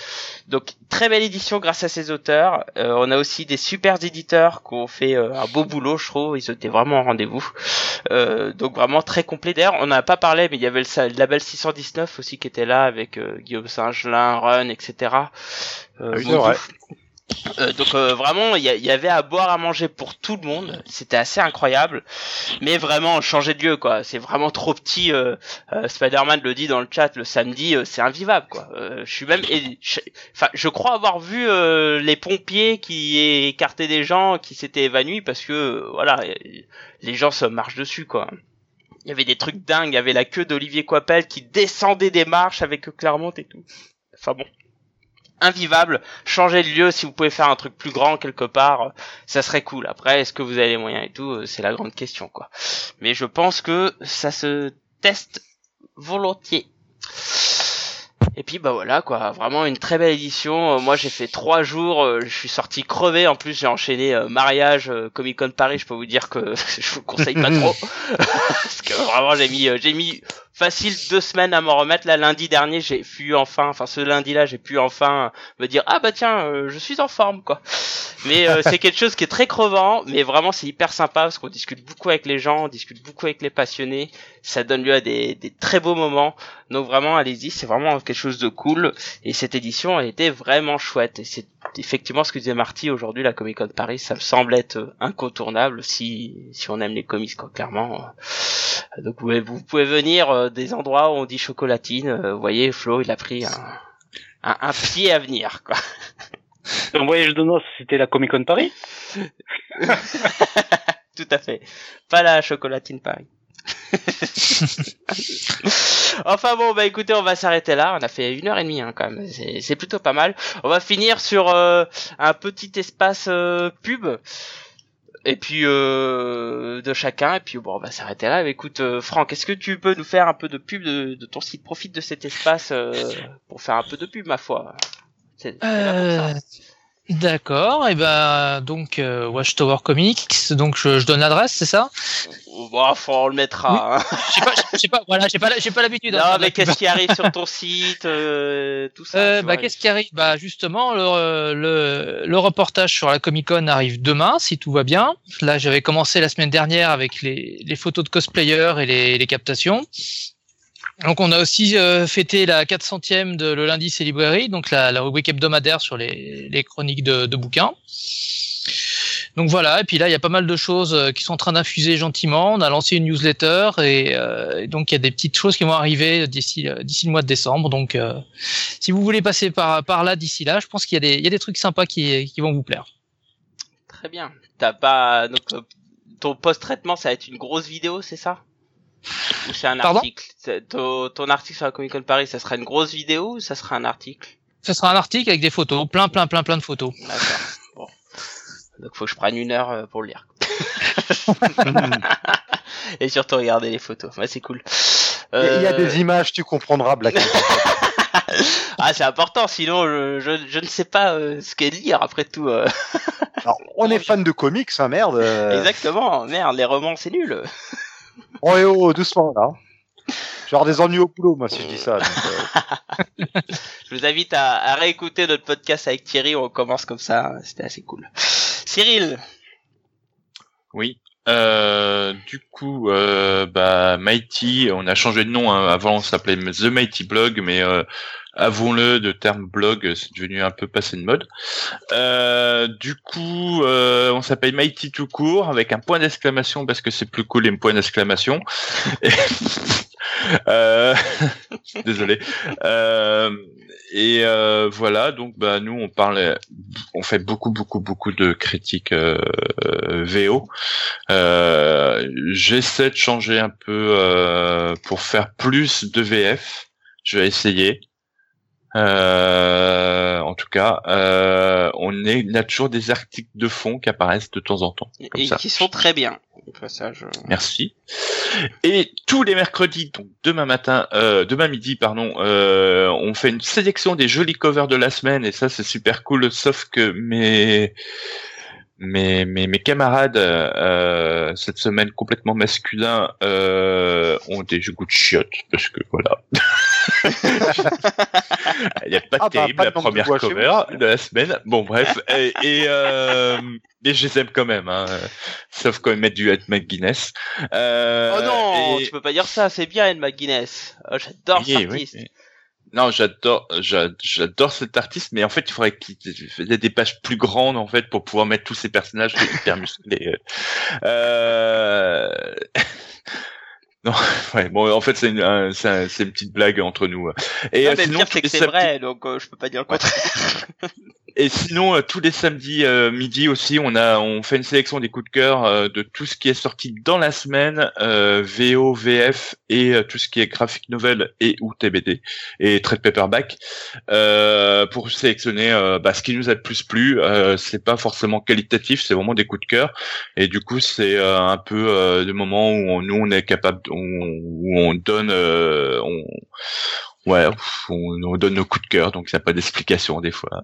Donc très belle édition grâce à ces auteurs. on a aussi des super éditeurs qui ont fait un beau boulot, je trouve. Ils étaient vraiment au rendez-vous. donc vraiment très complet. D'ailleurs, on n'a pas parlé, mais il y avait le, label 619 aussi qui était là avec Guillaume Saint-Gelin, Run, etc. Euh, euh, donc euh, vraiment, il y, avait à boire, à manger pour tout le monde. C'était assez incroyable, mais vraiment changer de lieu quoi. C'est vraiment trop petit. Euh, euh Spider-Man le dit dans le chat le samedi, c'est invivable quoi. je suis même, enfin, je, crois avoir vu les pompiers qui écartaient des gens qui s'étaient évanouis parce que voilà, les gens se marchent dessus quoi. Il y avait des trucs dingues. Il y avait la queue d'Olivier Coipel qui descendait des marches avec Clermont et tout. Enfin bon invivable. Changer de lieu, si vous pouvez faire un truc plus grand quelque part, ça serait cool. Après, est-ce que vous avez les moyens et tout, c'est la grande question, quoi. Mais je pense que ça se teste volontiers. Et puis bah voilà quoi, vraiment une très belle édition. Euh, moi j'ai fait trois jours, euh, je suis sorti crevé. En plus j'ai enchaîné euh, mariage, Comic Con Paris. Je peux vous dire que (laughs) je vous conseille pas trop (laughs) parce que vraiment j'ai mis j'ai mis facile deux semaines à m'en remettre. Là, lundi dernier, j'ai pu enfin, enfin ce lundi-là, j'ai pu enfin me dire ah bah tiens, euh, je suis en forme quoi. Mais euh, c'est quelque chose qui est très crevant, mais vraiment c'est hyper sympa parce qu'on discute beaucoup avec les gens, on discute beaucoup avec les passionnés. Ça donne lieu à des, des très beaux moments. Donc vraiment, allez-y, c'est vraiment quelque chose de cool. Et cette édition a été vraiment chouette. Effectivement ce que disait Marty aujourd'hui, la Comic Con de Paris, ça me semble être incontournable si si on aime les comics quoi, clairement. Donc vous, vous pouvez venir euh, des endroits où on dit chocolatine. Euh, vous voyez, Flo, il a pris un, un, pied à venir, quoi. Ton voyage de noces, c'était la Comic Con Paris? (laughs) Tout à fait. Pas la chocolatine Paris. (laughs) enfin bon, bah écoutez, on va s'arrêter là. On a fait une heure et demie hein, quand même. C'est plutôt pas mal. On va finir sur euh, un petit espace euh, pub. Et puis euh, de chacun. Et puis bon, on va s'arrêter là. Écoute, euh, Franck, est-ce que tu peux nous faire un peu de pub de, de ton site? Profite de cet espace euh, pour faire un peu de pub, ma foi. D'accord, et ben donc euh, Watchtower Comics, donc je, je donne l'adresse, c'est ça? Bon, faut, on le mettra. hein. (laughs) Je sais pas, je sais pas, voilà, j'ai pas, j'ai pas l'habitude. hein, Non, mais qu'est-ce qui arrive sur ton site, euh, tout ça. Euh, bah, qu'est-ce qui arrive? Bah justement, le, le, le reportage sur la Comic Con arrive demain, si tout va bien. Là, j'avais commencé la semaine dernière avec les, les photos de cosplayers et les, les captations. Donc, on a aussi euh, fêté la 400e de le lundi c'est librairie, donc la, la rubrique hebdomadaire sur les, les chroniques de, de bouquins. Donc voilà, et puis là, il y a pas mal de choses euh, qui sont en train d'infuser gentiment. On a lancé une newsletter et, euh, donc il y a des petites choses qui vont arriver d'ici euh, d'ici le mois de décembre. Donc euh, si vous voulez passer par, par là d'ici là, je pense qu'il y, a des- il y a des trucs sympas qui, qui vont vous plaire. Très bien. T'as pas donc ton post-traitement, ça va être une grosse vidéo, c'est ça? Ou c'est un Pardon article ton, ton article sur la Comic Con Paris, ça sera une grosse vidéo ou ça sera un article Ce sera un article avec des photos, plein, plein, plein, plein de photos. D'accord. Bon. Donc faut que je prenne une heure euh, pour le lire. (laughs) Et surtout regarder les photos. Ouais, c'est cool. Il y a- y a Euh, des images, tu comprendras, Black. (laughs) Ah, c'est important. Sinon, je, je, je ne sais pas euh, ce qu'est lire après tout. euh. Alors, on est fan de comics, hein, merde. Exactement. Merde, les romans, c'est nul. Oh, eh oh, doucement, là. Genre des ennuis au boulot, moi, si je dis ça. donc, euh. (laughs) Je vous invite à, à réécouter notre podcast avec Thierry. On commence comme ça. C'était assez cool. Cyril. Oui. Euh, du coup, euh, bah, Mighty, on a changé de nom. hein. Avant, on s'appelait The Mighty Blog, mais euh, avouons-le, de terme blog, c'est devenu un peu passé de mode. Euh, du coup, euh, on s'appelle Mighty tout court avec un point d'exclamation parce que c'est plus cool les points d'exclamation. (laughs) Euh, (laughs) Désolé. Euh, et euh, voilà, donc bah nous on parle, on fait beaucoup beaucoup beaucoup de critiques euh, VO. J'essaie de changer un peu pour faire plus de VF. Je vais essayer. Euh, en tout cas, euh, on est, a toujours des articles de fond qui apparaissent de temps en temps. Comme Et ça. qui sont très bien. Au passage. euh, Merci. Et tous les mercredis, donc demain matin, euh, demain midi, pardon, euh, on fait une sélection des jolis covers de la semaine et ça c'est super cool. Sauf que mes mes mes, mes camarades euh, cette semaine complètement masculins euh, ont des goûts de chiottes parce que voilà. (laughs) Il n'y a pas de Ah bah, terrible pas de la de première chez cover de la semaine. Bon bref et, et, euh, mais je les aime quand même. Hein. Sauf quand ils mettent du Ed McGuinness. Euh, Oh non, et- tu peux pas dire ça. C'est bien, Ed McGuinness. Oh, J'adore cet oui, artiste. oui. Non, j'adore, j'a- j'adore cet artiste, mais en fait, il faudrait qu'il y ait des pages plus grandes en fait pour pouvoir mettre tous ces personnages hyper musclés. Euh... (laughs) non, (laughs) ouais, bon, en fait, c'est une, un- une petite blague entre nous. Et Non, euh, mais le sinon, pire, tous c'est que les c'est samedis- vrai, donc euh, je peux pas dire le contraire. (laughs) Et sinon, euh, tous les samedis euh, midi aussi, on a on fait une sélection des coups de cœur euh, de tout ce qui est sorti dans la semaine, euh, VO, VF et euh, tout ce qui est graphic novel et ou TBD et trade paperback euh, pour sélectionner euh, bah, ce qui nous a le plus plu. Euh, c'est pas forcément qualitatif, c'est vraiment des coups de cœur. Et du coup, c'est euh, un peu euh, le moment où on- nous on est capable, on- où on donne, euh, on Ouais, on, on donne nos coups de cœur, donc il n'y a pas d'explication des fois.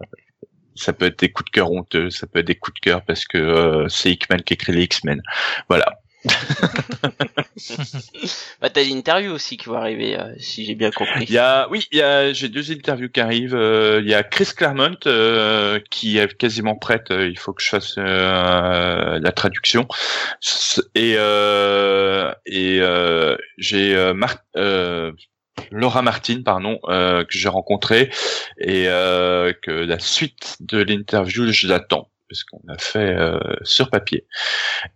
Ça peut être des coups de cœur honteux, ça peut être des coups de cœur parce que euh, c'est Hickman qui écrit les X-Men. Voilà. (laughs) bah, t'as une interview aussi qui va arriver, euh, si j'ai bien compris. Il y a, oui, il y a, j'ai deux interviews qui arrivent. Euh, il y a Chris Claremont euh, qui est quasiment prête. euh, Il faut que je fasse euh, la traduction. Et et j'ai Mar- Laura Martin, pardon, que j'ai rencontré et que la suite de l'interview, je l'attends. Parce qu'on a fait euh, sur papier.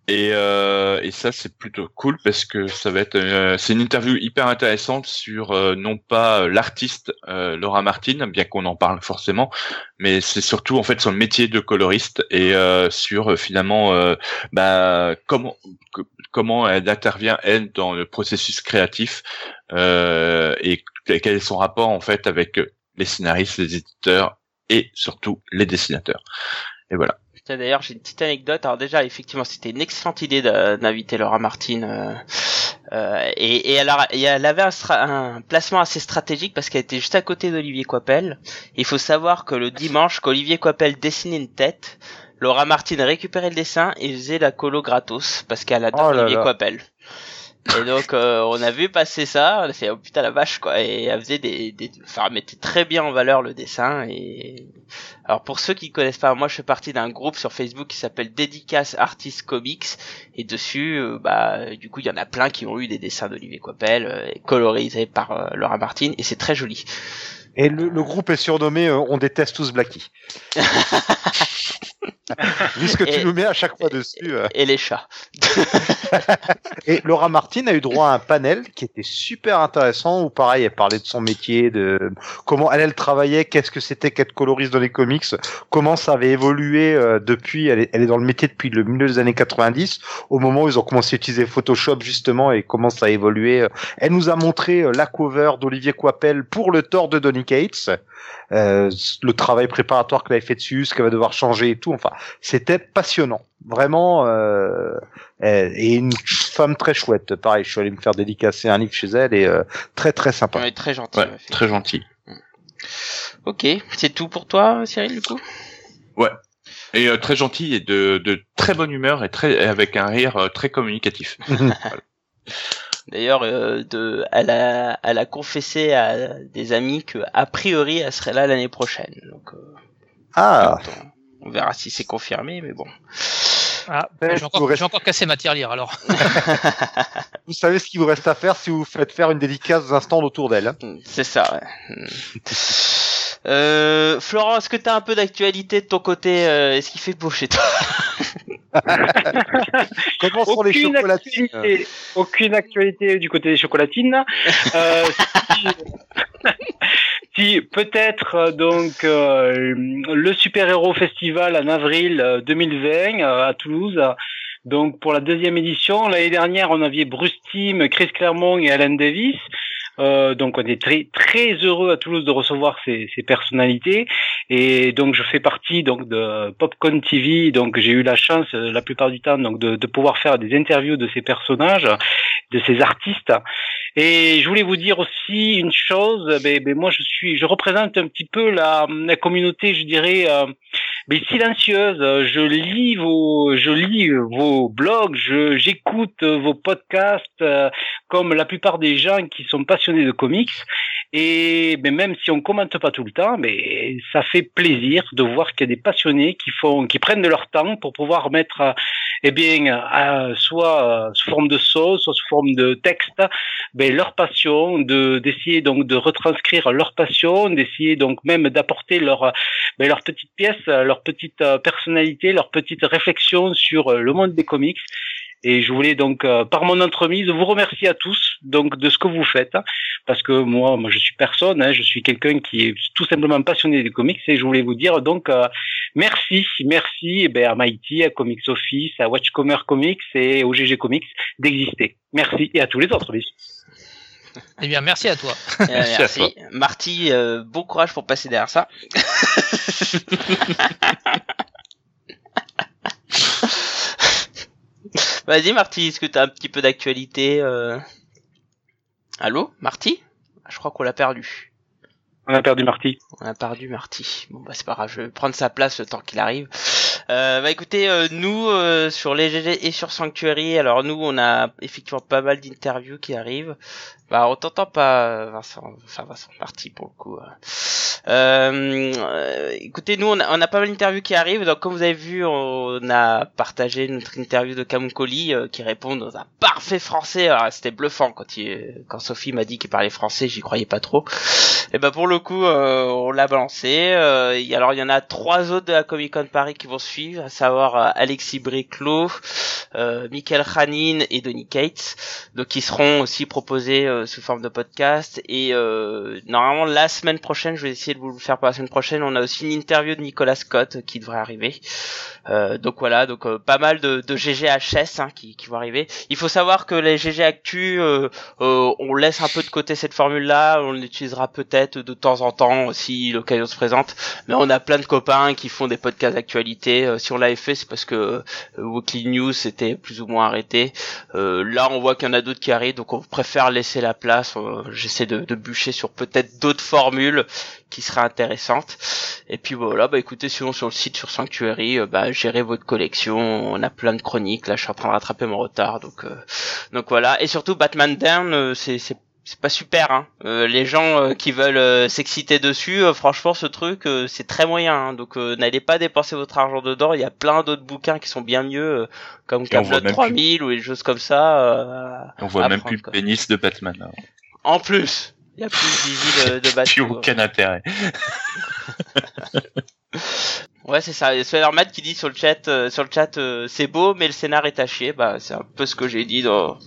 Et, euh, et ça c'est plutôt cool parce que ça va être euh, c'est une interview hyper intéressante sur non pas l'artiste Laura Martin, bien qu'on en parle forcément, mais c'est surtout en fait son métier de coloriste et sur finalement bah, comment comment elle intervient elle dans le processus créatif et quel est son rapport en fait avec les scénaristes, les éditeurs et surtout les dessinateurs. Et voilà. D'ailleurs, j'ai une petite anecdote. Alors déjà, effectivement, c'était une excellente idée d'inviter Laura Martin. Euh, euh, et, et, elle, elle avait un, placement assez stratégique parce qu'elle était juste à côté d'Olivier Coipel. Il faut savoir que le dimanche, qu'Olivier Coipel dessinait une tête, Laura Martin récupérait le dessin et faisait la colo gratos parce qu'elle adore oh Olivier Coipel. Et donc euh, on a vu passer ça, fait oh putain la vache quoi, et elle faisait des, des, enfin elle mettait très bien en valeur le dessin. Et alors pour ceux qui connaissent pas, moi je fais partie d'un groupe sur Facebook qui s'appelle Dédicace Artist Comics, et dessus euh, bah du coup il y en a plein qui ont eu des dessins d'Olivier Coppel, euh, colorisés par Laura Martin, et c'est très joli. Et le, le, groupe est surnommé On déteste tous Blacky. (laughs) Vu ce que tu nous mets à chaque fois dessus. Euh. Et les chats. (laughs) et Laura Martin a eu droit à un panel qui était super intéressant où pareil, elle parlait de son métier, de comment elle, elle travaillait, qu'est-ce que c'était qu'être coloriste dans les comics, comment ça avait évolué euh, depuis, elle est, elle est dans le métier depuis le milieu des années 90, au moment où ils ont commencé à utiliser Photoshop justement et comment ça a évolué. Elle nous a montré euh, la cover d'Olivier Coipel pour le tort de Donny Cates. Euh, le travail préparatoire qu'elle avait fait dessus, ce qu'elle va devoir changer et tout. Enfin, c'était passionnant, vraiment. Euh, et une femme très chouette. Pareil, je suis allé me faire dédicacer un livre chez elle et euh, très très sympa. Ouais, très gentil. très gentil. Ok, c'est tout pour toi, Cyril, du coup? Ouais. Et euh, très gentil et de, de, très bonne humeur et très avec un rire très communicatif. (laughs) D'ailleurs, euh, elle a, elle a confessé à des amis que a priori elle serait là l'année prochaine. Donc, euh, ah. On, verra si c'est confirmé, mais bon. Ah, ben, j'ai encore, encore, cassé ma tirelire alors. (laughs) vous savez ce qu'il vous reste à faire si vous faites faire une dédicace d'un stand autour d'elle. Hein. C'est ça. Ouais. Euh, Florent, est-ce que tu as un peu d'actualité de ton côté euh, Est-ce qu'il fait beau chez toi (laughs) Comment sont les chocolatines actualité, Aucune actualité du côté des chocolatines. Euh, (laughs) si, peut-être euh, donc euh, le super héros festival en avril 2020 à Toulouse. Donc pour la deuxième édition, l'année dernière on avait Bruce Team, Chris Clermont et Alan Davis. Euh, donc on est très très heureux à Toulouse de recevoir ces, ces personnalités. Et donc je fais partie donc de Popcorn TV donc j'ai eu la chance euh, la plupart du temps donc de, de pouvoir faire des interviews de ces personnages, de ces artistes. Et je voulais vous dire aussi une chose. Ben, ben moi je suis je représente un petit peu la, la communauté je dirais euh, mais silencieuse. Je lis vos, je lis vos blogs, je, j'écoute vos podcasts, euh, comme la plupart des gens qui sont passionnés de comics. Et mais même si on commente pas tout le temps, mais ça fait plaisir de voir qu'il y a des passionnés qui font, qui prennent de leur temps pour pouvoir mettre, eh bien, soit sous forme de sauce, soit sous forme de texte, ben, leur passion, de d'essayer donc de retranscrire leur passion, d'essayer donc même d'apporter leur, ben, leur petite pièce, leur petite euh, personnalité, leur petite réflexion sur euh, le monde des comics. Et je voulais donc, euh, par mon entremise, vous remercier à tous donc de ce que vous faites, hein, parce que moi, moi, je suis personne, hein, je suis quelqu'un qui est tout simplement passionné des comics, et je voulais vous dire donc merci, merci eh ben, à Mighty, à Comics Office, à Watchcomer Comics et au GG Comics d'exister. Merci et à tous les autres, (laughs) eh bien, merci à toi. merci. Marty, euh, bon courage pour passer derrière ça. (laughs) Vas-y, Marty, est-ce que tu as un petit peu d'actualité euh... Allô, Marty? Je crois qu'on l'a perdu. On a perdu Marty. On a perdu Marty. Bon bah c'est pas grave, je vais prendre sa place le temps qu'il arrive. Euh, bah écoutez, euh, nous euh, sur les GG et sur Sanctuary, alors nous on a effectivement pas mal d'interviews qui arrivent. Bah on t'entend pas Vincent, enfin Vincent Marty pour le coup. Euh, écoutez, nous on a, pas mal d'interviews qui arrivent. Donc comme vous avez vu, on a partagé notre interview de Camoucoli qui répond dans un parfait français. C'était bluffant quand il, quand Sophie m'a dit qu'il parlait français, j'y croyais pas trop. Et ben pour le coup, on l'a balancé. alors il y en a trois autres de la Comic Con Paris qui vont suivre, à savoir Alexis Briclot, Michael Hanin et Donny Cates, donc qui seront aussi proposés sous forme de podcast. Et normalement la semaine prochaine, je vais essayer de vous le faire pour la semaine prochaine. On a aussi une interview de Nicolas Scott qui devrait arriver. donc voilà, donc pas mal de, de GGHS hein, qui, qui vont arriver. Il faut savoir que les GG Actu, euh, euh, on laisse un peu de côté cette formule-là, on l'utilisera peut-être de temps en temps si l'occasion se présente, mais on a plein de copains qui font des podcasts d'actualité. Euh, si on l'avait fait, c'est parce que Weekly News était plus ou moins arrêté. là, on voit qu'il y en a d'autres qui arrivent, donc on préfère laisser la place. J'essaie de, de bûcher sur peut-être d'autres formules qui seraient intéressantes. Et puis voilà, bah écoutez, sinon sur le site sur Sanctuary, bah gérez votre collection. On a plein de chroniques. Là, je suis en train de rattraper mon retard, donc donc voilà. Et surtout Batman Down, c'est c'est pas super hein. Euh, les gens euh, qui veulent euh, s'exciter dessus franchement ce truc c'est très moyen hein. donc n'allez pas dépenser votre argent dedans. Il y a plein d'autres bouquins qui sont bien mieux comme Camelot 3000 ou des choses comme ça on voit même plus le pénis de Batman en plus il y a plus d'easy de, de (laughs) Batman plus aucun intérêt. (laughs) Ouais, c'est ça. Matt qui dit sur le chat, sur le chat, c'est beau, mais le scénar est à Bah, c'est un peu ce que j'ai dit dans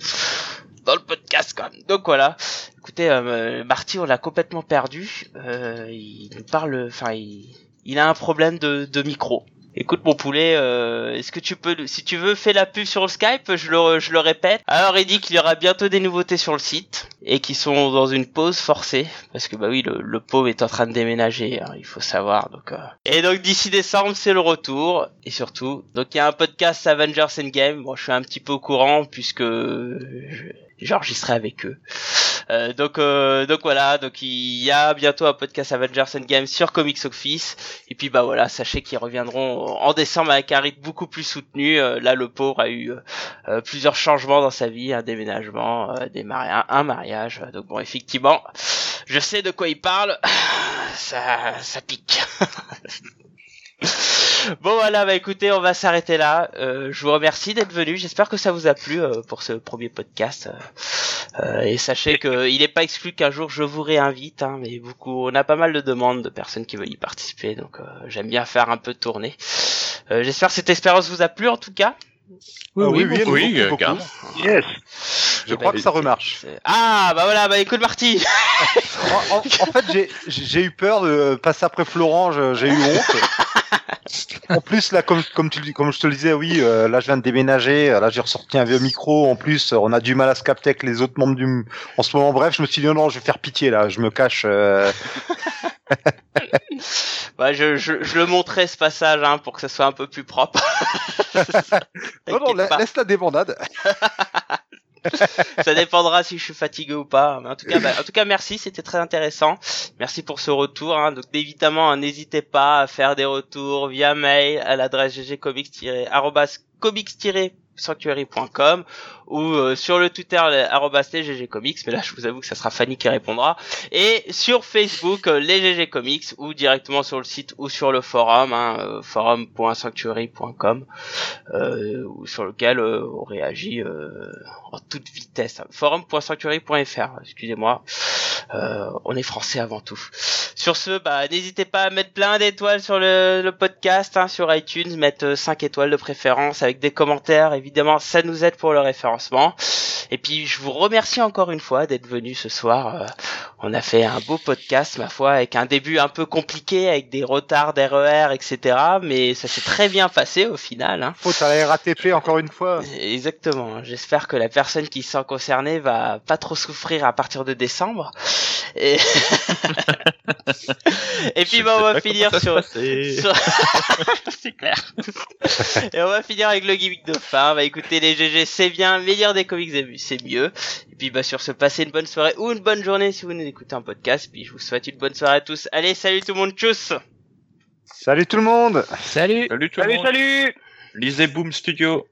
dans le podcast quand même. Donc voilà. Écoutez, euh, Marty, on l'a complètement perdu. Euh, il nous parle, enfin, il, il, a un problème de, de micro. Écoute mon poulet, euh, est-ce que tu peux, si tu veux, fais la pub sur le Skype, je le, je le répète. Alors il dit qu'il y aura bientôt des nouveautés sur le site et qui sont dans une pause forcée parce que bah oui, le, le pauvre est en train de déménager, hein, il faut savoir. Donc euh. et donc d'ici décembre c'est le retour et surtout donc il y a un podcast Avengers Endgame. Bon, je suis un petit peu au courant puisque j'enregistrerai avec eux. Euh, donc euh, donc voilà, donc il y a bientôt un podcast Avengers Endgame sur Comics Office et puis bah voilà, sachez qu'ils reviendront en décembre avec un rythme beaucoup plus soutenu. Euh, là le pauvre a eu plusieurs changements dans sa vie, un déménagement, des mariages, un mariage. Donc bon effectivement, je sais de quoi il parle. (laughs) Ça ça pique. (laughs) (laughs) Bon voilà, bah écoutez, on va s'arrêter là. Euh, je vous remercie d'être venu. J'espère que ça vous a plu euh, pour ce premier podcast. Euh, et sachez que (laughs) il n'est pas exclu qu'un jour je vous réinvite. Hein, mais beaucoup, on a pas mal de demandes de personnes qui veulent y participer, donc j'aime bien faire un peu de tournée. J'espère que cette expérience vous a plu en tout cas. Oui, oui, oui, oui, oui Yes. Je crois que ça remarche. Ah, bah voilà, bah écoute Marty. (laughs) en, en, fait, j'ai eu peur de passer après Florent, j'ai eu honte. En plus, là, comme, comme, tu, comme je te le disais, oui, euh, là, je viens de déménager. Là, j'ai ressorti un vieux micro. En plus, on a du mal à se capter avec les autres membres du. En ce moment, bref, je me suis dit non, non, je vais faire pitié là. Je me cache. Euh... (laughs) bah, je, je, je, le montrais ce passage hein, pour que ça soit un peu plus propre. (laughs) non, non, laisse la débandade. (laughs) (laughs) ça dépendra si je suis fatigué ou pas. Mais en tout cas, bah, en tout cas, merci, c'était très intéressant. Merci pour ce retour. Hein. Donc évidemment, n'hésitez pas à faire des retours via mail à l'adresse ggcomics-comics- sanctuary.com ou euh, sur le Twitter les Comics, mais là je vous avoue que ça sera Fanny qui répondra, et sur Facebook euh, les GG Comics ou directement sur le site ou sur le forum, hein, euh, forum.sanctuary.com, euh, sur lequel on réagit en toute vitesse. Forum.sanctuary.fr, excusez-moi, on est français avant tout. Sur ce, bah n'hésitez pas à mettre plein d'étoiles sur le, le podcast, hein, sur iTunes, mettre 5 étoiles de préférence avec des commentaires, évidemment ça nous aide pour le et puis je vous remercie encore une fois d'être venu ce soir. On a fait un beau podcast, ma foi, avec un début un peu compliqué, avec des retards d'RER, etc. Mais ça s'est très bien passé au final. Hein. Faut à la RATP encore une fois. Exactement. J'espère que la personne qui s'en concernée va pas trop souffrir à partir de décembre. Et, (laughs) et puis bah, on va finir sur, (laughs) c'est clair. Et on va finir avec le gimmick de fin. Bah écoutez les GG, c'est bien, lire des comics c'est mieux. Et puis bah sur ce, passez une bonne soirée ou une bonne journée si vous nous écoutez un podcast. Puis je vous souhaite une bonne soirée à tous. Allez, salut tout le monde, tchuss. Salut tout le monde. Salut. Salut tout le monde. Salut. Lisez Boom Studio